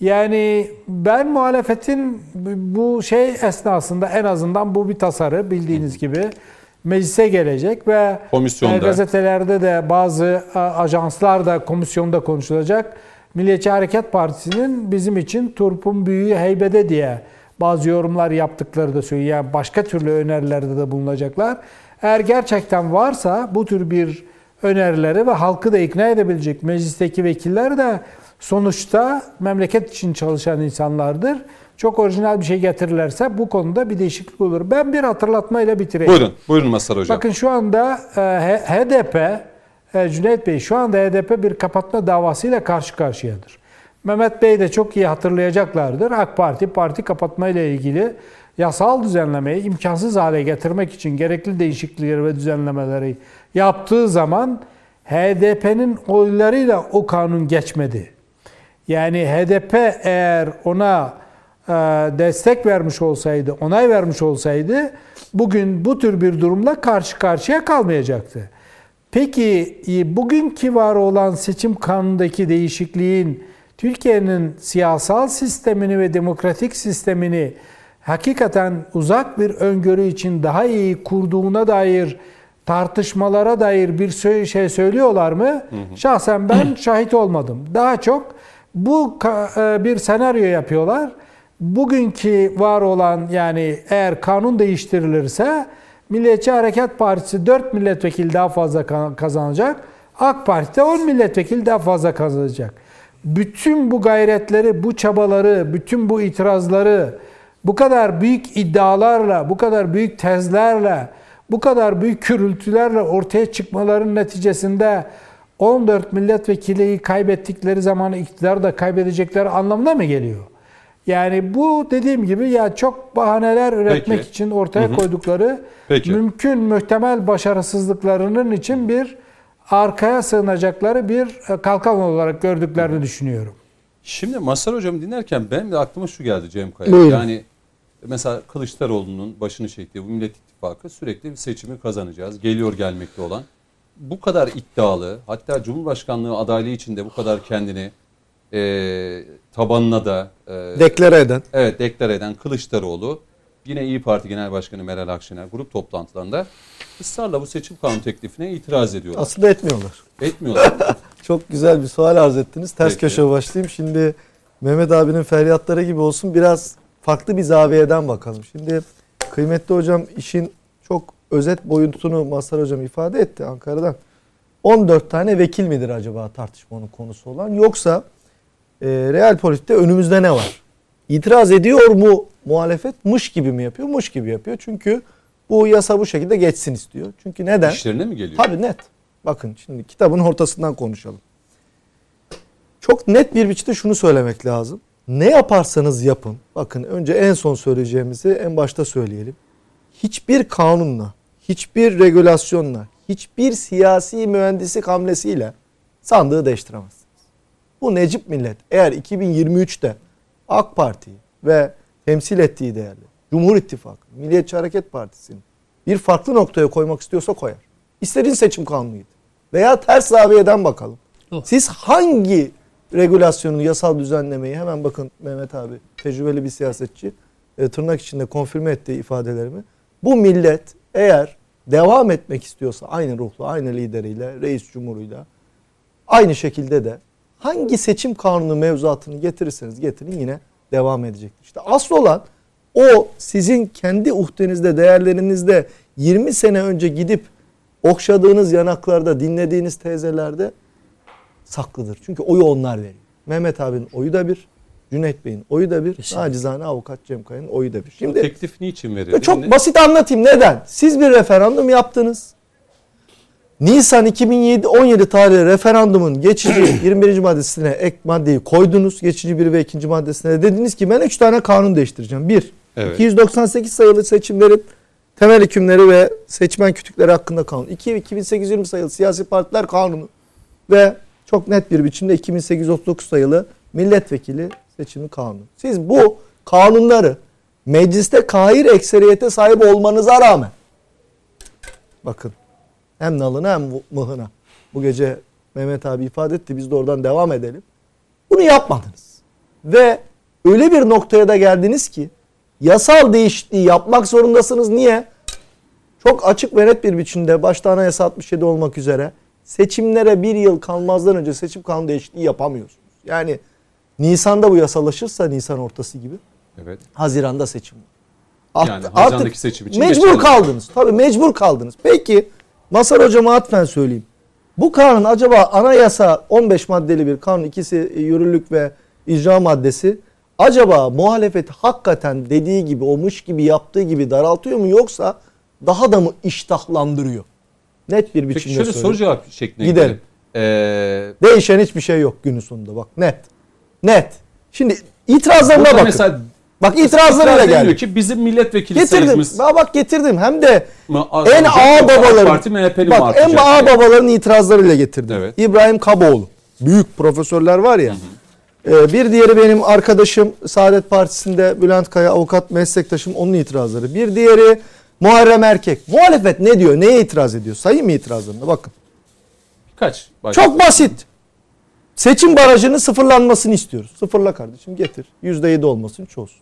Yani ben muhalefetin bu şey esnasında en azından bu bir tasarı bildiğiniz gibi meclise gelecek ve Komisyonda. gazetelerde de bazı ajanslar da komisyonda konuşulacak. Milliyetçi Hareket Partisi'nin bizim için turpun büyüğü heybede diye bazı yorumlar yaptıkları da söylüyor. Yani başka türlü önerilerde de bulunacaklar. Eğer gerçekten varsa bu tür bir önerileri ve halkı da ikna edebilecek meclisteki vekiller de sonuçta memleket için çalışan insanlardır çok orijinal bir şey getirirlerse bu konuda bir değişiklik olur. Ben bir hatırlatmayla bitireyim. Buyurun, buyurun Masar Hocam. Bakın şu anda e, HDP, Cüneyt Bey şu anda HDP bir kapatma davasıyla karşı karşıyadır. Mehmet Bey de çok iyi hatırlayacaklardır. AK Parti parti kapatma ile ilgili yasal düzenlemeyi imkansız hale getirmek için gerekli değişiklikleri ve düzenlemeleri yaptığı zaman HDP'nin oylarıyla o kanun geçmedi. Yani HDP eğer ona e, destek vermiş olsaydı, onay vermiş olsaydı bugün bu tür bir durumla karşı karşıya kalmayacaktı. Peki e, bugünkü var olan seçim kanunundaki değişikliğin Türkiye'nin siyasal sistemini ve demokratik sistemini hakikaten uzak bir öngörü için daha iyi kurduğuna dair tartışmalara dair bir şey söylüyorlar mı? Hı hı. Şahsen ben [clears throat] şahit olmadım. Daha çok bu e, bir senaryo yapıyorlar bugünkü var olan yani eğer kanun değiştirilirse Milliyetçi Hareket Partisi 4 milletvekili daha fazla kazanacak. AK Parti de 10 milletvekili daha fazla kazanacak. Bütün bu gayretleri, bu çabaları, bütün bu itirazları bu kadar büyük iddialarla, bu kadar büyük tezlerle, bu kadar büyük kürültülerle ortaya çıkmaların neticesinde 14 milletvekiliyi kaybettikleri zaman iktidar da kaybedecekleri anlamına mı geliyor? Yani bu dediğim gibi ya çok bahaneler üretmek Peki. için ortaya hı hı. koydukları Peki. mümkün muhtemel başarısızlıklarının için bir arkaya sığınacakları bir e, kalkan olarak gördüklerini düşünüyorum. Şimdi Masar Hocam dinlerken benim de aklıma şu geldi Cem Kaya. Buyurun. Yani mesela Kılıçdaroğlu'nun başını çektiği bu Millet İttifakı sürekli bir seçimi kazanacağız. Geliyor gelmekte olan. Bu kadar iddialı hatta Cumhurbaşkanlığı adaylığı içinde bu kadar kendini e, tabanına da e, deklare eden. Evet deklare eden Kılıçdaroğlu yine İyi Parti Genel Başkanı Meral Akşener grup toplantılarında ısrarla bu seçim kanun teklifine itiraz ediyorlar. Aslında etmiyorlar. Etmiyorlar. [laughs] Çok güzel bir sual arz ettiniz. Ters Peki. köşe başlayayım. Şimdi Mehmet abinin feryatları gibi olsun biraz farklı bir zaviyeden bakalım. Şimdi kıymetli hocam işin çok özet boyutunu Mazhar hocam ifade etti Ankara'dan. 14 tane vekil midir acaba tartışmanın konusu olan yoksa e, real politikte önümüzde ne var? İtiraz ediyor mu muhalefet? Mış gibi mi yapıyor? Mış gibi yapıyor. Çünkü bu yasa bu şekilde geçsin istiyor. Çünkü neden? İşlerine mi geliyor? Tabii net. Bakın şimdi kitabın ortasından konuşalım. Çok net bir biçimde şunu söylemek lazım. Ne yaparsanız yapın. Bakın önce en son söyleyeceğimizi en başta söyleyelim. Hiçbir kanunla, hiçbir regülasyonla, hiçbir siyasi mühendislik hamlesiyle sandığı değiştiremez. Bu Necip millet eğer 2023'te AK Parti ve temsil ettiği değerli Cumhur İttifakı, Milliyetçi Hareket Partisi'nin bir farklı noktaya koymak istiyorsa koyar. İstediğin seçim kanunuydu. Veya ters zaviyeden bakalım. Siz hangi regülasyonu, yasal düzenlemeyi hemen bakın Mehmet abi tecrübeli bir siyasetçi e, tırnak içinde konfirme ettiği ifadelerimi. Bu millet eğer devam etmek istiyorsa aynı ruhla, aynı lideriyle, reis cumhuruyla aynı şekilde de hangi seçim kanunu mevzuatını getirirseniz getirin yine devam edecektir. İşte asıl olan o sizin kendi uhdenizde, değerlerinizde 20 sene önce gidip okşadığınız yanaklarda, dinlediğiniz teyzelerde saklıdır. Çünkü oyu onlar veriyor. Mehmet abinin oyu da bir, Cüneyt Bey'in oyu da bir, Kesinlikle. nacizane avukat Cem Kaya'nın oyu da bir. Şimdi teklif niçin verildi? çok Ne- basit anlatayım neden? Siz bir referandum yaptınız. Nisan 2017 17 tarihli referandumun geçici [clears throat] 21. maddesine ek maddeyi koydunuz. Geçici 1 ve 2. maddesine de dediniz ki ben 3 tane kanun değiştireceğim. 1. Evet. 298 sayılı seçimlerin temel hükümleri ve seçmen kütükleri hakkında kanun. 2. 2820 sayılı siyasi partiler kanunu ve çok net bir biçimde 2839 sayılı milletvekili seçimi kanunu. Siz bu kanunları mecliste kahir ekseriyete sahip olmanıza rağmen bakın hem nalına hem mıhına bu gece Mehmet abi ifade etti biz de oradan devam edelim. Bunu yapmadınız. Ve öyle bir noktaya da geldiniz ki yasal değişikliği yapmak zorundasınız. Niye? Çok açık ve net bir biçimde başta anayasa 67 olmak üzere seçimlere bir yıl kalmazdan önce seçim kanunu değişikliği yapamıyorsunuz. Yani Nisan'da bu yasalaşırsa Nisan ortası gibi Evet. Haziran'da seçim. Yani Haziran'daki seçim için mecbur geçerli. kaldınız. Tabii mecbur kaldınız. Peki Masar Hocam'a atfen söyleyeyim. Bu kanun acaba anayasa 15 maddeli bir kanun ikisi yürürlük ve icra maddesi acaba muhalefeti hakikaten dediği gibi olmuş gibi yaptığı gibi daraltıyor mu yoksa daha da mı iştahlandırıyor? Net bir biçimde Peki şöyle soru cevap şeklinde Gidelim. gidelim. Ee, Değişen hiçbir şey yok günün sonunda bak net. Net. Şimdi itirazlarına bakın. mesela bak itirazlarıyla itiraz geldi. ki bizim milletvekili Getirdim. sayımız bak getirdim. Hem de mı en ağ babaların Parti MHP'li bak en ağ diye. babaların itirazlarıyla getirdim. Evet. İbrahim Kaboğlu. Büyük profesörler var ya. Ee, bir diğeri benim arkadaşım Saadet Partisi'nde Bülent Kaya avukat meslektaşım onun itirazları. Bir diğeri Muharrem Erkek. Muhalefet ne diyor? Neye itiraz ediyor? Sayayım mı itirazlarını? Bakın. Kaç? Bak- Çok basit. Seçim barajının sıfırlanmasını istiyoruz. Sıfırla kardeşim getir. %7 olmasın çoğulsun.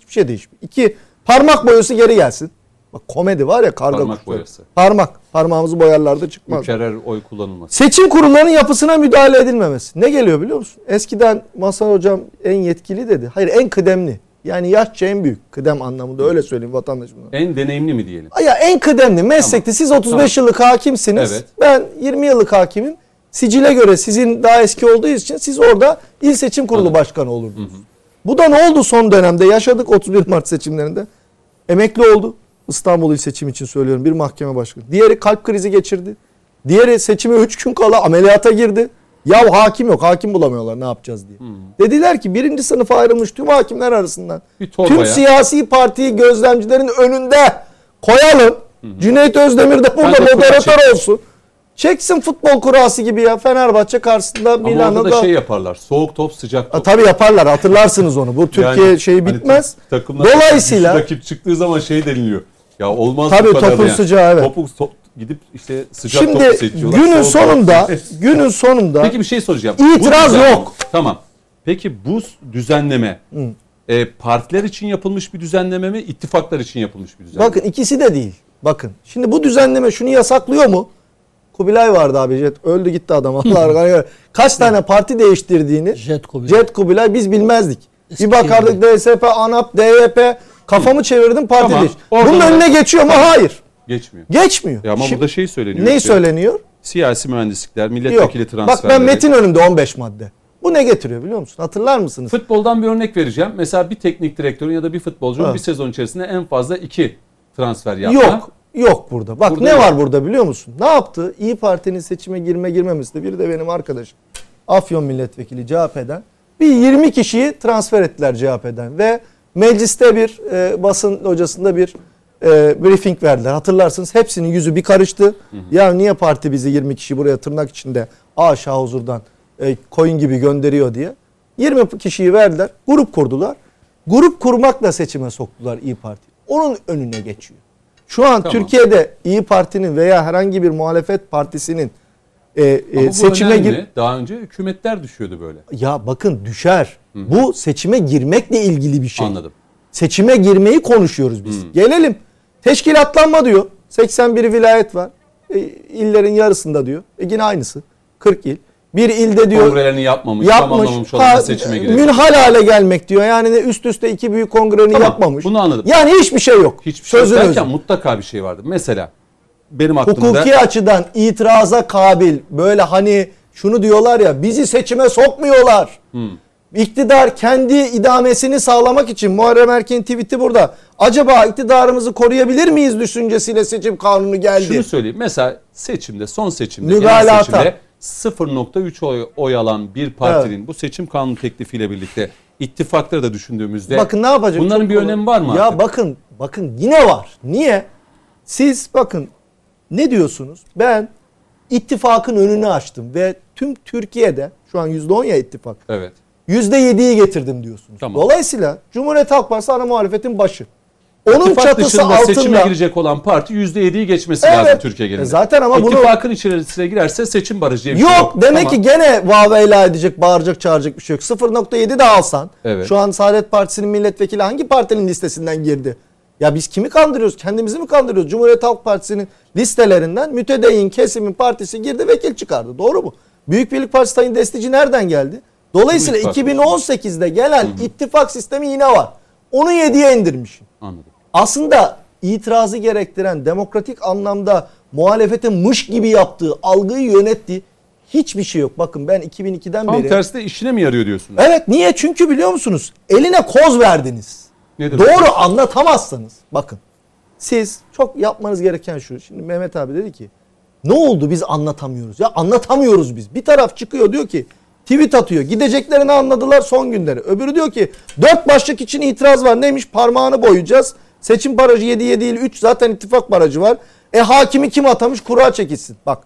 Hiçbir şey değişmiyor. İki, parmak boyası geri gelsin. Bak komedi var ya karga Parmak kuşları. boyası. Parmak. Parmağımızı boyarlarda çıkmaz. Mükerrer oy kullanılması. Seçim kurullarının yapısına müdahale edilmemesi. Ne geliyor biliyor musun? Eskiden Masal Hocam en yetkili dedi. Hayır en kıdemli. Yani yaşça en büyük. Kıdem anlamında öyle söyleyeyim vatandaşımla. En deneyimli mi diyelim? Ya en kıdemli meslekte siz 35 yıllık hakimsiniz. Evet. Ben 20 yıllık hakimim. Sicile göre sizin daha eski olduğu için siz orada il seçim kurulu başkanı olurdunuz. Bu da ne oldu son dönemde? Yaşadık 31 Mart seçimlerinde. Emekli oldu. İstanbul il seçim için söylüyorum bir mahkeme başkanı. Diğeri kalp krizi geçirdi. Diğeri seçime 3 gün kala ameliyata girdi. Ya hakim yok. Hakim bulamıyorlar ne yapacağız diye. Dediler ki birinci sınıfa ayrılmış tüm hakimler arasından tüm siyasi partiyi gözlemcilerin önünde koyalım. Cüneyt Özdemir de burada moderatör olsun. Çeksin futbol kurası gibi ya Fenerbahçe karşısında Ama Milano'da. orada da şey yaparlar. Soğuk top, sıcak top. tabii yaparlar hatırlarsınız onu. Bu Türkiye Yani şeyi hani bitmez. takımlar Dolayısıyla rakip çıktığı zaman şey deniliyor. Ya olmaz Tabii bu kadar topun yani. sıcağı, evet. Topu top, gidip işte sıcak topu şimdi seçiyorlar. günün soğuk topu sonunda seçiyorlar. günün sonunda Peki bir şey soracağım. İtiraz yok. Tamam. Peki bu düzenleme e, partiler için yapılmış bir düzenleme mi, ittifaklar için yapılmış bir düzenleme? bakın ikisi de değil. Bakın şimdi bu düzenleme şunu yasaklıyor mu? Kubilay vardı abi Jet. Öldü gitti adam. Allah [laughs] Kaç tane parti değiştirdiğini Jet Kubilay. Jet Kubilay biz bilmezdik. Eski bir bakardık DSP, ANAP, DYP kafamı çevirdim parti Tamam. değiş. Bunun önüne geçiyor mu? Hayır. Geçmiyor. Geçmiyor. Ya ama Şimdi- burada şey söyleniyor. ne işte, söyleniyor? Siyasi mühendislikler, Yok. milletvekili Bak transferleri. ben metin önümde 15 madde. Bu ne getiriyor biliyor musun? Hatırlar mısınız? Futboldan bir örnek vereceğim. Mesela bir teknik direktörün ya da bir futbolcunun Evet. bir sezon içerisinde en fazla iki transfer yapma. Yok. Yok burada. Bak Burada ne yok. var burada biliyor musun? Ne yaptı? İyi Parti'nin seçime girme girmemesi de biri de benim arkadaşım. Afyon milletvekili CHP'den. Bir 20 kişiyi transfer ettiler CHP'den ve mecliste bir e, basın hocasında bir e, briefing verdiler. Hatırlarsınız hepsinin yüzü bir karıştı. Ya niye parti bizi 20 kişi buraya tırnak içinde aşağı huzurdan e, koyun gibi gönderiyor diye. 20 kişiyi verdiler. Grup kurdular. Grup kurmakla seçime soktular İyi Parti. Onun önüne geçiyor. Şu an Tamam. Türkiye'de İyi Parti'nin veya herhangi bir muhalefet partisinin e, e, seçime önemli. gir Daha önce hükümetler düşüyordu böyle. ya bakın düşer. Bu seçime girmekle ilgili bir şey. Anladım. Seçime girmeyi konuşuyoruz biz. Gelelim. Teşkilatlanma diyor. 81 vilayet var. E, illerin yarısında diyor. E yine aynısı. 40 il. Bir ilde diyor Kongrelerini yapmamış, yapmış. Ha, seçime girecek. münhal hale gelmek diyor. Yani üst üste iki büyük kongreni Tamam, yapmamış. bunu anladım. Yani hiçbir şey yok. Hiçbir şey Sözün özü. mutlaka bir şey vardı. Mesela benim aklımda Hukuki açıdan itiraza kabil böyle hani şunu diyorlar ya bizi seçime sokmuyorlar. Hmm. İktidar kendi idamesini sağlamak için Muharrem Erken'in tweet'i burada. Acaba iktidarımızı koruyabilir miyiz düşüncesiyle seçim kanunu geldi. şunu söyleyeyim. Mesela seçimde, son seçimde, Mügalata. seçimde 0.3 oy, oy alan bir partinin bu seçim kanunu teklifiyle birlikte ittifakları da düşündüğümüzde Bakın ne yapacak? bunların Çok bir önemi var mı Ya artık? bakın bakın yine var. Niye? Siz bakın ne diyorsunuz? Ben ittifakın önünü açtım ve tüm Türkiye'de şu an %10 ya ittifak. Evet. %7'yi getirdim diyorsunuz. Tamam. Dolayısıyla Cumhuriyet Halk Partisi ana muhalefetin başı. Onun İttifak çatısı dışında seçime altında girecek olan parti %7'yi geçmesi Evet. lazım Türkiye genelinde. Zaten ama bunu- İttifakın içerisine girerse seçim barajı diye bir şey Yok demek Tamam. ki gene vaveyla edecek, bağıracak, çağıracak bir şey yok. 0.7 de alsan. Evet. Şu an Saadet Partisi'nin milletvekili hangi partinin listesinden girdi? Ya biz kimi kandırıyoruz? Kendimizi mi kandırıyoruz? Cumhuriyet Halk Partisi'nin listelerinden mütedeyyin kesimin partisi girdi vekil çıkardı. Doğru mu? Büyük Birlik Partisi Sayın Destici nereden geldi? Dolayısıyla Büyük Parti. 2018'de gelen ittifak sistemi yine var. Onu 7'ye indirmiş. Anladım. Aslında itirazı gerektiren demokratik anlamda muhalefetin mış gibi yaptığı, algıyı yönettiği hiçbir şey yok. Bakın ben 2002'den Tam beri... tersi de işine mi yarıyor diyorsunuz? Evet niye? Çünkü biliyor musunuz? Eline koz verdiniz. Nedir Doğru anlatamazsanız. Bakın siz çok yapmanız gereken şu. Şimdi Mehmet abi dedi ki ne oldu biz anlatamıyoruz? Ya anlatamıyoruz biz. Bir taraf çıkıyor diyor ki tweet atıyor. Gideceklerini anladılar son günleri. Öbürü diyor ki dört başlık için itiraz var. Neymiş? Parmağını boyayacağız. Seçim barajı 7 7 değil 3 zaten ittifak barajı var. E hakimi kim atamış? Kura çekilsin. Bak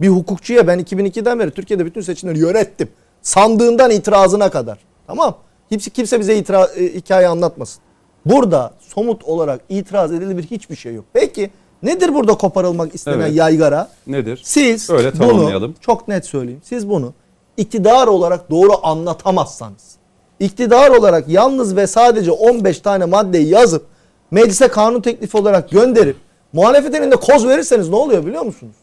bir hukukçuya ben 2002'den beri Türkiye'de bütün seçimleri yönettim. Sandığından itirazına kadar. Tamam. Kimse, kimse bize itira, e, hikaye anlatmasın. Burada somut olarak itiraz edilebilir hiçbir şey yok. Peki nedir burada koparılmak istenen Evet. yaygara? Nedir? Siz Öyle bunu çok net söyleyeyim. Siz bunu iktidar olarak doğru anlatamazsanız, iktidar olarak yalnız ve sadece 15 tane maddeyi yazıp meclise kanun teklifi olarak gönderip muhalefetin elinde koz verirseniz ne oluyor biliyor musunuz?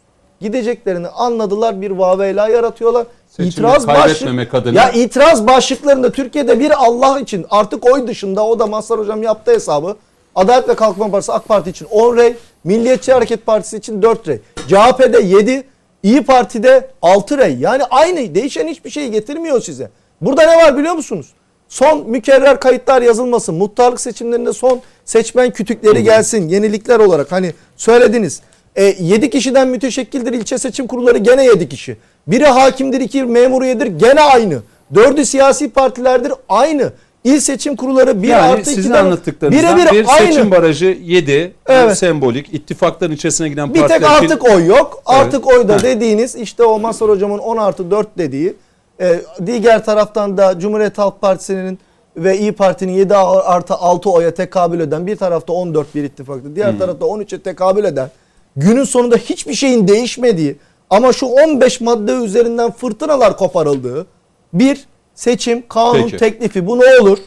Gideceklerini anladılar bir vaveyla yaratıyorlar. Seçimi itiraz kaybetmemek adına- Ya itiraz başlıklarında Türkiye'de bir Allah için artık oy dışında o da Mazhar Hocam yaptı hesabı. Adalet ve Kalkınma Partisi AK Parti için 10 rey, Milliyetçi Hareket Partisi için 4 rey. CHP'de 7, İyi Parti'de 6 rey. Yani aynı değişen hiçbir şey getirmiyor size. Burada ne var biliyor musunuz? Son mükerrer kayıtlar yazılmasın. Muhtarlık seçimlerinde son seçmen kütükleri gelsin. Yenilikler olarak hani söylediniz. E, 7 kişiden müteşekkildir ilçe seçim kurulları gene 7 kişi. Biri hakimdir, iki memuriyedir gene aynı. Dördü siyasi partilerdir aynı. İl seçim kurulları bir yani artı sizin 2'den anlattıklarınızdan bir aynı. seçim barajı 7 Evet. sembolik ittifakların içerisine giden Bir partiler tek için- artık oy yok. Artık oy da dediğiniz işte o Masar hocamın 10 artı 4 dediği. E, diğer taraftan da Cumhuriyet Halk Partisi'nin ve İyi Parti'nin 7 artı 6 oya tekabül eden bir tarafta 14 bir ittifaktı. Diğer Hmm. tarafta 13'e tekabül eden günün sonunda hiçbir şeyin değişmediği ama şu 15 madde üzerinden fırtınalar koparıldığı bir seçim kanun Peki. teklifi. Bu ne olur?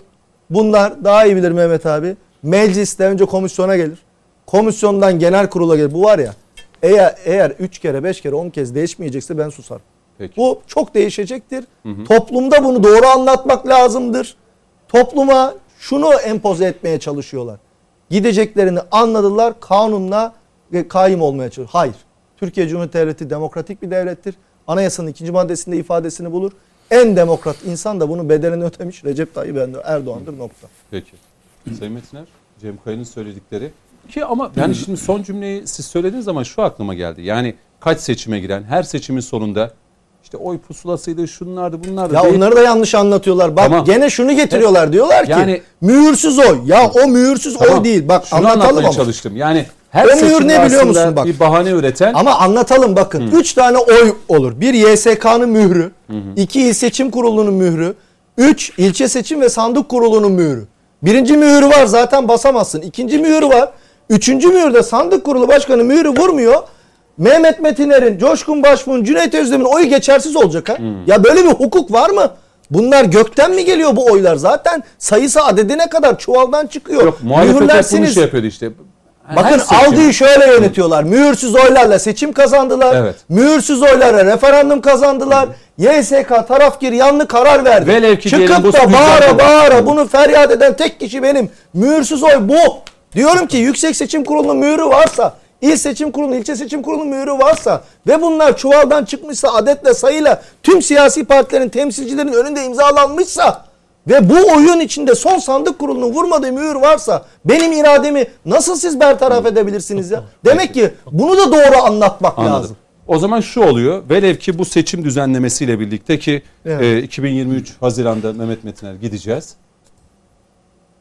Bunlar daha iyi bilir Mehmet abi. Mecliste önce komisyona gelir. Komisyondan genel kurula gelir. Bu var ya eğer eğer 3 kere 5 kere 10 kez değişmeyecekse ben susarım. Peki. Bu çok değişecektir. Toplumda bunu doğru anlatmak lazımdır. Topluma şunu empoze etmeye çalışıyorlar. Gideceklerini anladılar. Kanunla kaim olmaya çalışıyor. Hayır. Türkiye Cumhuriyeti Devleti demokratik bir devlettir. Anayasanın ikinci maddesinde ifadesini bulur. En demokrat insan da bunun bedelini ödemiş. Recep Tayyip Erdoğan'dır nokta. Peki. Sayın Metiner, Cem Kaya'nın söyledikleri. Ki ama yani şimdi son cümleyi siz söylediğiniz zaman şu aklıma geldi. Yani kaç seçime giren, her seçimin sonunda işte oy pusulasıydı, şunlardı, bunlardı. Ya değil. onları da yanlış anlatıyorlar. Bak Tamam. gene şunu getiriyorlar. Diyorlar ki Yani- mühürsüz oy. Ya o mühürsüz Tamam, oy değil. Bak şunu anlatalım ama. çalıştım. Yani her O mühür ne biliyor musun bak? bir bahane üreten Ama anlatalım bakın. Üç tane oy olur. Bir YSK'nın mührü. iki il seçim kurulunun mührü. Üç ilçe seçim ve sandık kurulunun mührü. Birinci mührü var zaten basamazsın. İkinci mührü var. Üçüncü mühürde sandık kurulu başkanı mührü vurmuyor. Mehmet Metiner'in, Coşkun Başbuğ'un, Cüneyt Özdemir'in oyu geçersiz olacak ha. Ya böyle bir hukuk var mı? Bunlar gökten mi geliyor bu oylar? Zaten sayısı adedine kadar çuvaldan çıkıyor. Yok muhalefet bunu şey yapıyordu işte. Bakın algıyı şöyle yönetiyorlar. Mühürsüz oylarla seçim kazandılar. Evet. Mühürsüz oylara referandum kazandılar. YSK tarafgir yanlı karar verdi. Velev ki Çıkıp da bağıra bağıra bunu feryat eden tek kişi benim. Mühürsüz oy bu. Diyorum ki Yüksek Seçim Kurulu'nun mührü varsa, İl Seçim Kurulu, ilçe seçim kurulu mührü varsa ve bunlar çuvaldan çıkmışsa adetle sayıyla tüm siyasi partilerin temsilcilerin önünde imzalanmışsa ve bu oyun içinde son sandık kurulunun vurmadığı mühür varsa benim irademi nasıl siz bertaraf edebilirsiniz ya? Demek ki bunu da doğru anlatmak Anladım. lazım. O zaman şu oluyor. Velev ki bu seçim düzenlemesiyle birlikte ki Evet. e, 2023 Haziran'da Mehmet Metiner gideceğiz.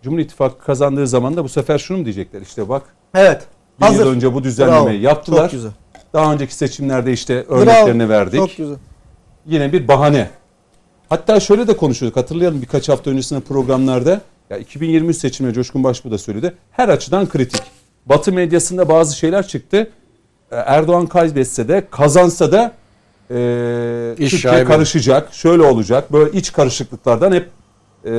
Cumhur İttifakı kazandığı zaman da bu sefer şunu mu diyecekler? İşte bak Evet. Bir Hazır. yıl önce bu düzenlemeyi Bravo. yaptılar. Çok güzel. Daha önceki seçimlerde işte örneklerini Bravo. verdik. Çok güzel. Yine bir bahane. Hatta şöyle de konuşuyorduk. Hatırlayalım birkaç hafta öncesinde programlarda. Ya 2023 seçimine Coşkun Başbuğ da söyledi. Her açıdan kritik. Batı medyasında bazı şeyler çıktı. Ee, Erdoğan kaybetse de kazansa da e, İş Türkiye şaibi. karışacak. Şöyle olacak. Böyle iç karışıklıklardan hep e,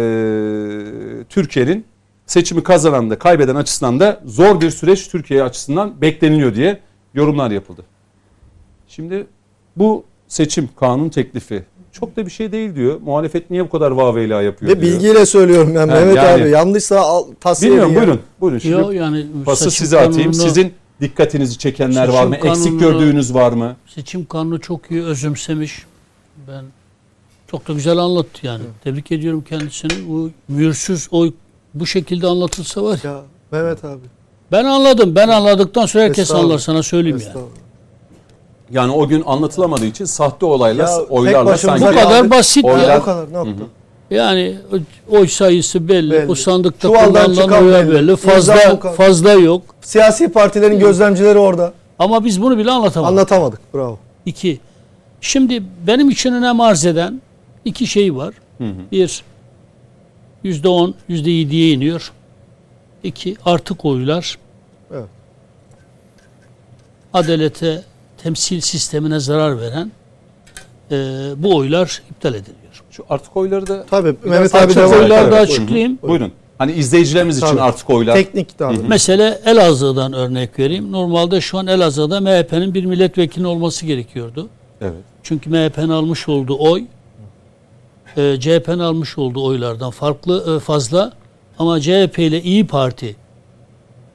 Türkiye'nin seçimi kazanan da kaybeden açısından da zor bir süreç Türkiye açısından bekleniliyor diye yorumlar yapıldı. Şimdi bu seçim kanun teklifi çok da bir şey değil diyor. Muhalefet niye bu kadar vaveyla yapıyor Ve diyor. bilgiyle söylüyorum ben Ha, Mehmet yani- abi. Yanlışsa al, tasfiye Bilmiyorum buyurun. Buyurun. Şimdi Yo, yani pası size atayım. kanununu- Sizin dikkatinizi çekenler var mı? Eksik kanununu- gördüğünüz var mı? Seçim kanunu çok iyi özümsemiş. Ben çok da güzel anlattı yani. Tebrik ediyorum kendisini. Bu mühürsüz oy bu şekilde anlatılsa var ya. Mehmet abi. Ben anladım. Ben anladıktan sonra herkes anlar sana söyleyeyim yani. Yani o gün anlatılamadığı için sahte olayla, Ya, tek oylarla başımıza sanki Bu kadar geldik. basit Oylar- ya. O kadar nokta. Yani o- oy sayısı belli. Belli. O sandıkta Çuvaldan kullanılan çıkan oya belli. belli. İmza Fazla kadar. fazla yok. Siyasi partilerin gözlemcileri orada. Ama biz bunu bile anlatamadık. Anlatamadık. Bravo. İki. Şimdi benim için önem arz eden iki şey var. Bir, yüzde on, yüzde yediye iniyor. İki, artık oylar. Evet. Adalete, temsil sistemine zarar veren e, bu oylar iptal ediliyor. şu artık oyları da Tabii Mehmet abi açık devam oylar da açıklayayım. buyurun. Hani izleyicilerimiz için Tabii. artık oylar. Teknik tabii. Mesele Elazığ'dan örnek vereyim. Normalde şu an Elazığ'da MHP'nin bir milletvekili olması gerekiyordu. Evet. Çünkü MHP'nin almış olduğu oy e, CHP'nin almış olduğu oylardan farklı e, fazla ama CHP ile İyi Parti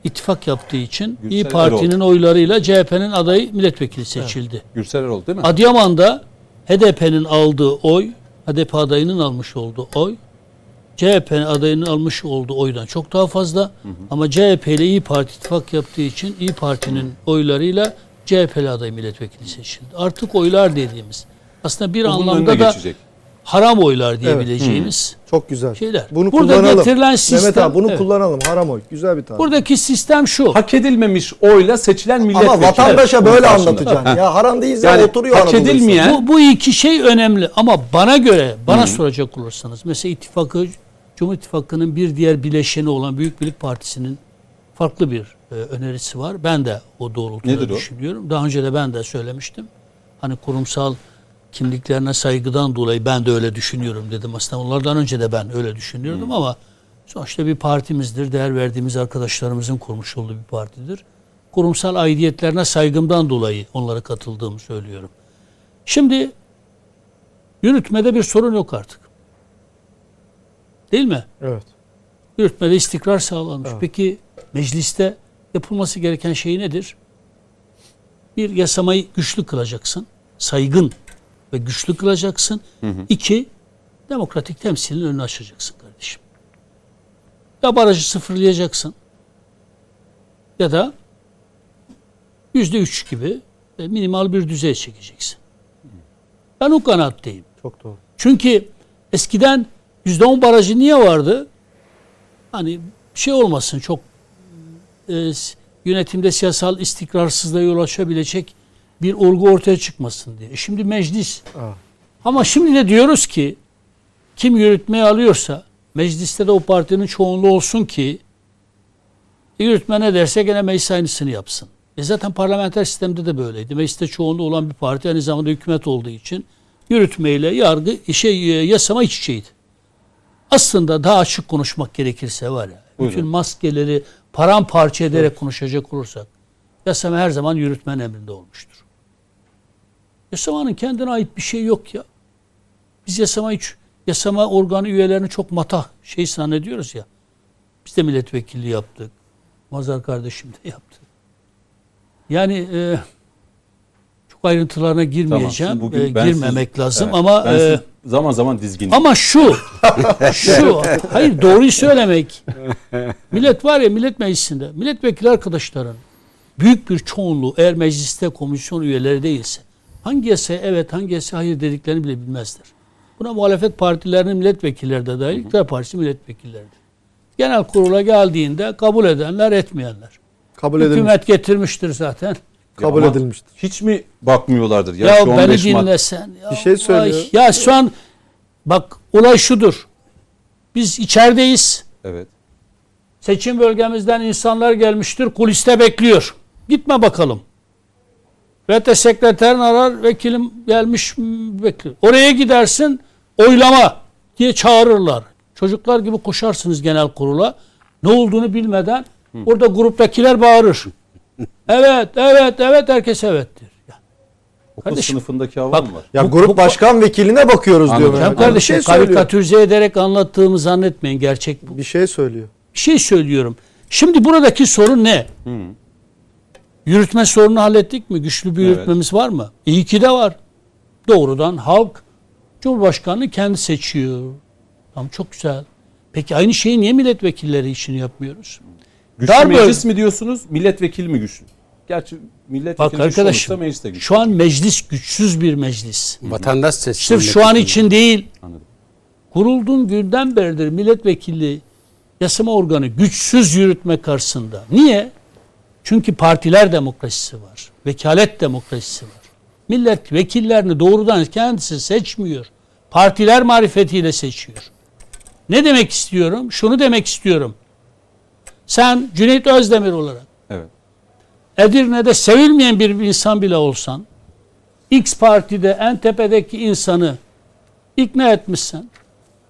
ittifak yaptığı için Gürsel İyi Parti'nin oylarıyla CHP'nin adayı milletvekili seçildi. Gürsel Erol değil mi? Adıyaman'da HDP'nin aldığı oy, HDP adayının almış olduğu oy, CHP'nin adayının almış olduğu oydan çok daha fazla. Ama CHP ile İyi Parti ittifak yaptığı için İyi Parti'nin oylarıyla CHP'li aday milletvekili seçildi. Artık oylar dediğimiz aslında bir Bu bunun anlamda da geçecek. Haram oylar diyebileceğimiz Çok güzel. şeyler. Bunu Burada kullanalım. getirilen sistem Mehmet abi bunu evet. kullanalım. Haram oy. Güzel bir tabir. Buradaki sistem şu. Hak edilmemiş oyla seçilen milletvekili. Ama vatandaşa böyle anlatacaksın. [laughs] Ya haram değilse Yani oturuyor hak edilmeyen-. Bu, bu iki şey önemli ama bana göre, bana soracak olursanız mesela ittifakı, Cumhur İttifakı'nın bir diğer bileşeni olan Büyük Birlik Partisi'nin farklı bir e, önerisi var. Ben de o doğrultuda Nedir o? düşünüyorum. Daha önce de ben de söylemiştim. Hani kurumsal kimliklerine saygıdan dolayı ben de öyle düşünüyorum dedim. Aslında onlardan önce de ben öyle düşünüyordum ama sonuçta bir partimizdir. Değer verdiğimiz arkadaşlarımızın kurmuş olduğu bir partidir. Kurumsal aidiyetlerine saygımdan dolayı onlara katıldığımı söylüyorum. Şimdi yürütmede bir sorun yok artık. Değil mi? Evet. Yürütmede istikrar sağlanmış. Evet. Peki mecliste yapılması gereken şey nedir? Bir yasamayı güçlü kılacaksın. Saygın ve güçlü kılacaksın. İki, demokratik temsilin önünü açacaksın kardeşim. Ya barajı sıfırlayacaksın ya da yüzde üç gibi minimal bir düzey çekeceksin. Ben o kanaatteyim. Çok doğru. Çünkü eskiden %10 barajı niye vardı? Hani şey olmasın çok e, yönetimde siyasal istikrarsızlığa yol açabilecek bir olgu ortaya çıkmasın diye. E Şimdi meclis. Aa. Ama şimdi de diyoruz ki kim yürütmeyi alıyorsa mecliste de o partinin çoğunluğu olsun ki yürütme ne derse gene meclis aynısını yapsın. E zaten parlamenter sistemde de böyleydi. Mecliste çoğunluğu olan bir parti aynı zamanda hükümet olduğu için yürütmeyle yargı şey yasama iç içeydi. Aslında daha açık konuşmak gerekirse var ya Buyurun. bütün maskeleri paramparça ederek konuşacak olursak yasama her zaman yürütmen emrinde olmuştur. Yasamanın kendine ait bir şey yok ya. Biz yasama hiç yasama organı üyelerini çok matah şey zannediyoruz ya. Biz de milletvekilliği yaptık. Mazhar kardeşim de yaptı. Yani e, çok ayrıntılarına girmeyeceğim. şimdi bugün E, girmemek siz- lazım evet, ama e, zaman zaman dizgin. ama şu, [laughs] şu, hayır doğruyu söylemek. Millet var ya millet meclisinde, milletvekili arkadaşların büyük bir çoğunluğu eğer mecliste komisyon üyeleri değilse hangi yasaya evet hangi yasaya hayır dediklerini bile bilmezler. Buna muhalefet partilerinin milletvekilleri de dahil, iktidar partisi milletvekilleri de. Genel kurula geldiğinde kabul edenler etmeyenler. Kabul edilmiş. Hükümet getirmiştir zaten. Kabul ama edilmiştir. Hiç mi bakmıyorlardır? Ya, Ya, şu beni 15 Mart- dinlesen. Ya, Bir şey söylüyor. ay, Ya şu an bak olay şudur. Biz içerideyiz. Evet. Seçim bölgemizden insanlar gelmiştir. Kuliste bekliyor. Gitme bakalım. VT sekreterin arar. Vekilim gelmiş bekliyor. Oraya gidersin. Oylama diye çağırırlar. Çocuklar gibi koşarsınız genel kurula. Ne olduğunu bilmeden orada gruptakiler bağırır. [laughs] evet, evet, evet herkes evettir. Ya, Okul Kardeşim, sınıfındaki hava bak- mı var? Ya Bu- grup bu- başkan vekiline bakıyoruz Anladım. diyor. Abi. kardeşim bir şey söylüyor. karikatürize ederek anlattığımı zannetmeyin. Gerçek bu. Bir şey söylüyor. Bir şey söylüyorum. Şimdi buradaki sorun ne? Hı. Yürütme sorunu hallettik mi? Güçlü bir Evet. yürütmemiz var mı? İyi ki de var. Doğrudan halk Cumhurbaşkanını kendi seçiyor. Tamam çok güzel. Peki aynı şeyi niye milletvekilleri için yapmıyoruz? Güçlü Dar meclis bölge- mi diyorsunuz? Milletvekili mi güçlü? Gerçi milletvekili Bak arkadaşım meclis de güçlü. şu an meclis güçsüz bir meclis. Vatandaş seçsin. Sırf şu an için değil. Anladım. Kurulduğun günden beridir milletvekili yasama organı güçsüz yürütme karşısında. Niye? Çünkü partiler demokrasisi var. Vekalet demokrasisi var. Millet vekillerini doğrudan kendisi seçmiyor. Partiler marifetiyle seçiyor. Ne demek istiyorum? Şunu demek istiyorum. Sen Cüneyt Özdemir olarak Evet. Edirne'de sevilmeyen bir insan bile olsan X partide en tepedeki insanı ikna etmişsen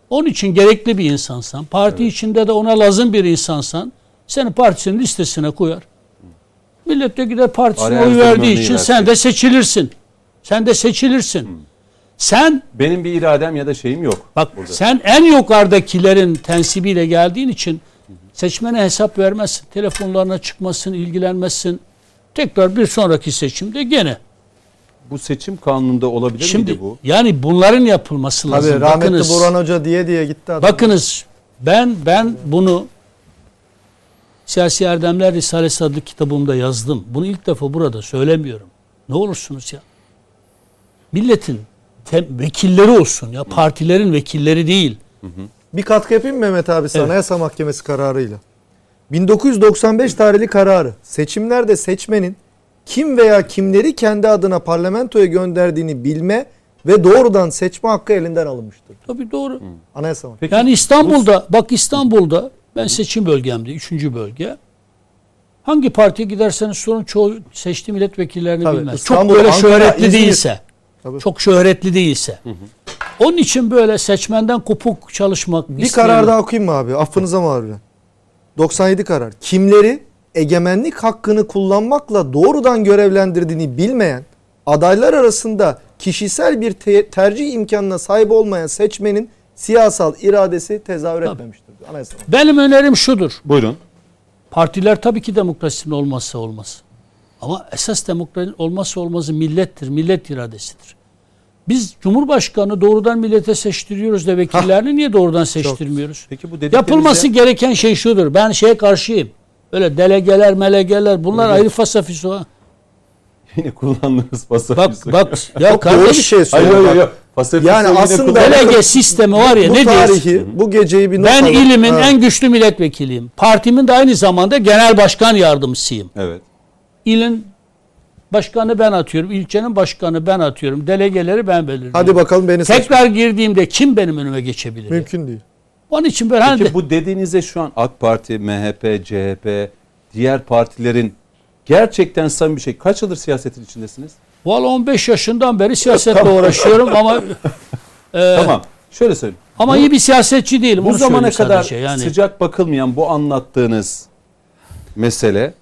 onun için gerekli bir insansan parti içinde de ona lazım bir insansan seni partisinin listesine koyar. Millet de gider partisine Araya oy verdiği için sen de seçilirsin. Sen de seçilirsin. Sen Benim bir iradem ya da şeyim yok. Bak burada. sen en yukarıdakilerin tensibiyle geldiğin için seçmene hesap vermezsin. Telefonlarına çıkmasın, ilgilenmezsin. Tekrar bir sonraki seçimde gene. Bu seçim kanununda olabilir Şimdi miydi bu? yani bunların yapılması lazım. Tabii rahmetli bakınız, Burhan Hoca diye diye gitti adam. bakınız ben ben bunu Siyasi Erdemler Risalesi adlı kitabımda yazdım. Bunu ilk defa burada söylemiyorum. Ne olursunuz ya. Milletin vekilleri olsun ya. Partilerin vekilleri değil. Bir katkı yapayım Mehmet abi sana Evet. Anayasa Mahkemesi kararıyla. 1995 tarihli kararı seçimlerde seçmenin kim veya kimleri kendi adına parlamentoya gönderdiğini bilme ve doğrudan seçme hakkı elinden alınmıştır. Tabii doğru. Anayasa Mahkemesi. Yani İstanbul'da bak İstanbul'da ben seçim bölgemde üçüncü bölge. Hangi partiye giderseniz sorun çoğu seçtiği milletvekillerini Tabii, bilmez. İstanbul, çok böyle Ankara, şöhretli İzmir. değilse. Tabii. Çok şöhretli değilse. Onun için böyle seçmenden kopuk çalışmak Bir isteyen- karar daha okuyayım mı abi? Affınıza mağruren. 97 karar. Kimleri egemenlik hakkını kullanmakla doğrudan görevlendirdiğini bilmeyen, adaylar arasında kişisel bir te- tercih imkanına sahip olmayan seçmenin siyasal iradesi tezahür Tabii. etmemiştir. Anayasa. Benim önerim şudur. Buyurun. Partiler tabii ki demokrasinin olmazsa olmaz. Ama esas demokrasinin olmazsa olmazı millettir. Millet iradesidir. Biz Cumhurbaşkanı doğrudan millete seçtiriyoruz da vekillerini niye doğrudan seçtirmiyoruz? Peki bu dediklerinize Yapılması gereken şey şudur. Ben şeye karşıyım. Öyle delegeler, melegeler bunlar ayrı fasafiso. ha. yine kullandığınız Bak pasaport. bak ya Çok doğru bir kardeş şey Hayır söylüyor. hayır bak. hayır. Pasaport Yani aslında- delege sistemi var ya bu ne diyorsun? tarihi, bu geceyi bir not Ben ilimin Ha. en güçlü milletvekiliyim. Partimin de aynı zamanda genel başkan yardımcısıyım. Evet. İlin başkanı ben atıyorum. ilçenin başkanı ben atıyorum. Delegeleri ben belirliyorum. Hadi bakalım beni seç. Tekrar girdiğimde kim benim önüme geçebilir? Mümkün değil. Onun için ben hani Peki bu dediğinize şu an AK Parti, MHP, CHP, diğer partilerin gerçekten samimi bir şey. Kaç yıldır siyasetin içindesiniz? Valla 15 yaşından beri siyasetle uğraşıyorum ama [laughs] e, Tamam. Şöyle söyleyeyim. Ama iyi bir siyasetçi değilim. Bu zamana kadar sadece. yani sıcak bakılmayan bu anlattığınız mesele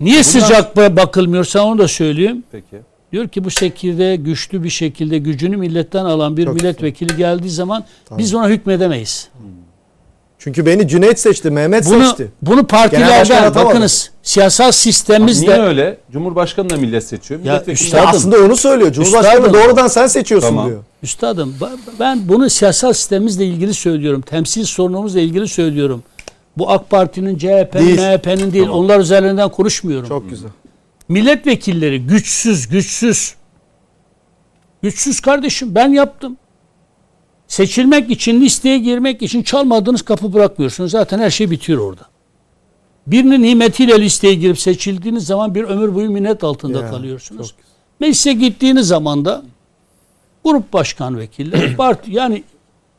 niye sıcak ba- bakılmıyorsa onu da söyleyeyim. peki. Diyor ki bu şekilde güçlü bir şekilde gücünü milletten alan bir Çok milletvekili geldiği zaman biz ona hükmedemeyiz. Çünkü beni Cüneyt seçti, Mehmet Bunu seçti. bunu partilerden bakınız siyasal sistemimizde Niye öyle? Cumhurbaşkanı da millet seçiyor. Ya Milletvekili üstadım, Ya aslında onu söylüyor. Cumhurbaşkanı Üstadım. doğrudan sen seçiyorsun Tamam. diyor. Üstadım ben bunu siyasal sistemimizle ilgili söylüyorum. Temsil sorunumuzla ilgili söylüyorum. Bu AK Parti'nin, CHP'nin, Değil. MHP'nin değil. Onlar üzerinden konuşmuyorum. Çok güzel. Milletvekilleri güçsüz, güçsüz. Güçsüz kardeşim ben yaptım. Seçilmek için, listeye girmek için çalmadığınız kapı bırakmıyorsunuz. Zaten her şey bitiyor orada. Birinin nimetiyle listeye girip seçildiğiniz zaman bir ömür boyu minnet altında Ya, kalıyorsunuz. Meclise gittiğiniz zaman da grup başkan vekilleri, [clears throat] parti yani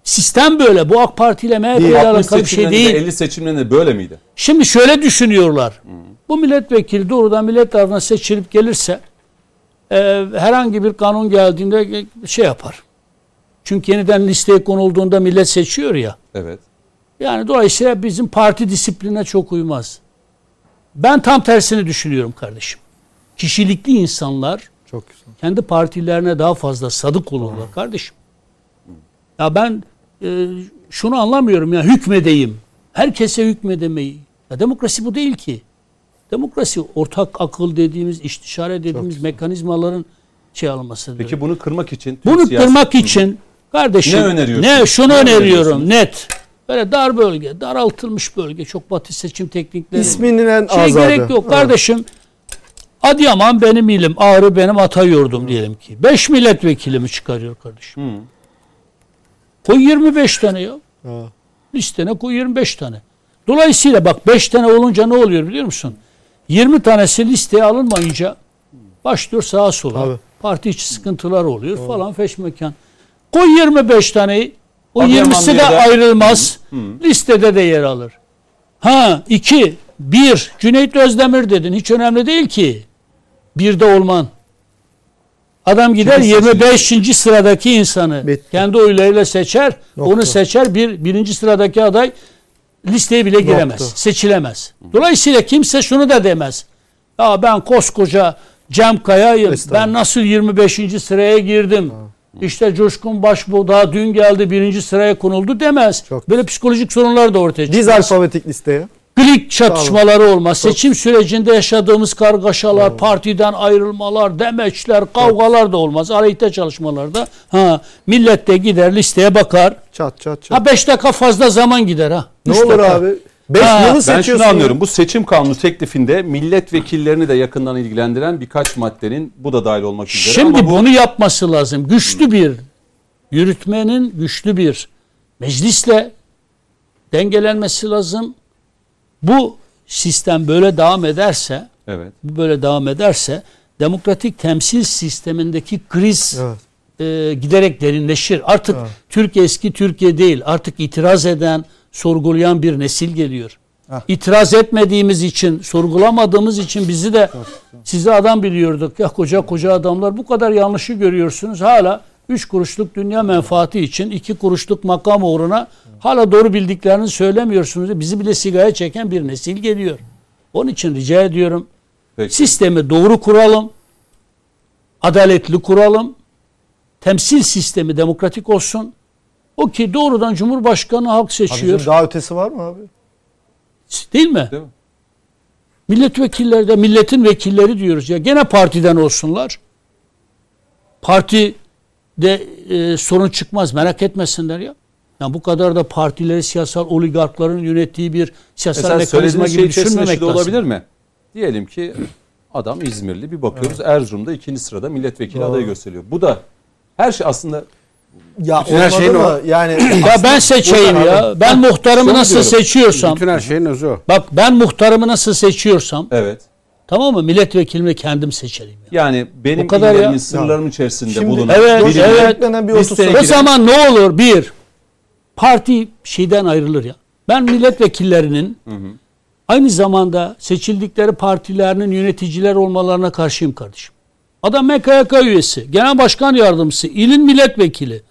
sistem böyle. Bu AK Parti ile MHP ile 60 alakalı bir şey değil. 50 seçimlerinde böyle miydi? Şimdi şöyle düşünüyorlar. Bu milletvekili doğrudan millet tarafından seçilip gelirse e, herhangi bir kanun geldiğinde şey yapar. Çünkü yeniden listeye konulduğunda millet seçiyor ya. Evet. Yani dolayısıyla bizim parti disipline çok uymaz. Ben tam tersini düşünüyorum kardeşim. Kişilikli insanlar Çok güzel. kendi partilerine daha fazla sadık olurlar kardeşim. Ya ben e, şunu anlamıyorum ya hükmedeyim. Herkese hükmedemeyi. Ya demokrasi bu değil ki. Demokrasi ortak akıl dediğimiz, istişare dediğimiz mekanizmaların şey almasıdır. Peki bunu kırmak için Bunu kırmak için kardeşim Ne öneriyorsun? Ne şunu Ne öneriyorum net. Böyle dar bölge, daraltılmış bölge, çok basit seçim teknikleri. İsminin en şey azadı. gerek yok Evet. kardeşim. Adıyaman benim ilim, Ağrı benim ata yurdum diyelim ki. 5 milletvekilimi çıkarıyor kardeşim. Hı. Koy 25 tane ya. Ha. Listene koy 25 tane. Dolayısıyla bak 5 tane olunca ne oluyor biliyor musun? 20 tanesi listeye alınmayınca başlıyor sağa sola. Tabii. Parti içi sıkıntılar oluyor falan feşmekan. Koy 25 taneyi. O Adıyaman 20'si de diye de- ayrılmaz. Listede de yer alır. Ha iki, bir Cüneyt Özdemir dedin. Hiç önemli değil ki. Bir de olman. Adam gider Kimi 25. sıradaki insanı Bitti. kendi oylarıyla seçer. Nokta. Onu seçer. Bir birinci sıradaki aday listeye bile giremez. Nokta. Seçilemez. Dolayısıyla kimse şunu da demez. Ya ben koskoca Cem Kaya'yım. Ben nasıl 25. sıraya girdim? İşte Coşkun Başbuğ daha dün geldi birinci sıraya konuldu demez. Çok Böyle psikolojik sorunlar da ortaya Diz çıkmaz. alfabetik listeye. Klik çatışmaları olmaz. Seçim sürecinde yaşadığımız kargaşalar, partiden ayrılmalar, demeçler, kavgalar da olmaz. Aleyhte çalışmalarda. Ha, millet de gider listeye bakar. Çat çat çat. Ha 5 dakika fazla zaman gider ha. ne olur dakika. abi? 5 Ha, yılı Ben şunu ya. anlıyorum. Bu seçim kanunu teklifinde milletvekillerini de yakından ilgilendiren birkaç maddenin bu da dahil olmak üzere. Şimdi Ama bu bunu yapması lazım. Güçlü bir yürütmenin güçlü bir meclisle dengelenmesi lazım. Bu sistem böyle devam ederse, evet. bu böyle devam ederse demokratik temsil sistemindeki kriz Evet. e, giderek derinleşir. Artık Evet. Türkiye eski Türkiye değil. Artık itiraz eden, sorgulayan bir nesil geliyor. Heh. İtiraz etmediğimiz için, sorgulamadığımız için bizi de sizi adam biliyorduk. Ya koca koca adamlar bu kadar yanlışı görüyorsunuz. Hala 3 kuruşluk dünya menfaati için 2 kuruşluk makam uğruna hala doğru bildiklerini söylemiyorsunuz. Bizi bile sigaya çeken bir nesil geliyor. Onun için rica ediyorum. Peki. Sistemi doğru kuralım. Adaletli kuralım. Temsil sistemi demokratik olsun. O ki doğrudan Cumhurbaşkanı halk seçiyor. Abicim daha ötesi var mı abi? Değil mi? Değil mi? Milletvekilleri de milletin vekilleri diyoruz ya. Gene partiden olsunlar. Parti de e, sorun çıkmaz merak etmesinler ya. Yani bu kadar da partileri siyasal oligarkların yönettiği bir siyasal Mesela mekanizma gibi şey düşünmemek lazım. olabilir mi? Diyelim ki adam İzmirli bir bakıyoruz Erzurum'da ikinci sırada milletvekili Doğru. adayı gösteriyor. Bu da her şey aslında Ya Bütün her şeyin mı? Yani [clears throat] Ya ben seçeyim ya. abi. Ben muhtarımı şunu nasıl diyorum. seçiyorsam. Bütün her şeyin özü o. Bak ben muhtarımı nasıl seçiyorsam evet. tamam mı? Milletvekilimi kendim seçerim. Ya. Yani benim O kadar ya. sırlarım içerisinde Şimdi- bulunan Evet, birini evet. bir O zaman ne olur? Bir, parti şeyden ayrılır ya. Ben milletvekillerinin aynı zamanda seçildikleri partilerinin yöneticiler olmalarına karşıyım kardeşim. Adam MKYK üyesi, genel başkan yardımcısı, ilin milletvekili.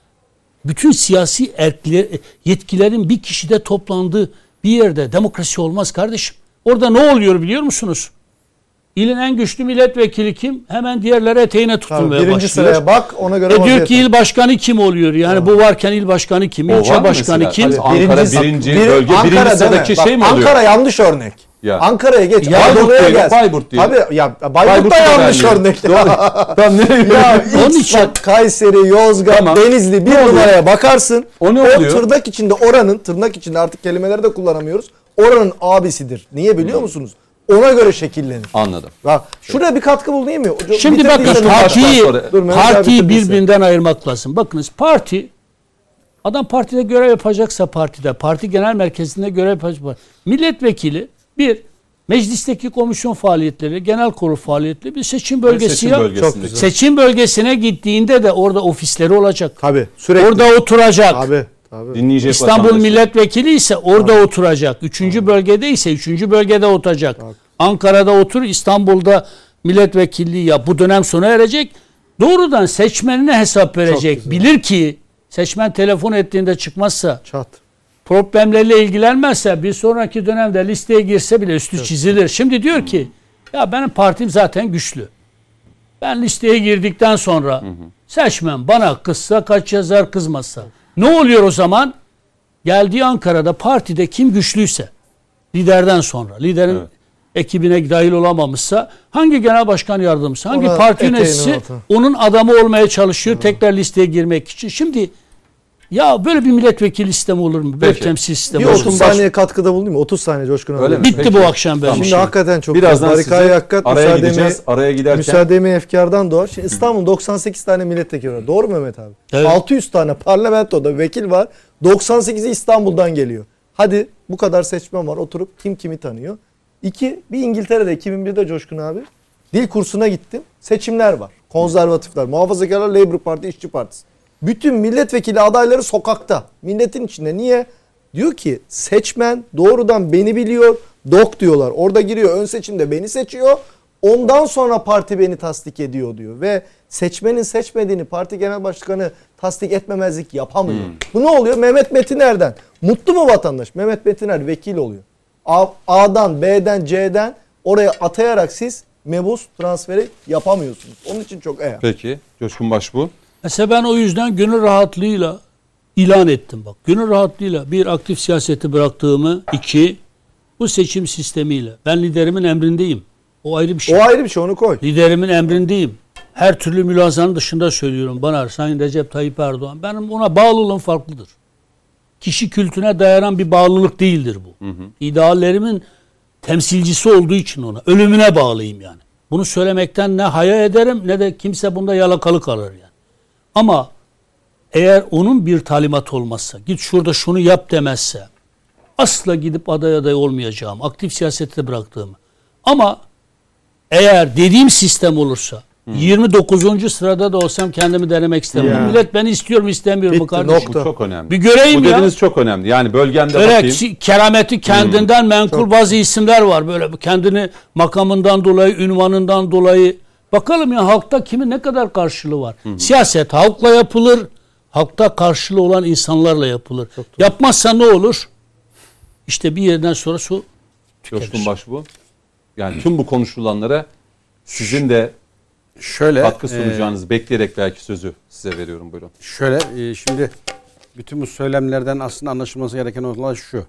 Bütün siyasi erkler, yetkilerin bir kişide toplandığı bir yerde demokrasi olmaz kardeşim. Orada ne oluyor biliyor musunuz? İlin en güçlü milletvekili kim? Hemen diğerleri eteğine Tabii, tutulmaya birinci başlıyor. sıraya bak ona göre E diyor ki il başkanı kim oluyor? Yani bu varken il başkanı kim? O İlçe başkanı mesela? kim? Tabii. Ankara birinci, bir- bölge Ankara birinci deme. sıradaki şey mi oluyor? Ankara yanlış örnek. Ya. Ankara'ya geç. Ya Anadolu'ya gel. Bayburt diyelim. Tabii ya Bayburt, Bayburt da yanlış örnek. [laughs] Tam nereye ya Onun için- bak Kayseri, Yozgat, Tamam. Denizli bir Ne oluyor? numaraya bakarsın. O ne o oluyor? tırnak içinde oranın, tırnak içinde artık kelimeleri de kullanamıyoruz. Oranın abisidir. Niye biliyor musunuz? Ona göre şekillenir. Anladım. Bak şuraya bir katkı bulayım mı? Şimdi bakın bitirdiysen- partiyi, Dur, abi partiyi birbirinden ayırmak lazım. Bakınız parti adam partide görev yapacaksa partide, parti genel merkezinde görev yapacak. Milletvekili bir meclisteki komisyon faaliyetleri, genel kurul faaliyetleri bir seçim bölgesi Seçim ya. güzel. Seçim bölgesine gittiğinde de orada ofisleri olacak. Tabii sürekli. Orada oturacak. Tabii. Tabii. Dinleyecek İstanbul milletvekili ise orada oturacak. Üçüncü bölgede ise üçüncü bölgede oturacak. Ankara'da otur, İstanbul'da milletvekilliği yap. Bu dönem sona erecek. Doğrudan seçmenine hesap verecek. Bilir ki seçmen telefon ettiğinde çıkmazsa, Çat. Problemlerle ilgilenmezse bir sonraki dönemde listeye girse bile üstü çizilir. Şimdi diyor ki ya benim partim zaten güçlü. Ben listeye girdikten sonra seçmen bana kızsa kaç yazar kızmazsa. Ne oluyor o zaman? Geldiği Ankara'da partide kim güçlüyse liderden sonra liderin Evet. ekibine dahil olamamışsa hangi genel başkan yardımcısı hangi Ona parti yöneticisi onun adamı olmaya çalışıyor tekrar listeye girmek için. Şimdi ya böyle bir milletvekili sistemi olur mu? Böyle Peki. temsil sistemi Bir olur 30 mu? saniye katkıda bulunayım mı? 30 saniye Coşkun abi. Öyle mi? Bitti Peki. bu akşam benim Tamam. Şimdi işim. hakikaten çok Birazdan harikayı size hakikat araya müsaademi, gideceğiz. Araya giderken müsaademi efkardan doğar. Şimdi İstanbul 98 tane milletvekili var. Doğru mu Mehmet abi? Evet. 600 tane parlamentoda vekil var. 98'i İstanbul'dan geliyor. Hadi bu kadar seçmen var. Oturup kim kimi tanıyor? İki, bir İngiltere'de 2001'de Coşkun abi dil kursuna gittim. Seçimler var. Konservatifler, muhafazakarlar, Labour Parti, İşçi Partisi. Bütün milletvekili adayları sokakta. Milletin içinde. Niye? Diyor ki seçmen doğrudan beni biliyor. Dok diyorlar. Orada giriyor. Ön seçimde beni seçiyor. Ondan sonra parti beni tasdik ediyor diyor. Ve seçmenin seçmediğini parti genel başkanı tasdik etmemezlik yapamıyor. Bu ne oluyor? Mehmet Metiner'den. Mutlu mu vatandaş? Mehmet Metiner vekil oluyor. A- A'dan, B'den, C'den oraya atayarak siz mebus transferi yapamıyorsunuz. Onun için çok eğer. Peki. Coşkun Başbuğ. Mesela ben o yüzden gönül rahatlığıyla ilan ettim bak. Gönül rahatlığıyla bir aktif siyaseti bıraktığımı, iki bu seçim sistemiyle. Ben liderimin emrindeyim. O ayrı bir şey. O ayrı bir şey onu koy. Liderimin emrindeyim. Her türlü mülazanın dışında söylüyorum bana Sayın Recep Tayyip Erdoğan. Benim ona bağlılığım farklıdır. Kişi kültüne dayanan bir bağlılık değildir bu. İdeallerimin temsilcisi olduğu için ona. Ölümüne bağlıyım yani. Bunu söylemekten ne haya ederim ne de kimse bunda yalakalı kalır yani. Ama eğer onun bir talimat olmazsa, git şurada şunu yap demezse, asla gidip aday aday olmayacağım. Aktif siyasette bıraktığımı. Ama eğer dediğim sistem olursa 29. sırada da olsam kendimi denemek istemiyorum. Ya. Millet beni istiyor mu istemiyor mu kardeşim? Bu çok önemli. Bir göreyim Bu ya. dediğiniz çok önemli. Yani bölgende Öyle bakayım. kerameti kendinden menkul bazı isimler var. Böyle kendini makamından dolayı, ünvanından dolayı. Bakalım ya halkta kimin ne kadar karşılığı var. Siyaset halkla yapılır. Halkta karşılığı olan insanlarla yapılır. Yapmazsa ne olur? İşte bir yerden sonra su Coşkun Başbuğ. Yani tüm bu konuşulanlara sizin de Şöyle katkı e, sunacağınızı bekleyerek belki sözü size veriyorum buyurun. Şöyle e, şimdi bütün bu söylemlerden aslında anlaşılması gereken olan şu.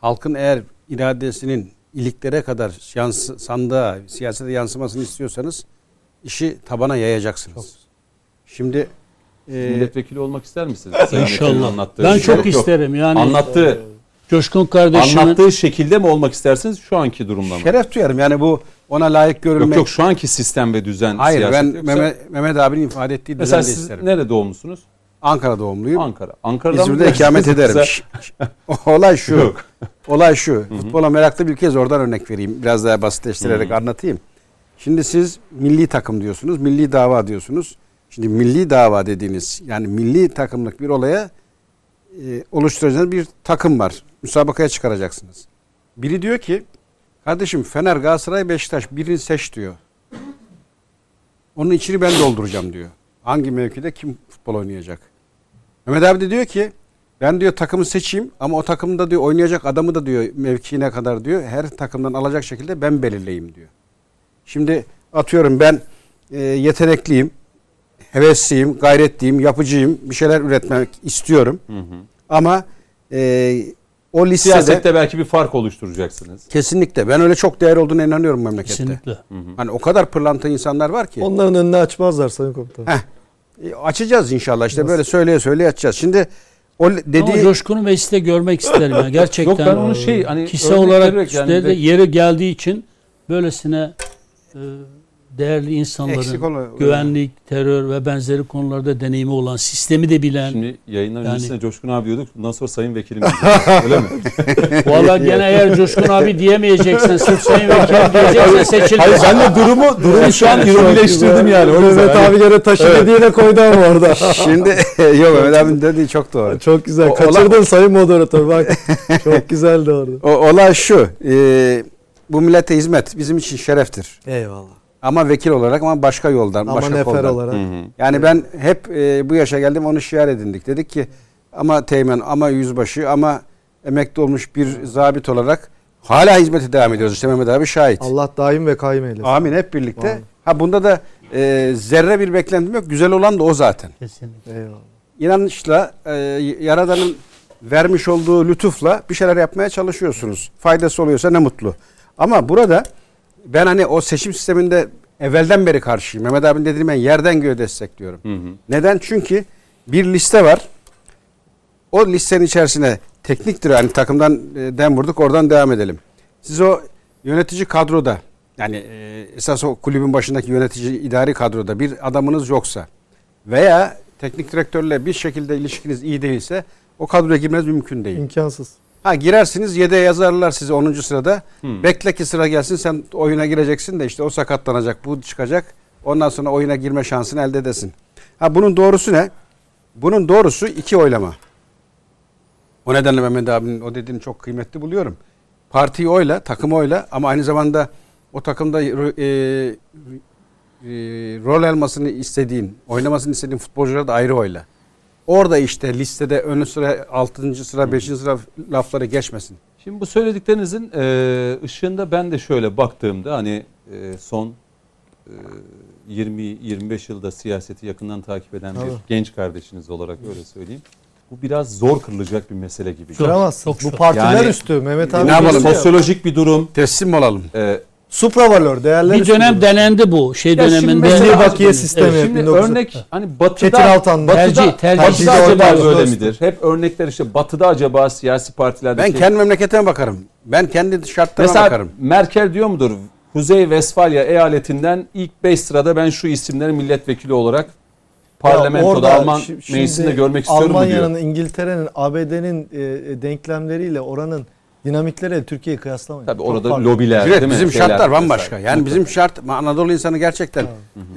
Halkın eğer iradesinin iliklere kadar yansı, sandığa, siyasete yansımasını istiyorsanız işi tabana yayacaksınız. Şimdi e, Milletvekili olmak ister misiniz? Sayın İnşallah. anlattığı Ben şey. çok Yok, yok. isterim yani. Anlattığı, Coşkun kardeşimin anlattığı şekilde mi olmak istersiniz şu anki durumda mı? şeref duyarım. Yani bu ona layık Yok görülmek. yok şu anki sistem ve düzen Hayır ben yoksa- Mehmet, Mehmet abinin ifade ettiği Mesela düzeni de siz isterim. nerede doğumlusunuz? Ankara doğumluyum. Ankara. Ankara'dan İzmir'de ikamet [laughs] ederim. Olay şu. Yok. Olay şu. Futbola meraklı bir kez oradan örnek vereyim. Biraz daha basitleştirerek anlatayım. Şimdi siz milli takım diyorsunuz, milli dava diyorsunuz. Şimdi milli dava dediğiniz yani milli takımlık bir olaya e, oluşturacağınız bir takım var. Müsabakaya çıkaracaksınız. Biri diyor ki kardeşim Fener, Galatasaray, Beşiktaş birini seç diyor. Onun içini ben dolduracağım diyor. Hangi mevkide kim futbol oynayacak? Mehmet abi de diyor ki ben diyor takımı seçeyim ama o takımda diyor oynayacak adamı da diyor mevkiine kadar diyor her takımdan alacak şekilde ben belirleyeyim diyor. Şimdi atıyorum ben e, yetenekliyim, hevesliyim, gayretliyim, yapıcıyım, bir şeyler üretmek istiyorum. Ama e, o listede Siyasette belki bir fark oluşturacaksınız. kesinlikle ben öyle çok değer olduğuna inanıyorum memlekette. Kesinlikle. Hani o kadar pırlanta insanlar var ki. Onların önünü açmazlar Sayın Komutanım. Heh, e, açacağız inşallah işte böyle söyleye söyleye açacağız. Şimdi o Ama dediği Coşkun'u mecliste görmek isterim. Yani. Gerçekten [laughs] Yok ben onu şey hani kişisel olarak yani de yeri geldiği için böylesine değerli Eksik insanların olan- güvenlik, terör ve benzeri konularda deneyimi olan, sistemi de bilen. Şimdi yayınlar Yani- öncesinde Coşkun abi diyorduk. Bundan sonra sayın vekilim. [laughs] Öyle mi? [laughs] Valla gene eğer Coşkun abi diyemeyeceksen, sırf sayın vekilim diyeceksen seçilirsin. Hayır ben de durumu durumu şu an ironileştirdim yani. O yüzden. Mehmet abi gene taşı dediğine koydu ama orada. [laughs] şimdi yok Mehmet abinin dediği çok doğru. Çok güzel. O- Kaçırdın sayın moderatör bak. Çok güzeldi orada. O, olay şu. e, bu millete hizmet bizim için şereftir. Eyvallah. Ama vekil olarak ama başka yoldan, Ama başka nefer koldan. olarak. Yani ben hep e, bu yaşa geldim onu şiar edindik. Dedik ki ama teğmen ama yüzbaşı ama emekli olmuş bir zabit olarak hala hizmete devam ediyoruz. İşte Mehmet abi şahit. Allah daim ve kaim eylesin. Amin hep birlikte. Amin. Ha bunda da e, zerre bir beklentim yok. Güzel olan da o zaten. Kesinlikle. Eyvallah. İnanışla e, Yaradan'ın vermiş olduğu lütufla bir şeyler yapmaya çalışıyorsunuz. Faydası oluyorsa ne mutlu. Ama burada ben hani o seçim sisteminde evvelden beri karşıyım. Mehmet abinin dediğini ben yerden göğe destekliyorum. Neden? Çünkü bir liste var. O listenin içerisine tekniktir yani takımdan e, dem vurduk oradan devam edelim. Siz o yönetici kadroda yani e, esas o kulübün başındaki yönetici idari kadroda bir adamınız yoksa veya teknik direktörle bir şekilde ilişkiniz iyi değilse o kadroya girmeniz mümkün değil. İmkansız. Ha girersiniz yedeğe yazarlar sizi 10. sırada. Bekle ki sıra gelsin sen oyuna gireceksin de işte o sakatlanacak bu çıkacak. Ondan sonra oyuna girme şansını elde edesin. Ha bunun doğrusu ne? Bunun doğrusu iki oylama. O nedenle Mehmet abinin o dediğini çok kıymetli buluyorum. Partiyi oyla, takımı oyla ama aynı zamanda o takımda e, e, rol almasını istediğin, oynamasını istediğin futbolcuları da ayrı oyla. Orada işte listede ön sıra, 6. sıra, 5. sıra lafları geçmesin. Şimdi bu söylediklerinizin e, ışığında ben de şöyle baktığımda hani e, son e, 20-25 yılda siyaseti yakından takip eden bir Tabii. genç kardeşiniz olarak öyle söyleyeyim. Bu biraz zor kırılacak bir mesele gibi. Çok Bu partiler Yani- üstü. Mehmet Ne abi. yapalım? diyorsun ya, Sosyolojik bir durum. Teslim olalım. E, Supravalör değerler Bir dönem durum. denendi bu şey Ya şimdi döneminde. mesela- Milli bakiye sistemi. Evet, Şimdi 1900 örnek hani batıda Çetin batıda, tercih, tercih. batıda Tercih acaba böyle midir? Hep örnekler işte batıda acaba siyasi partilerdeki Ben kendi memleketime bakarım. Ben kendi şartlarıma Mesela bakarım. Merkel diyor mudur? Kuzey Westfalia eyaletinden ilk 5 sırada ben şu isimleri milletvekili olarak parlamentoda orada Alman şi- şimdi meclisinde görmek istiyorum mu Almanya'nın, diyor. İngiltere'nin, ABD'nin e, e, denklemleriyle oranın dinamikleriyle Türkiye'yi kıyaslamayın. Tabii Çok orada farklı. lobiler Evet, değil mi? bizim Şeyler şartlar bambaşka. Yani bizim şart Anadolu insanı gerçekten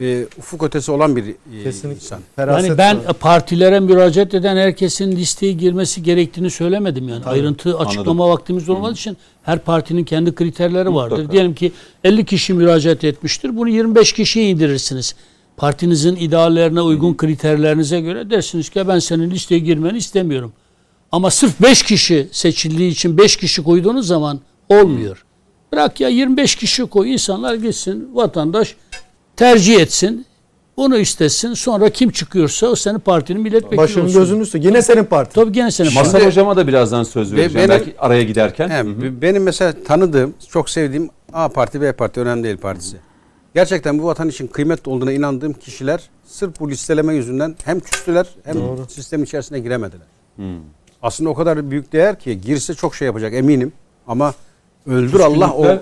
e, ufuk ötesi olan bir e, Kesinlikle. insan. Feraset Yani ben var. partilere müracaat eden herkesin listeye girmesi gerektiğini söylemedim yani. Ayrıntı açıklama vaktimiz olmadığı için her partinin kendi kriterleri vardır. Mutlaka. Diyelim ki 50 kişi müracaat etmiştir. Bunu 25 kişiye indirirsiniz. Partinizin ideallerine uygun kriterlerinize göre dersiniz ki ben senin listeye girmeni istemiyorum. Ama sırf 5 kişi seçildiği için 5 kişi koyduğunuz zaman olmuyor. Bırak ya 25 kişi koy insanlar gitsin vatandaş tercih etsin. Bunu istesin. Sonra kim çıkıyorsa o senin partinin milletvekili Başının olsun. gözünün üstü. Yine senin parti. Tabii gene senin Masar partin. hocama da birazdan söz vereceğim. benim- Belki araya giderken. He, benim mesela tanıdığım, çok sevdiğim A parti, B parti önemli değil partisi. Gerçekten bu vatan için kıymetli olduğuna inandığım kişiler sırf bu listeleme yüzünden hem küstüler hem sistem içerisine giremediler. Aslında o kadar büyük değer ki girse çok şey yapacak eminim ama öldür Allah o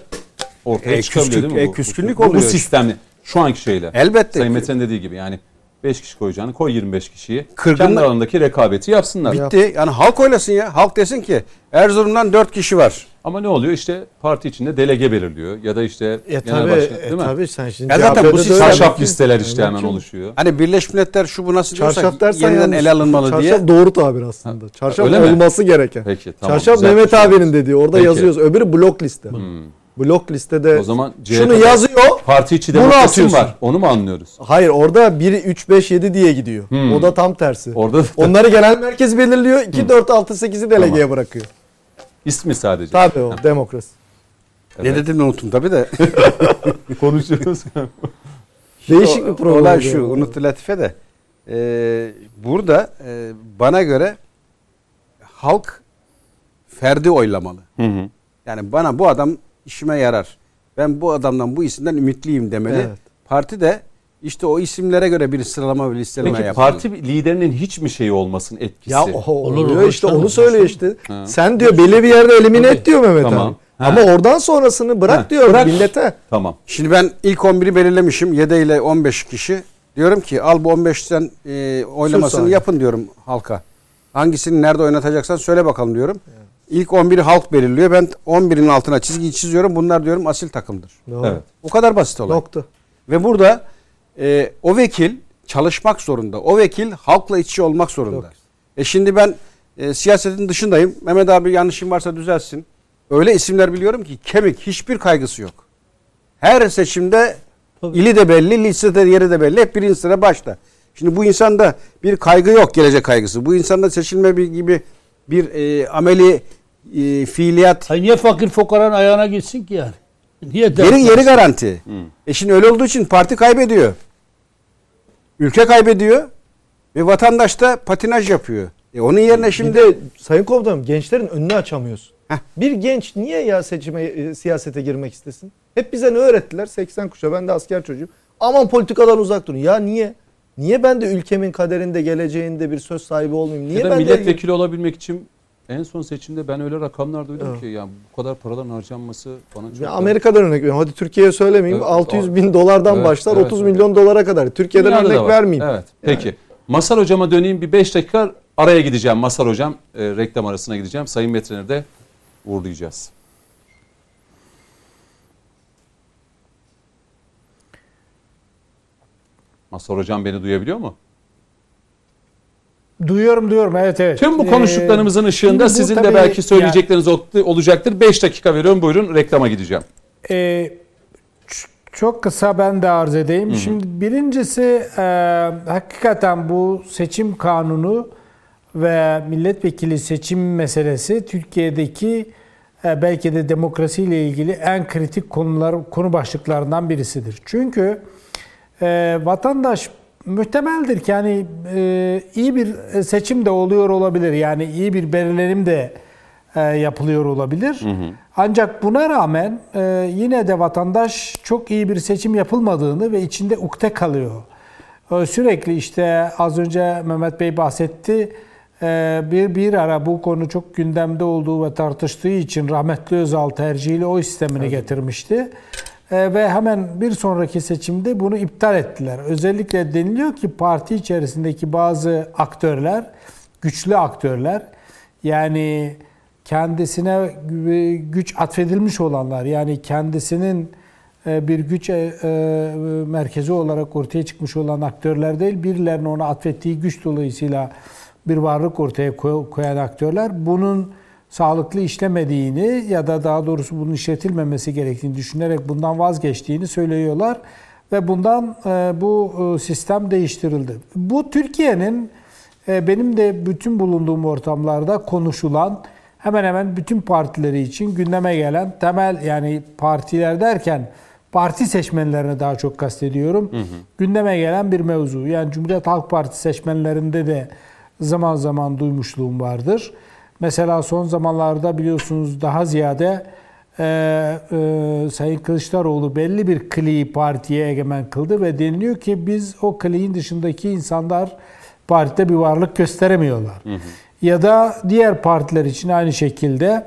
ortaya E, çıkabiliyor küskün- değil mi? e, küskünlük oluyor. Bu sistemli. Şu anki şeyle. elbette Sayın Metin dediği gibi yani 5 kişi koyacağını koy 25 kişiyi. Kırgınlık- Kendi aralarındaki rekabeti yapsınlar. bitti. Yani halk oylasın ya. Halk desin ki Erzurum'dan 4 kişi var. Ama ne oluyor? İşte parti içinde delege belirliyor. Ya da işte E genel tabi, başkan e, değil mi? tabi sen şimdi Ya zaten bu. Çarşaf listeler işte hemen Mümkün. oluşuyor. Hani Birleşmiş Milletler şu bu nasıl Çarşaf diyorsak yeniden yanlış. ele alınmalı Çarşaf diye. doğru tabir aslında. Çarşaf öyle mi? olması gereken. Peki tamam. Çarşaf Mehmet şey. abinin dediği. Orada Peki. yazıyoruz. Öbürü blok liste. Blok listede O zaman şunu CHP'de yazıyor. Parti içi demokrasi var. Onu mu anlıyoruz? Hayır orada 1 3 5 7 diye gidiyor. Hmm. O da tam tersi. Orada Onları genel merkez belirliyor. 2 4 6 8'i delegeye bırakıyor. ismi sadece. Tabii o demokrasi. Ne dedim unuttum tabii de. [laughs] Konuşuyoruz. [laughs] Değişik bir program. Olay şu, ya. unuttu Latife de. Ee, burada e, bana göre halk ferdi oylamalı. Hı hı. Yani bana bu adam işime yarar. Ben bu adamdan bu isimden ümitliyim demeli. Evet. Parti de işte o isimlere göre bir sıralama ve listeleme Peki yapmalı. parti liderinin hiç mi şeyi olmasın etkisi? Ya oho, Olur, oluyor olur, işte onu söylüyor işte. Ha. Sen diyor belli bir yerde elimine Tabii. et diyor Mehmet Tamam. abi. Ha. Ama oradan sonrasını bırak Ha, diyor bırak. millete. Tamam. Şimdi ben ilk 11'i belirlemişim. 7 ile 15 kişi. Diyorum ki al bu 15'ten e, oylamasını saniye. yapın diyorum halka. Hangisini nerede oynatacaksan söyle bakalım diyorum. İlk 11'i halk belirliyor. Ben 11'in altına çizgi çiziyorum. Bunlar diyorum asil takımdır. Doğru. Evet. O kadar basit olay. Nokta. Ve burada e, o vekil çalışmak zorunda. O vekil halkla iç içe olmak zorunda. Yok. E şimdi ben e, siyasetin dışındayım. Mehmet abi yanlışım varsa düzelsin. Öyle isimler biliyorum ki kemik hiçbir kaygısı yok. Her seçimde Tabii. ili de belli, listede yeri de belli. Hep birinci sıra başta. Şimdi bu insanda bir kaygı yok gelecek kaygısı. Bu insanda seçilme gibi bir e, ameli e, fiiliyat Hayır niye fakir fukaranın ayağına gitsin ki yani? Niye Yeri, yeri garanti. E şimdi öyle olduğu için parti kaybediyor. Ülke kaybediyor ve vatandaş da patinaj yapıyor. E onun yerine Şimdi şimdi Sayın Komutanım gençlerin önünü açamıyorsun. Heh. Bir genç niye ya seçime e, siyasete girmek istesin? Hep bize ne öğrettiler? 80 kuşa ben de asker çocuğum. Aman politikadan uzak durun. Ya niye? Niye ben de ülkemin kaderinde geleceğinde bir söz sahibi olmayayım? Niye ya da ben de milletvekili olabilmek için en son seçimde ben öyle rakamlar duydum Evet. ki ya bu kadar paraların harcanması bana çok Ya Amerika'dan örnek veriyorum. Hadi Türkiye'ye söylemeyeyim. Evet, 600 o- bin dolardan Evet, başlar evet, 30 evet. milyon dolara kadar. Türkiye'den Dünyada da örnek vermeyeyim. Evet. Peki. Masar hocama döneyim bir 5 dakika araya gideceğim. Masar hocam e, reklam arasına gideceğim. Sayın Veteriner de uğurlayacağız. Masar hocam beni duyabiliyor mu? Duyuyorum duyuyorum evet evet. Tüm bu Ee, konuştuklarımızın ışığında şimdi bu sizin de belki söyleyecekleriniz ol- olacaktır. 5 dakika veriyorum. Buyurun reklama gideceğim. Ee, ç- çok kısa ben de arz edeyim. Şimdi birincisi e, hakikaten bu seçim kanunu ve milletvekili seçim meselesi Türkiye'deki e, belki de demokrasiyle ilgili en kritik konular konu başlıklarından birisidir. Çünkü e, vatandaş muhtemeldir ki hani e, iyi bir seçim de oluyor olabilir. Yani iyi bir belirlenim de e, yapılıyor olabilir. Ancak buna rağmen e, yine de vatandaş çok iyi bir seçim yapılmadığını ve içinde ukde kalıyor. E, Sürekli işte az önce Mehmet Bey bahsetti. E, Bir bir ara bu konu çok gündemde olduğu ve tartıştığı için rahmetli Özal tercihiyle oy sistemini getirmişti. E, Ve hemen bir sonraki seçimde bunu iptal ettiler. Özellikle deniliyor ki parti içerisindeki bazı aktörler, güçlü aktörler yani kendisine güç atfedilmiş olanlar yani kendisinin e, bir güç e, e, merkezi olarak ortaya çıkmış olan aktörler değil, birilerinin ona atfettiği güç dolayısıyla bir varlık ortaya koy- koyan aktörler bunun sağlıklı işlemediğini ya da daha doğrusu bunun işletilmemesi gerektiğini düşünerek bundan vazgeçtiğini söylüyorlar ve bundan e, bu e, sistem değiştirildi. Bu Türkiye'nin e, benim de bütün bulunduğum ortamlarda konuşulan hemen hemen bütün partileri için gündeme gelen temel yani partiler derken parti seçmenlerini daha çok kastediyorum. Gündeme gelen bir mevzu. Yani Cumhuriyet Halk Partisi seçmenlerinde de zaman zaman duymuşluğum vardır. Mesela son zamanlarda biliyorsunuz daha ziyade e, e, Sayın Kılıçdaroğlu belli bir kliği partiye egemen kıldı ve deniliyor ki biz o kliğin dışındaki insanlar partide bir varlık gösteremiyorlar. Ya da diğer partiler için aynı şekilde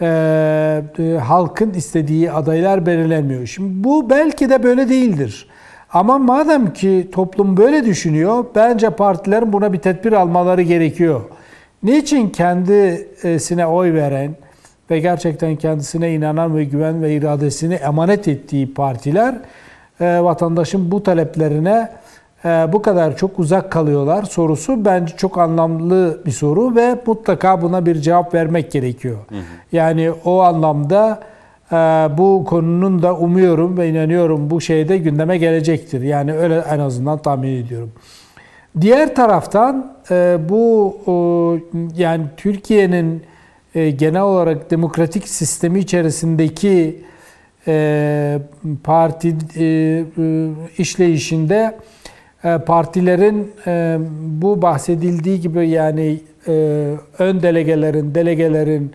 e, e, halkın istediği adaylar belirlenmiyor. Şimdi bu belki de böyle değildir. Ama madem ki toplum böyle düşünüyor, bence partilerin buna bir tedbir almaları gerekiyor. Niçin kendisine oy veren ve gerçekten kendisine inanan ve güven ve iradesini emanet ettiği partiler e, vatandaşın bu taleplerine e, bu kadar çok uzak kalıyorlar sorusu bence çok anlamlı bir soru ve mutlaka buna bir cevap vermek gerekiyor. Yani o anlamda e, bu konunun da umuyorum ve inanıyorum bu şeyde gündeme gelecektir. Yani öyle en azından tahmin ediyorum. Diğer taraftan e, bu o, yani Türkiye'nin e, genel olarak demokratik sistemi içerisindeki e, parti e, e, işleyişinde e, partilerin e, bu bahsedildiği gibi yani e, ön delegelerin, delegelerin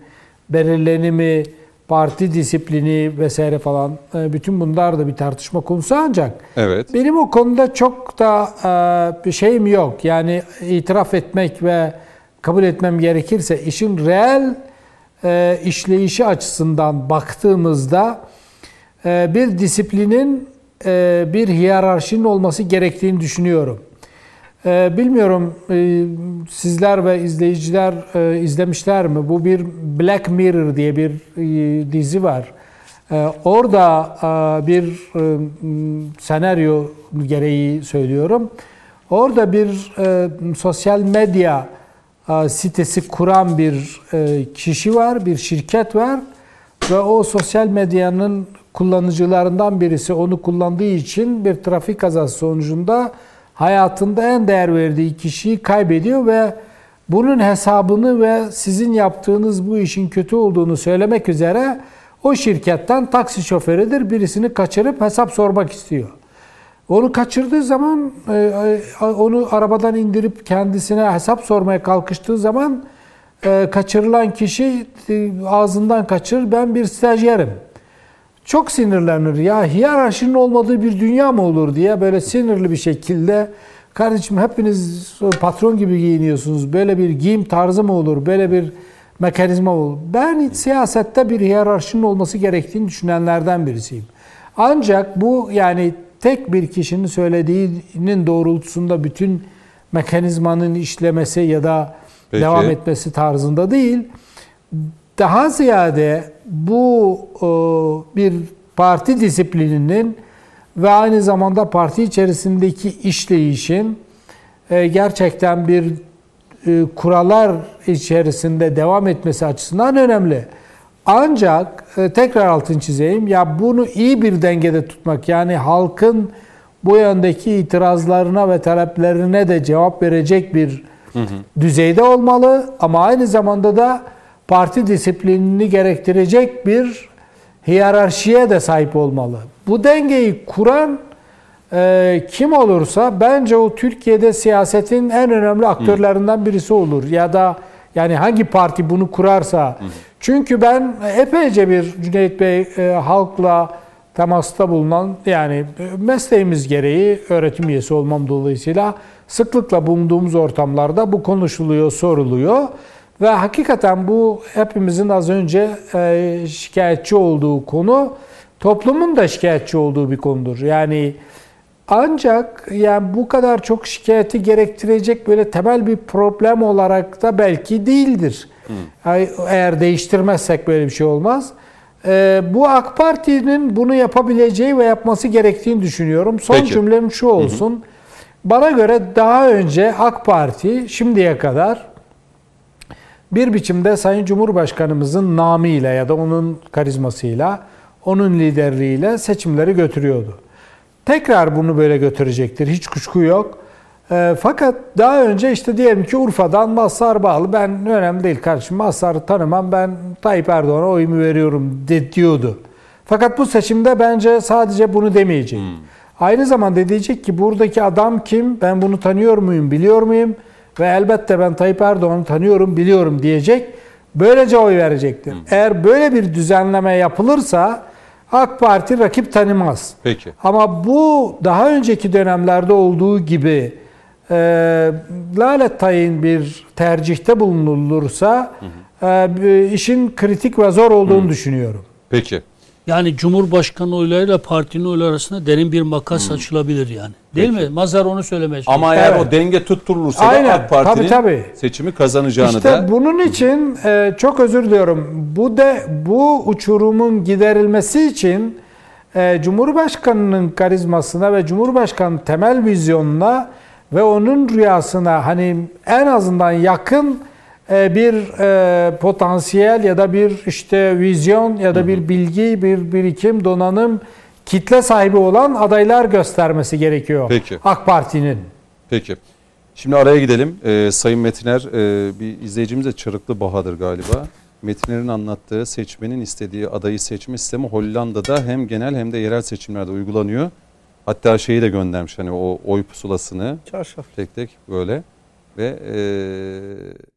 belirlenimi, parti disiplini vesaire falan e, bütün bunlar da bir tartışma konusu ancak Evet. benim o konuda çok da e, bir şeyim yok. Yani itiraf etmek ve kabul etmem gerekirse işin reel e, işleyişi açısından baktığımızda bir disiplinin bir hiyerarşinin olması gerektiğini düşünüyorum. E, bilmiyorum e, sizler ve izleyiciler e, izlemişler mi? Bu bir Black Mirror diye bir e, dizi var. E, orada bir senaryo gereği söylüyorum. Orada bir sosyal medya sitesi kuran bir kişi var, bir şirket var ve o sosyal medyanın kullanıcılarından birisi onu kullandığı için bir trafik kazası sonucunda hayatında en değer verdiği kişiyi kaybediyor ve bunun hesabını ve sizin yaptığınız bu işin kötü olduğunu söylemek üzere o şirketten taksi şoförüdür birisini kaçırıp hesap sormak istiyor. Onu kaçırdığı zaman e, e, onu arabadan indirip kendisine hesap sormaya kalkıştığı zaman e, kaçırılan kişi ağzından kaçırır ben bir stajyerim. Çok sinirlenir ya hiyerarşinin olmadığı bir dünya mı olur diye böyle sinirli bir şekilde kardeşim hepiniz patron gibi giyiniyorsunuz böyle bir giyim tarzı mı olur böyle bir mekanizma mı olur. Ben siyasette bir hiyerarşinin olması gerektiğini düşünenlerden birisiyim. Ancak bu yani tek bir kişinin söylediğinin doğrultusunda bütün mekanizmanın işlemesi ya da Peki. devam etmesi tarzında değil. Daha ziyade bu e, bir parti disiplininin ve aynı zamanda parti içerisindeki işleyişin e, gerçekten bir e, kurallar içerisinde devam etmesi açısından önemli. Ancak tekrar altını çizeyim ya bunu iyi bir dengede tutmak yani halkın bu yöndeki itirazlarına ve taleplerine de cevap verecek bir düzeyde olmalı ama aynı zamanda da parti disiplinini gerektirecek bir hiyerarşiye de sahip olmalı. Bu dengeyi kuran e, kim olursa bence o Türkiye'de siyasetin en önemli aktörlerinden birisi olur. Ya da yani hangi parti bunu kurarsa. Çünkü ben epeyce bir Cüneyt Bey e, halkla temasta bulunan yani mesleğimiz gereği öğretim üyesi olmam dolayısıyla sıklıkla bulunduğumuz ortamlarda bu konuşuluyor, soruluyor. Ve hakikaten bu hepimizin az önce e, şikayetçi olduğu konu, toplumun da şikayetçi olduğu bir konudur. Yani ancak yani bu kadar çok şikayeti gerektirecek böyle temel bir problem olarak da belki değildir. Yani Eğer değiştirmezsek böyle bir şey olmaz. E, bu AK Parti'nin bunu yapabileceği ve yapması gerektiğini düşünüyorum. Son Peki. cümlem şu olsun. Bana göre daha önce AK Parti şimdiye kadar bir biçimde Sayın Cumhurbaşkanımızın namıyla ya da onun karizmasıyla, onun liderliğiyle seçimleri götürüyordu. Tekrar bunu böyle götürecektir. Hiç kuşku yok. E, fakat daha önce işte diyelim ki Urfa'dan Mazhar Bağlı ben önemli değil kardeşim Mazhar'ı tanımam ben Tayyip Erdoğan'a oyumu veriyorum de, diyordu. Fakat bu seçimde bence sadece bunu demeyecek. Aynı zamanda diyecek ki buradaki adam kim? Ben bunu tanıyor muyum? Biliyor muyum? Ve elbette ben Tayyip Erdoğan'ı tanıyorum, biliyorum diyecek. Böylece oy verecektir. Eğer böyle bir düzenleme yapılırsa AK Parti rakip tanımaz. Peki. Ama bu daha önceki dönemlerde olduğu gibi e, lalet tayin bir tercihte bulunulursa e, işin kritik ve zor olduğunu düşünüyorum. Peki. Yani Cumhurbaşkanı oylarıyla partinin oyları arasında derin bir makas açılabilir yani. Değil mi? Mazhar onu söylemeye çalışıyor. Ama eğer Evet. o denge tutturulursa Aynen. da AK Parti'nin Tabii, tabii. seçimi kazanacağını İşte da bunun için e, çok özür diliyorum. Bu de bu uçurumun giderilmesi için e, Cumhurbaşkanının karizmasına ve Cumhurbaşkanı temel vizyonuna ve onun rüyasına hani en azından yakın bir e, potansiyel ya da bir işte vizyon ya da bir bilgi, bir birikim, donanım, kitle sahibi olan adaylar göstermesi gerekiyor. Peki. AK Parti'nin. Peki. Şimdi araya gidelim. Ee, Sayın Metiner, e, bir izleyicimiz de Çarıklı Bahadır galiba. Metiner'in anlattığı seçmenin istediği adayı seçme sistemi Hollanda'da hem genel hem de yerel seçimlerde uygulanıyor. Hatta şeyi de göndermiş hani o oy pusulasını Çarşaf. tek tek böyle ve e,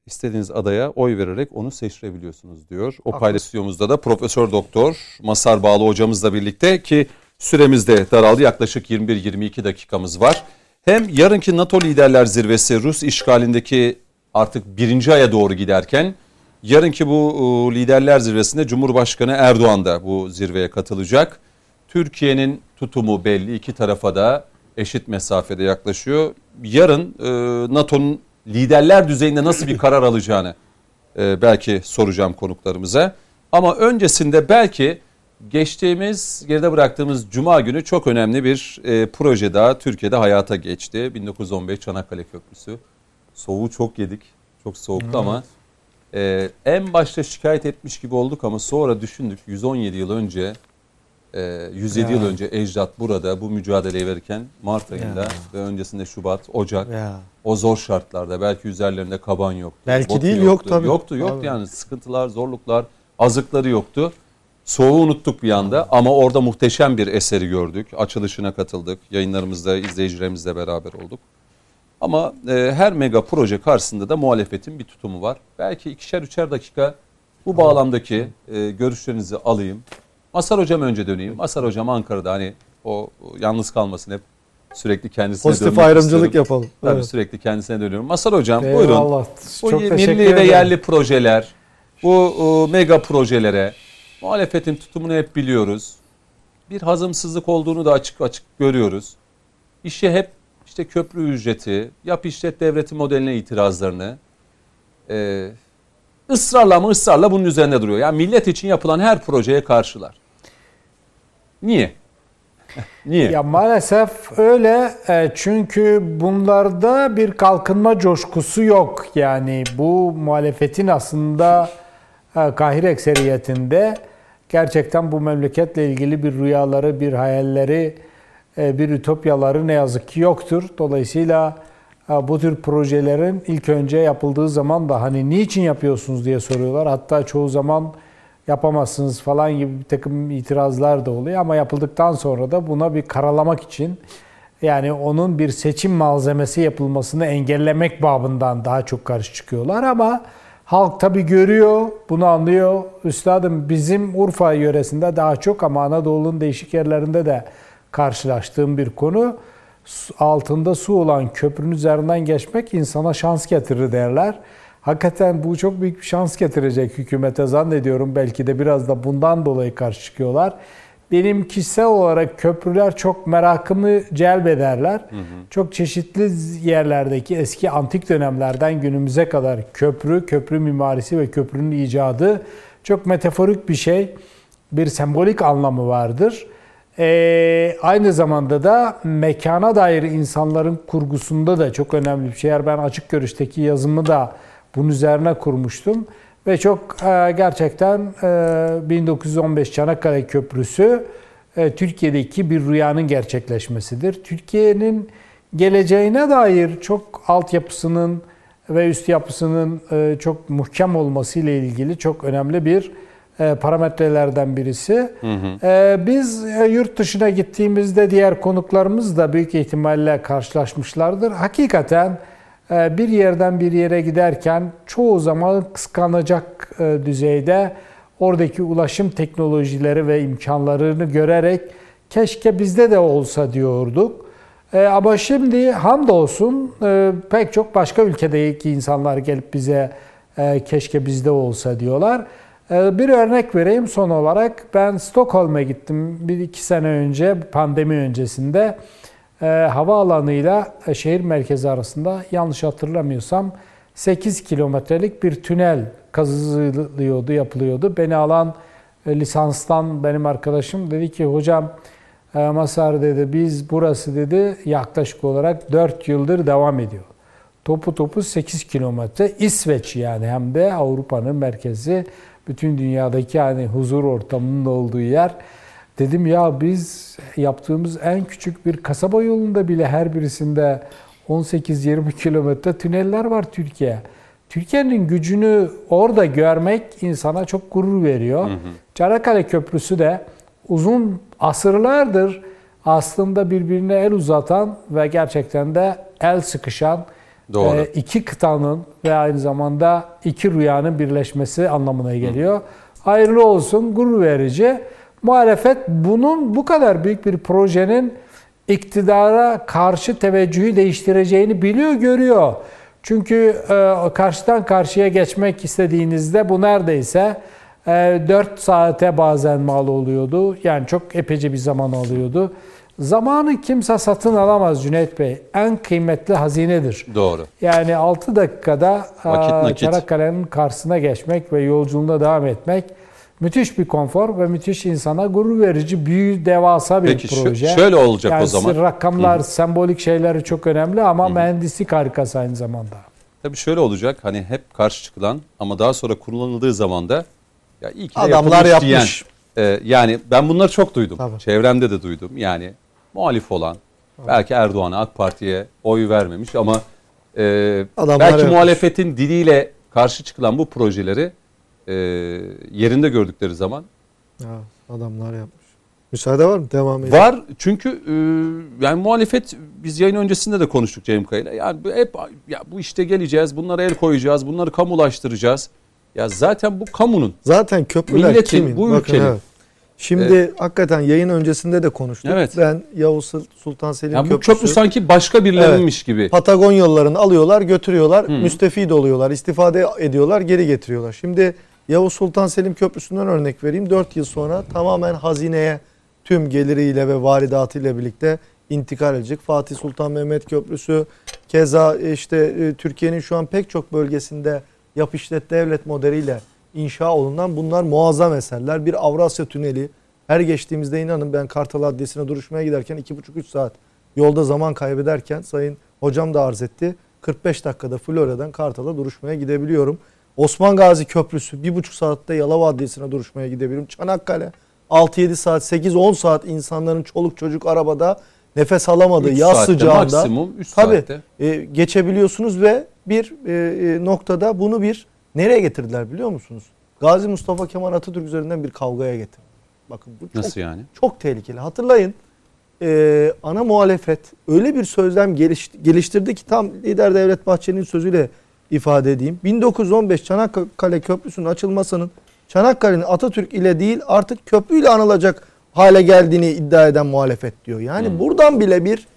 istediğiniz adaya oy vererek onu seçirebiliyorsunuz diyor. O Haklı. paylaşımımızda da Profesör Doktor Masar Bağlı hocamızla birlikte ki süremiz de daraldı yaklaşık 21-22 dakikamız var. Hem yarınki NATO Liderler Zirvesi Rus işgalindeki artık birinci aya doğru giderken yarınki bu Liderler Zirvesi'nde Cumhurbaşkanı Erdoğan da bu zirveye katılacak. Türkiye'nin tutumu belli iki tarafa da eşit mesafede yaklaşıyor. Yarın e, NATO'nun liderler düzeyinde nasıl bir karar alacağını e, belki soracağım konuklarımıza. Ama öncesinde belki geçtiğimiz geride bıraktığımız Cuma günü çok önemli bir e, proje daha Türkiye'de hayata geçti. 1915 Çanakkale Köprüsü. Soğuğu çok yedik. Çok soğuktu ama e, en başta şikayet etmiş gibi olduk ama sonra düşündük 117 yıl önce e, 107 yıl Ya. önce ecdat burada bu mücadeleyi verirken Mart ayında Ya. ve öncesinde Şubat, Ocak Ya. o zor şartlarda belki üzerlerinde kaban yoktu. Belki değil, yok yoktu. tabii. Yoktu yoktu Tabii. yani sıkıntılar, zorluklar, azıkları yoktu. Soğuğu unuttuk bir anda ama orada muhteşem bir eseri gördük. Açılışına katıldık. Yayınlarımızda izleyicilerimizle beraber olduk. Ama e, her mega proje karşısında da muhalefetin bir tutumu var. Belki ikişer üçer dakika bu bağlamdaki e, görüşlerinizi alayım. Masar Hocam önce döneyim. Masar Hocam Ankara'da hani o, yalnız kalmasın hep sürekli kendisine Pozitif ayrımcılık istiyorum. yapalım. Tabii Evet. sürekli kendisine dönüyorum. Masar Hocam buyurun. Eyvallah. Bu Çok milli ve ederim. yerli projeler, bu e, mega projelere muhalefetin tutumunu hep biliyoruz. Bir hazımsızlık olduğunu da açık açık görüyoruz. İşe hep işte köprü ücreti, yap işlet devleti modeline itirazlarını e, ısrarla ama ısrarla bunun üzerinde duruyor. Yani millet için yapılan her projeye karşılar. Niye? [laughs] Niye? Ya maalesef öyle E, çünkü bunlarda bir kalkınma coşkusu yok. Yani bu muhalefetin aslında e, Kahire ekseriyetinde gerçekten bu memleketle ilgili bir rüyaları, bir hayalleri, e, bir ütopyaları ne yazık ki yoktur. Dolayısıyla bu tür projelerin ilk önce yapıldığı zaman da hani niçin yapıyorsunuz diye soruyorlar. Hatta çoğu zaman yapamazsınız falan gibi bir takım itirazlar da oluyor ama yapıldıktan sonra da buna bir karalamak için yani onun bir seçim malzemesi yapılmasını engellemek babından daha çok karşı çıkıyorlar ama halk tabi görüyor, bunu anlıyor. Üstadım bizim Urfa yöresinde daha çok ama Anadolu'nun değişik yerlerinde de karşılaştığım bir konu. Altında su olan köprünün üzerinden geçmek insana şans getirir derler. Hakikaten bu çok büyük bir şans getirecek hükümete zannediyorum. Belki de biraz da bundan dolayı karşı çıkıyorlar. Benim kişisel olarak köprüler çok merakımı celbederler. Çok çeşitli yerlerdeki eski antik dönemlerden günümüze kadar köprü, köprü mimarisi ve köprünün icadı çok metaforik bir şey. Bir sembolik anlamı vardır. Ee, aynı zamanda da mekana dair insanların kurgusunda da çok önemli bir şey. Ben açık görüşteki yazımı da bunun üzerine kurmuştum. Ve çok e, gerçekten e, 1915 Çanakkale Köprüsü e, Türkiye'deki bir rüyanın gerçekleşmesidir. Türkiye'nin geleceğine dair çok altyapısının ve üst yapısının e, çok muhkem olması ile ilgili çok önemli bir parametrelerden birisi. E, Biz e, yurt dışına gittiğimizde diğer konuklarımız da büyük ihtimalle karşılaşmışlardır. Hakikaten e, bir yerden bir yere giderken çoğu zaman kıskanacak e, düzeyde oradaki ulaşım teknolojileri ve imkanlarını görerek keşke bizde de olsa diyorduk. E, ama şimdi hamdolsun e, pek çok başka ülkedeki insanlar gelip bize e, keşke bizde olsa diyorlar. E, bir örnek vereyim son olarak. Ben Stockholm'a gittim bir iki sene önce pandemi öncesinde. E, havaalanıyla e, şehir merkezi arasında yanlış hatırlamıyorsam 8 kilometrelik bir tünel kazılıyordu, yapılıyordu. Beni alan e, lisanstan benim arkadaşım dedi ki hocam e, Masar dedi biz burası dedi yaklaşık olarak 4 yıldır devam ediyor. topu topu 8 kilometre. İsveç yani hem de Avrupa'nın merkezi. Bütün dünyadaki yani huzur ortamının olduğu yer. Dedim ya biz yaptığımız en küçük bir kasaba yolunda bile her birisinde 18-20 kilometre tüneller var Türkiye. Türkiye'nin gücünü orada görmek insana çok gurur veriyor. Hı hı. Çanakkale Köprüsü de uzun asırlardır aslında birbirine el uzatan ve gerçekten de el sıkışan Doğru. E, iki kıtanın ve aynı zamanda iki rüyanın birleşmesi anlamına geliyor. Hı. Hayırlı olsun, gurur verici. Muhalefet bunun bu kadar büyük bir projenin iktidara karşı teveccühü değiştireceğini biliyor, görüyor. Çünkü e, karşıdan karşıya geçmek istediğinizde bu neredeyse e, 4 saate bazen mal oluyordu. Yani çok epeyce bir zaman alıyordu. Zamanı kimse satın alamaz Cüneyt Bey. En kıymetli hazinedir. Doğru. Yani 6 dakikada Çanakkale'nin karşısına geçmek ve yolculuğuna devam etmek müthiş bir konfor ve müthiş insana gurur verici, büyük, devasa bir Peki, proje. Peki şöyle olacak yani o zaman. Rakamlar, Hı-hı. sembolik şeyleri çok önemli ama Hı-hı. mühendislik harikası aynı zamanda. Tabii şöyle olacak hani hep karşı çıkılan ama daha sonra kullanıldığı zaman da ya iyi ki de Adamlar yapmış. Diyen, e, yani ben bunları çok duydum. Tabii. Çevremde de duydum. Yani muhalif olan belki Erdoğan'a AK Parti'ye oy vermemiş ama e, belki yapmış. muhalefetin diliyle karşı çıkılan bu projeleri e, yerinde gördükleri zaman. Ya, adamlar yapmış. Müsaade var mı? Devam edelim. Var çünkü e, yani muhalefet biz yayın öncesinde de konuştuk Cem Kaya'yla. Yani hep ya bu işte geleceğiz, bunlara el koyacağız, bunları kamulaştıracağız. Ya zaten bu kamunun. Zaten köprüler milletin, kimin? bu Bakın, ülkenin. Evet. Şimdi evet. hakikaten yayın öncesinde de konuştuk. Evet. Ben Yavuz Sultan Selim yani Köprüsü. Bu köprü sanki başka birilerinmiş evet. gibi. Patagon yollarını alıyorlar, götürüyorlar, hmm. müstefid oluyorlar, istifade ediyorlar, geri getiriyorlar. Şimdi Yavuz Sultan Selim Köprüsü'nden örnek vereyim. 4 yıl sonra tamamen hazineye tüm geliriyle ve varidatıyla birlikte intikal edecek. Fatih Sultan Mehmet Köprüsü keza işte e, Türkiye'nin şu an pek çok bölgesinde yap işlet devlet modeliyle inşa olunan bunlar muazzam eserler. Bir Avrasya Tüneli her geçtiğimizde inanın ben Kartal Adliyesi'ne duruşmaya giderken 2,5-3 saat yolda zaman kaybederken sayın hocam da arz etti. 45 dakikada Florya'dan Kartal'a duruşmaya gidebiliyorum. Osman Gazi Köprüsü 1,5 saatte Yalova Adliyesi'ne duruşmaya gidebilirim. Çanakkale 6-7 saat, 8-10 saat insanların çoluk çocuk arabada nefes alamadığı yaz saatte, sıcağında maksimum 3 tabii, saatte. E, geçebiliyorsunuz ve bir e, e, noktada bunu bir nereye getirdiler biliyor musunuz? Gazi Mustafa Kemal Atatürk üzerinden bir kavgaya getirdi. Bakın bu çok, Nasıl yani? Çok tehlikeli. Hatırlayın e, ana muhalefet öyle bir sözlem geliştirdi ki tam lider Devlet Bahçeli'nin sözüyle ifade edeyim. 1915 Çanakkale Köprüsü'nün açılmasının Çanakkale'nin Atatürk ile değil artık köprüyle anılacak hale geldiğini iddia eden muhalefet diyor. Yani hmm. buradan bile bir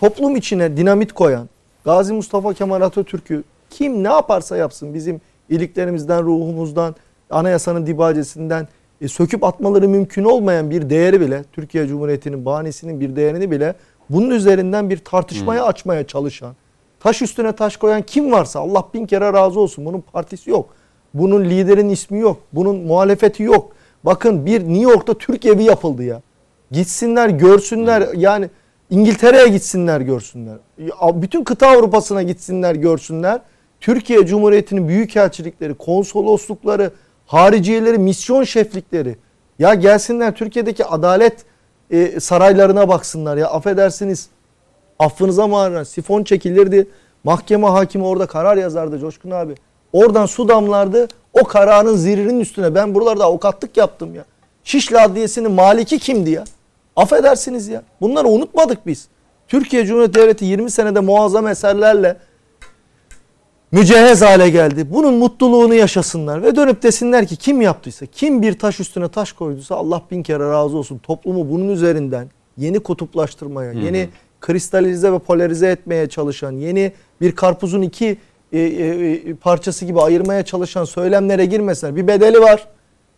toplum içine dinamit koyan Gazi Mustafa Kemal Atatürk'ü kim ne yaparsa yapsın bizim iliklerimizden, ruhumuzdan, anayasanın dibacesinden e, söküp atmaları mümkün olmayan bir değeri bile Türkiye Cumhuriyeti'nin bahanesinin bir değerini bile bunun üzerinden bir tartışmaya hmm. açmaya çalışan taş üstüne taş koyan kim varsa Allah bin kere razı olsun bunun partisi yok. Bunun liderin ismi yok. Bunun muhalefeti yok. Bakın bir New York'ta Türk evi yapıldı ya. Gitsinler görsünler yani İngiltere'ye gitsinler görsünler. Bütün kıta Avrupa'sına gitsinler görsünler. Türkiye Cumhuriyeti'nin büyükelçilikleri, konsoloslukları, hariciyeleri, misyon şeflikleri. Ya gelsinler Türkiye'deki adalet e, saraylarına baksınlar ya affedersiniz. Affınıza mağaran sifon çekilirdi. Mahkeme hakimi orada karar yazardı Coşkun abi. Oradan su damlardı. O kararın zirinin üstüne ben buralarda avukatlık yaptım ya. Şişli Adliyesi'nin maliki kimdi ya? Affedersiniz ya. Bunları unutmadık biz. Türkiye Cumhuriyeti Devleti 20 senede muazzam eserlerle mücehhez hale geldi. Bunun mutluluğunu yaşasınlar ve dönüp desinler ki kim yaptıysa, kim bir taş üstüne taş koyduysa Allah bin kere razı olsun. Toplumu bunun üzerinden yeni kutuplaştırmaya, hı hı. yeni kristalize ve polarize etmeye çalışan, yeni bir karpuzun iki e, e, e, parçası gibi ayırmaya çalışan söylemlere girmesinler. Bir bedeli var.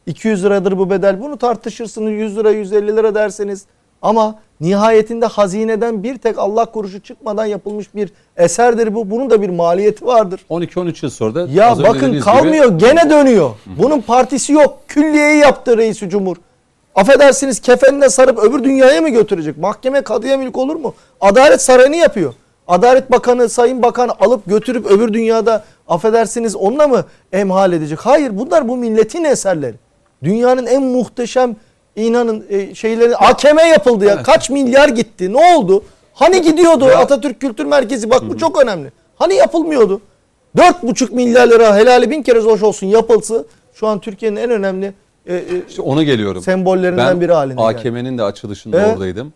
200 liradır bu bedel. Bunu tartışırsınız 100 lira 150 lira derseniz. Ama nihayetinde hazineden bir tek Allah kuruşu çıkmadan yapılmış bir eserdir bu. Bunun da bir maliyeti vardır. 12-13 yıl sonra da Ya bakın kalmıyor gibi... gene dönüyor. Bunun partisi yok. Külliyeyi yaptı reisi cumhur. Affedersiniz kefenine sarıp öbür dünyaya mı götürecek? Mahkeme kadıya mülk olur mu? Adalet sarayını yapıyor. Adalet Bakanı, Sayın Bakan alıp götürüp öbür dünyada affedersiniz onunla mı emhal edecek? Hayır bunlar bu milletin eserleri. Dünyanın en muhteşem inanın e, şeyleri AKM yapıldı ya. Kaç milyar gitti? Ne oldu? Hani gidiyordu Atatürk Kültür Merkezi? Bak bu çok önemli. Hani yapılmıyordu? 4,5 milyar lira helali bin kere hoş olsun yapılsı şu an Türkiye'nin en önemli e, e, İşte ona geliyorum. sembollerinden ben biri halinde. geldi. AKM'nin de açılışında Evet. oradaydım.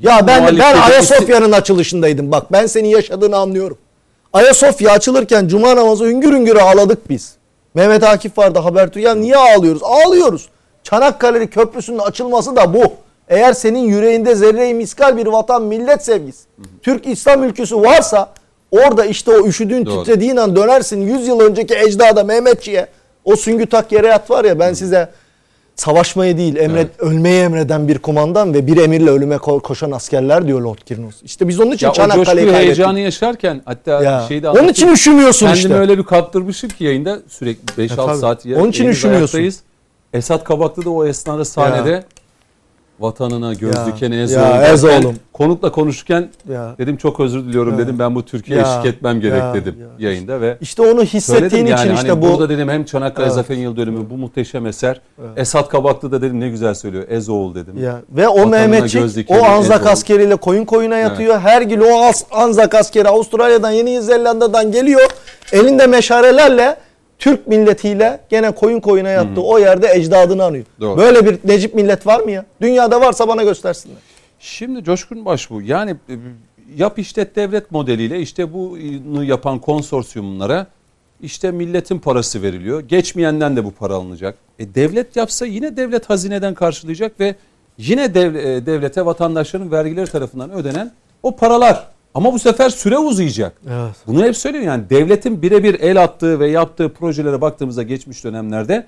Ya ben ben Ayasofya'nın açılışındaydım. Bak ben senin yaşadığını anlıyorum. Ayasofya açılırken cuma namazı hüngür hüngür ağladık biz. Mehmet Akif vardı Habertürk. Ya niye ağlıyoruz? Ağlıyoruz. Çanakkale Köprüsü'nün açılması da bu. Eğer senin yüreğinde zerre-i miskal bir vatan millet sevgisi, Türk İslam ülküsü varsa orada işte o üşüdüğün Doğru. titrediğin an dönersin 100 yıl önceki ecdada Mehmetçiğe o süngü tak yere yat var ya ben size savaşmayı değil emret ölmeyi emreden bir kumandan ve bir emirle ölüme ko- koşan askerler diyor Lord Kirnos. İşte biz onun için Ya Çanakkale'yi kaybettik. heyecanı yaşarken hatta Ya. şeyde Onun için üşümüyorsun Kendimi işte. öyle bir kaptırmışım ki yayında sürekli 5-6 tabii. saat ya- Onun için üşümüyorsun. ayaktayız. Esat Kabaklı da o esnada sahnede vatanına göz Ya. Ya, Ezoğlu. Ezoğlu'm. Konukla konuşurken Ya. dedim çok özür diliyorum Ya. dedim ben bu Türkiye'ye Ya. eşlik etmem gerek Ya. dedim Ya. yayında ve İşte onu hissettiğin yani için hani işte bu burada dedim hem Çanakkale Evet. Zafer Yıl Dönümü bu muhteşem eser. Esat Kabaklı da dedim ne güzel söylüyor. Ezoğul dedim. Ya ve o Vatanına Mehmetçik o Anzak Ezoğlu. askeriyle koyun koyuna yatıyor. Her gün o Anzak askeri Avustralya'dan Yeni Zelanda'dan geliyor. Elinde meşarelerle Türk milletiyle gene koyun koyuna yattı. O yerde ecdadını anıyor. Doğru. Böyle bir Necip millet var mı ya? Dünyada varsa bana göstersinler. Şimdi Coşkun Baş bu. Yani e, yap işlet devlet modeliyle işte bunu yapan konsorsiyumlara işte milletin parası veriliyor. Geçmeyenden de bu para alınacak. E devlet yapsa yine devlet hazineden karşılayacak ve yine dev- e, devlete vatandaşların vergileri tarafından ödenen o paralar. Ama bu sefer süre uzayacak. Evet. Bunu hep söylüyorum yani devletin birebir el attığı ve yaptığı projelere baktığımızda geçmiş dönemlerde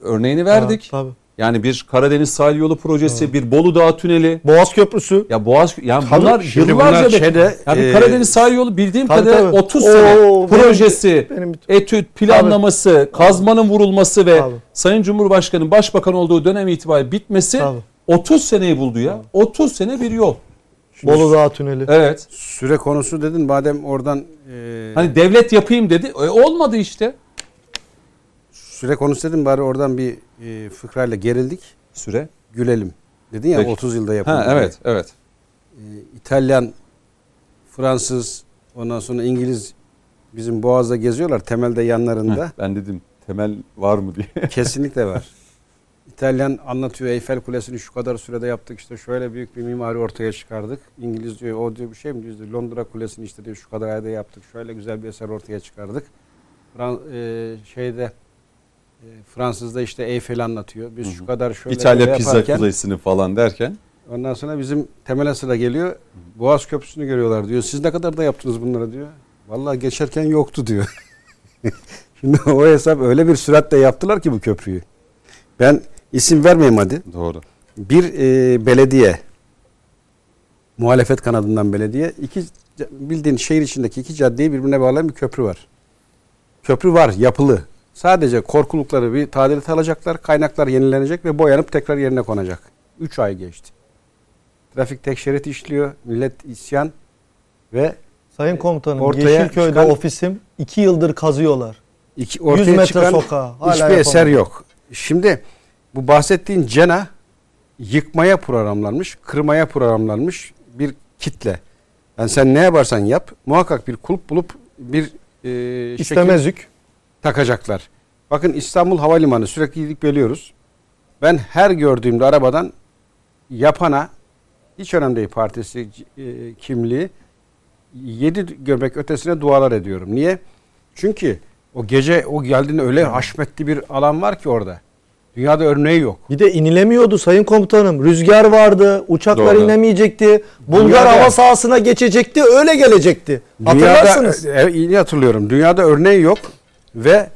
örneğini verdik. tabii. Yani bir Karadeniz sahil yolu projesi, bir Bolu Dağı tüneli, Boğaz Köprüsü. ya Boğaz yani Tabii, bunlar yıllarca bunlar şeyde, yani e, Karadeniz sahil yolu bildiğim Tabii, kadarıyla tabii. 30 Oo, sene benim- projesi, benim- etüt, planlaması, kazmanın vurulması ve Tabii. Sayın Cumhurbaşkanı'nın başbakan olduğu dönem itibariyle bitmesi Tabii. 30 seneyi buldu ya. 30 sene bir yol. Bolu Dağı Tüneli. Evet. Süre konusu dedin madem oradan e, Hani devlet yapayım dedi. E, olmadı işte. süre konusu dedin bari oradan bir e, fıkrayla gerildik. Süre. Gülelim. Dedin ya Peki. 30 yılda yapıldı. Ha diye. evet, evet. E, İtalyan, Fransız, ondan sonra İngiliz bizim Boğaz'da geziyorlar temelde yanlarında. Heh, ben dedim temel var mı diye. Kesinlikle var. [laughs] İtalyan anlatıyor Eyfel Kulesi'ni şu kadar sürede yaptık işte şöyle büyük bir mimari ortaya çıkardık. İngiliz diyor o diyor bir şey mi diyor Londra Kulesi'ni işte diyor şu kadar ayda yaptık şöyle güzel bir eser ortaya çıkardık. Fran e, şeyde e, Fransız'da işte Eyfel'i anlatıyor. Biz şu kadar şöyle İtalya pizza kulesini falan derken. Ondan sonra bizim temele sıra geliyor. Boğaz Köprüsü'nü görüyorlar diyor. Siz ne kadar da yaptınız bunları diyor. Vallahi geçerken yoktu diyor. [laughs] Şimdi o hesap öyle bir süratle yaptılar ki bu köprüyü. Ben isim vermeyeyim hadi. Doğru. Bir e, belediye muhalefet kanadından belediye iki bildiğin şehir içindeki iki caddeyi birbirine bağlayan bir köprü var. Köprü var yapılı. Sadece korkulukları bir tadilat alacaklar. Kaynaklar yenilenecek ve boyanıp tekrar yerine konacak. 3 ay geçti. Trafik tek şerit işliyor. Millet isyan ve Sayın komutanım Ortaya Yeşilköy'de çıkan- ofisim 2 yıldır kazıyorlar. iki, ortaya metre çıkan sokağa, hala hiçbir eser yapamadı. yok. Şimdi bu bahsettiğin cena yıkmaya programlanmış, kırmaya programlanmış bir kitle. Yani sen ne yaparsan yap muhakkak bir kulp bulup bir e, şekil İstemezük. takacaklar. Bakın İstanbul Havalimanı sürekli gidip geliyoruz. Ben her gördüğümde arabadan yapana hiç önemli değil partisi e, kimliği yedi göbek ötesine dualar ediyorum. Niye? Çünkü o gece o geldiğinde öyle haşmetli bir alan var ki orada. Dünyada örneği yok. Bir de inilemiyordu sayın komutanım. Rüzgar vardı, uçaklar Doğru. inemeyecekti. Bulgar Dünyada- hava sahasına geçecekti, öyle gelecekti. Hatırlarsınız. Dünyada, e, iyi hatırlıyorum. Dünyada örneği yok ve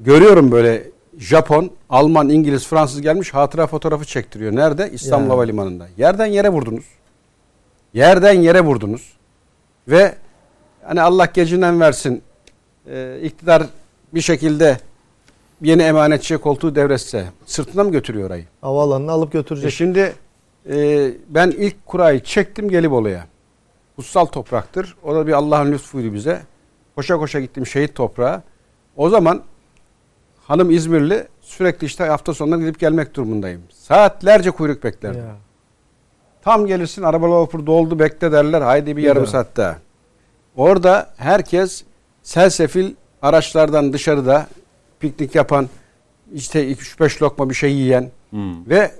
görüyorum böyle Japon, Alman, İngiliz, Fransız gelmiş hatıra fotoğrafı çektiriyor. Nerede? İstanbul Ya. Havalimanı'nda. Yerden yere vurdunuz. Yerden yere vurdunuz. Ve hani Allah gecinden versin e, iktidar bir şekilde yeni emanetçiye koltuğu devretse sırtına mı götürüyor orayı? Havaalanına alıp E götürecek. şimdi e, ben ilk kurayı çektim Gelibolu'ya. kutsal topraktır. O da bir Allah'ın lütfuydu bize. Koşa koşa gittim şehit toprağa. O zaman hanım İzmirli sürekli işte hafta sonları gidip gelmek durumundayım. Saatlerce kuyruk beklerdim. Ya. Tam gelirsin arabalar vapur doldu bekle derler. Haydi bir yarım daha. saat daha. Orada herkes selsefil araçlardan dışarıda piknik yapan işte 3-5 lokma bir şey yiyen Hmm. ve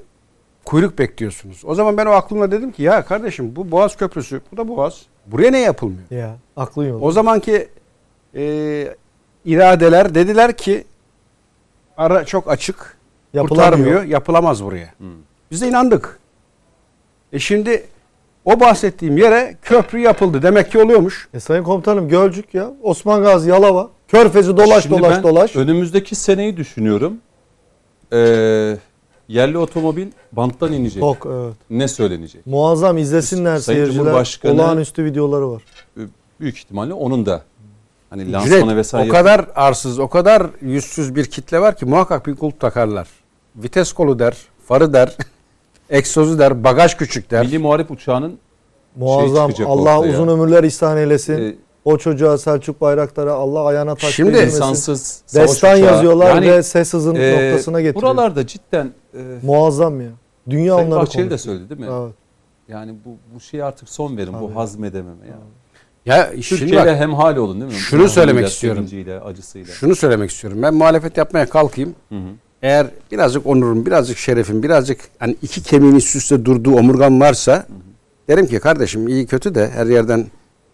kuyruk bekliyorsunuz. O zaman ben o aklımla dedim ki ya kardeşim bu Boğaz Köprüsü, bu da Boğaz. Buraya ne yapılmıyor? Ya aklın yolu. O zamanki e, iradeler dediler ki ara çok açık, Yapılamıyor. kurtarmıyor, yapılamaz buraya. Hmm. Biz de inandık. E şimdi o bahsettiğim yere köprü yapıldı. Demek ki oluyormuş. E sayın komutanım Gölcük ya. Osman Gazi, Yalova. Körfezi dolaş Şimdi dolaş dolaş. Önümüzdeki seneyi düşünüyorum. Ee, yerli otomobil banttan inecek. Tok evet. Ne söylenecek? Muazzam izlesinler Sayın seyirciler. Olağanüstü videoları var. Büyük ihtimalle onun da hani Cüneyt, lansmanı vesaire. o kadar arsız, o kadar yüzsüz bir kitle var ki muhakkak bir kulp takarlar. Vites kolu der, farı der, [laughs] egzozu der, bagaj küçük der. Milli Muharip Uçağı'nın Muazzam. çıkacak Allah uzun ömürler ihsan eylesin. e, o çocuğa Selçuk Bayraktar'a Allah ayağına taş Şimdi insansız Destan uçağı. yazıyorlar Yani, ve ses hızın e, noktasına getiriyor. Buralarda cidden e, Muazzam ya. Dünya Sayın onları Bahçeli de söyledi değil mi? Evet. Yani bu bu şeye artık son verin Tabii. bu hazmedememe ya. Ya şimdi Türkiye'de bak, hemhal olun değil mi? Şunu söylemek Üzüntüyle, istiyorum. acısıyla. şunu söylemek istiyorum. Ben muhalefet yapmaya kalkayım. Hı hı. Eğer birazcık onurum, birazcık şerefim, birazcık hani iki kemiğin üst üste durduğu omurgam varsa derim ki kardeşim iyi kötü de her yerden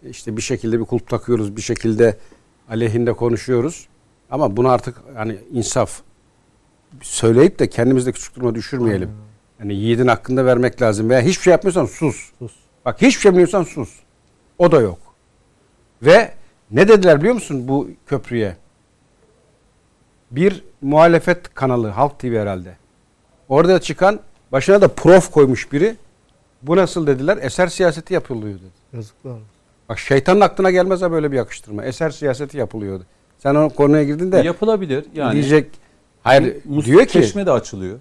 işte bir şekilde bir kulp takıyoruz, bir şekilde aleyhinde konuşuyoruz. Ama bunu artık hani insaf söyleyip de kendimizde küçük duruma düşürmeyelim. Yani yiğidin hakkında vermek lazım. Veya hiçbir şey yapmıyorsan sus. Sus. Bak hiçbir şey bilmiyorsan sus. O da yok. Ve ne dediler biliyor musun bu köprüye? Bir muhalefet kanalı Halk TV herhalde. Orada çıkan başına da prof koymuş biri. Bu nasıl dediler? Eser siyaseti yapılıyor dedi. Yazıklar. olsun. Bak şeytanın aklına gelmez ha böyle bir yakıştırma. Eser siyaseti yapılıyordu. Sen o konuya girdin de Yapılabilir yani. diyecek hayır Musluk diyor ki çeşme de açılıyor.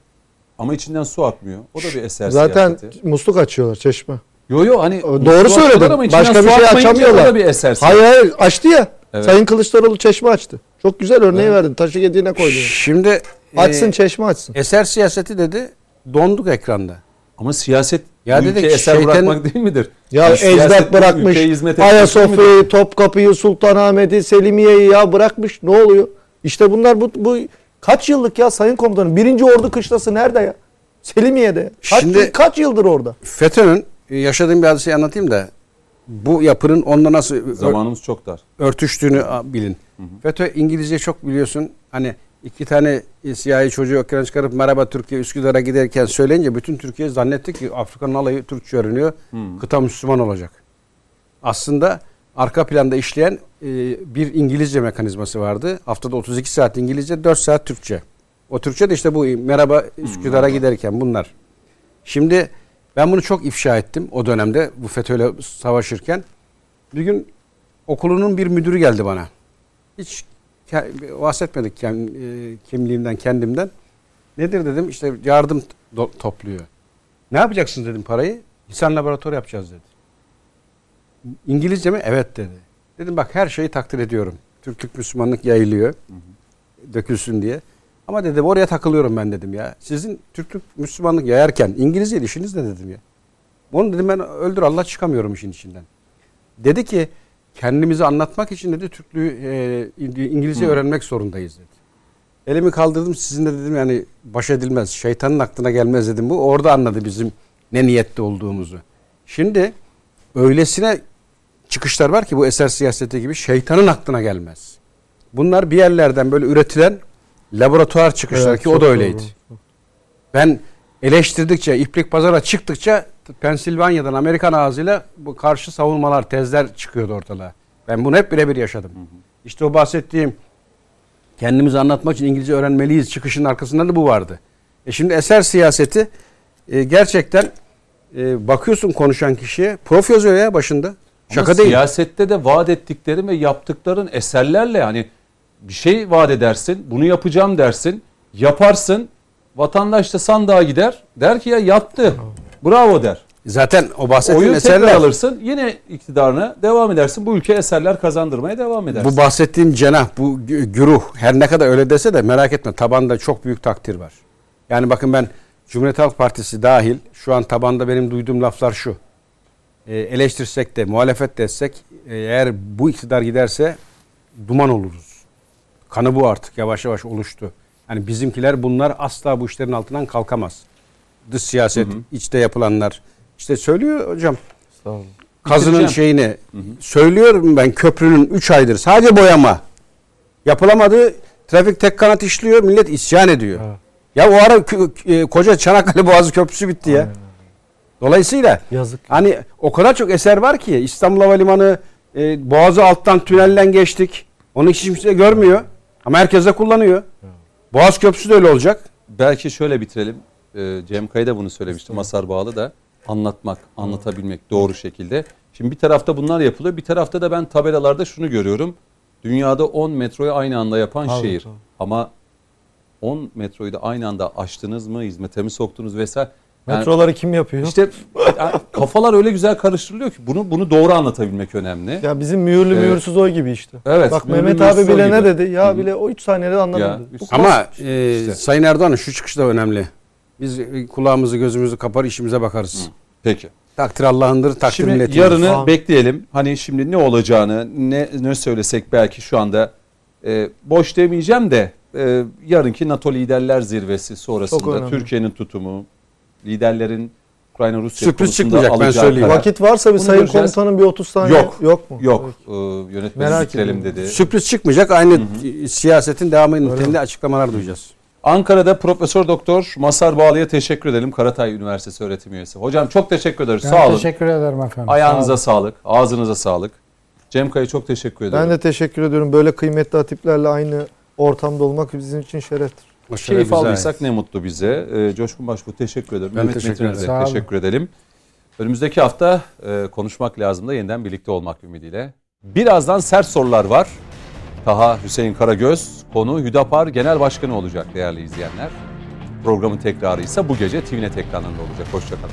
Ama içinden su akmıyor. O da bir eser Zaten siyaseti. musluk açıyorlar çeşme. Yo yo hani Doğru söyledin. Başka bir şey açamıyorlar. O da bir eser Hayır siyaseti. hayır açtı ya. Evet. Sayın Kılıçdaroğlu çeşme açtı. Çok güzel örneği verdin. Taşı gediğine koydun. şimdi Açsın e, çeşme açsın. eser siyaseti dedi. Donduk ekranda. Ama siyaset Ya dedik, eser şeytan- bırakmak değil midir? Ya Yani ecdat bırakmış. Ayasofya'yı, Topkapı'yı, Sultanahmet'i, Selimiye'yi ya bırakmış. Ne oluyor? İşte bunlar bu, bu kaç yıllık ya Sayın Komutanım? Birinci Ordu Kışlası nerede ya? Selimiye'de. Kaç, Şimdi- yıl- kaç yıldır orada? FETÖ'nün e, yaşadığım bir hadiseyi anlatayım da bu yapının onunla nasıl ör- Zamanımız çok dar. örtüştüğünü bilin. FETÖ İngilizce çok biliyorsun. Hani iki tane siyahi çocuğu ekran çıkarıp merhaba Türkiye Üsküdar'a giderken söyleyince bütün Türkiye zannetti ki Afrika'nın alayı Türkçe öğreniyor. Kıta Müslüman olacak. Aslında arka planda işleyen e, bir İngilizce mekanizması vardı. Haftada 32 saat İngilizce, 4 saat Türkçe. O Türkçe de işte bu merhaba Üsküdar'a giderken bunlar. Şimdi ben bunu çok ifşa ettim o dönemde bu FETÖ'yle savaşırken. Bir gün okulunun bir müdürü geldi bana. Hiç bahsetmedik kem- e, kimliğimden, kendimden. Nedir dedim işte yardım do- topluyor. Ne yapacaksın dedim parayı. İnsan laboratuvarı yapacağız dedi. İngilizce mi? Evet dedi. Dedim bak her şeyi takdir ediyorum. Türklük Müslümanlık yayılıyor. Dökülsün diye. Ama dedim oraya takılıyorum ben dedim ya. Sizin Türklük Müslümanlık yayarken İngilizce işiniz ne dedim ya. Onu dedim ben öldür Allah çıkamıyorum işin içinden. Dedi ki kendimizi anlatmak için dedi Türklüğü e, İngilizce öğrenmek zorundayız dedi. Elimi kaldırdım sizinle dedim yani baş edilmez. Şeytanın aklına gelmez dedim bu. Orada anladı bizim ne niyette olduğumuzu. Şimdi öylesine çıkışlar var ki bu eser siyaseti gibi şeytanın aklına gelmez. Bunlar bir yerlerden böyle üretilen laboratuvar çıkışları Evet, ki o da öyleydi. doğru. Ben eleştirdikçe, iplik pazara çıktıkça Pensilvanya'dan Amerikan ağzıyla bu karşı savunmalar, tezler çıkıyordu ortalığa. Ben bunu hep birebir yaşadım. İşte o bahsettiğim kendimizi anlatmak için İngilizce öğrenmeliyiz çıkışın arkasında da bu vardı. E şimdi eser siyaseti e, gerçekten e, bakıyorsun konuşan kişiye prof yazıyor ya başında. Şaka Ama değil. siyasette de vaat ettiklerin ve yaptıkların eserlerle yani bir şey vaat edersin, bunu yapacağım dersin, yaparsın. Vatandaş da sandığa gider. Der ki ya yattı. Bravo der. Zaten o bahsettiğim Oyu tekrar eserler alırsın yine iktidarına devam edersin. Bu ülke eserler kazandırmaya devam edersin. bu bahsettiğim cenah bu gü- güruh her ne kadar öyle dese de merak etme tabanda çok büyük takdir var. Yani bakın ben Cumhuriyet Halk Partisi dahil şu an tabanda benim duyduğum laflar şu. Ee, eleştirsek de muhalefet de etsek e, eğer bu iktidar giderse duman oluruz. Kanı bu artık yavaş yavaş oluştu. Yani bizimkiler bunlar asla bu işlerin altından kalkamaz. Dış siyaset, içte yapılanlar. İşte söylüyor hocam kazının Bitireceğim. şeyini söylüyorum ben köprünün 3 aydır sadece boyama yapılamadı. Trafik tek kanat işliyor millet isyan ediyor. Ya o ara e, koca Çanakkale Boğazı Köprüsü bitti ya. Dolayısıyla Yazık. hani o kadar çok eser var ki İstanbul Havalimanı e, Boğazı alttan tünelden geçtik. Onu hiç kimse görmüyor. Ama herkes de kullanıyor. Boğaz Köprüsü de öyle olacak. Belki şöyle bitirelim. Ee, Cem Kaya da bunu söylemişti. Masar Bağlı da anlatmak, anlatabilmek doğru şekilde. Şimdi bir tarafta bunlar yapılıyor. Bir tarafta da ben tabelalarda şunu görüyorum. Dünyada 10 metroyu aynı anda yapan Tabii, şehir. tabii. Ama 10 metroyu da aynı anda açtınız mı, hizmete mi soktunuz vesaire. Yani Metroları kim yapıyor? işte yani kafalar öyle güzel karıştırılıyor ki bunu bunu doğru anlatabilmek önemli. ya bizim mühürlü Evet. mühürsüz oy gibi işte. Evet, Bak mühürlü Mehmet abi bile gibi. ne dedi? Ya Hı bile o 3 saniyede Ya, anlamadı. saniye. Ama e, İşte. Sayın Erdoğan'ın şu çıkışı da önemli. Biz e, kulağımızı gözümüzü kapar işimize bakarız. Peki. Takdir Allah'ındır, takdir Şimdi milletin. yarını Tamam. bekleyelim. Hani şimdi ne olacağını ne ne söylesek belki şu anda e, boş demeyeceğim de e, yarınki NATO liderler zirvesi sonrasında. Türkiye'nin tutumu, liderlerin Ukrayna Rusya Sürpriz çıkmayacak, ben söyleyeyim. karar. Vakit varsa bir Bunu sayın göreceğiz. komutanın bir 30 saniye Yok. yok mu? Yok. E, yönetmeni Merak ediyorum. dedi. Sürpriz çıkmayacak. Aynı e, siyasetin devamı niteliğinde açıklamalar duyacağız. Ankara'da Profesör Doktor Masar Bağlı'ya teşekkür edelim. Karatay Üniversitesi öğretim üyesi. Hocam çok teşekkür ederiz. Ben Sağ olun. teşekkür ederim efendim. Ayağınıza Sağ olun. sağlık. Ağzınıza sağlık. Cem Kaya çok teşekkür ederim. Ben de teşekkür ediyorum. Böyle kıymetli hatiplerle aynı ortamda olmak bizim için şereftir. Şeref Keyif aldıysak ne mutlu bize. Ee, Coşkun Başbuğ teşekkür ederim. Ben Mehmet teşekkür Metin'e de ederim. Sağ olun. teşekkür edelim. Önümüzdeki hafta e, konuşmak lazım da yeniden birlikte olmak ümidiyle. Birazdan sert sorular var. Taha Hüseyin Karagöz konu Hüdapar Genel Başkanı olacak değerli izleyenler. Programın tekrarı ise bu gece TVNet ekranlarında olacak. Hoşçakalın.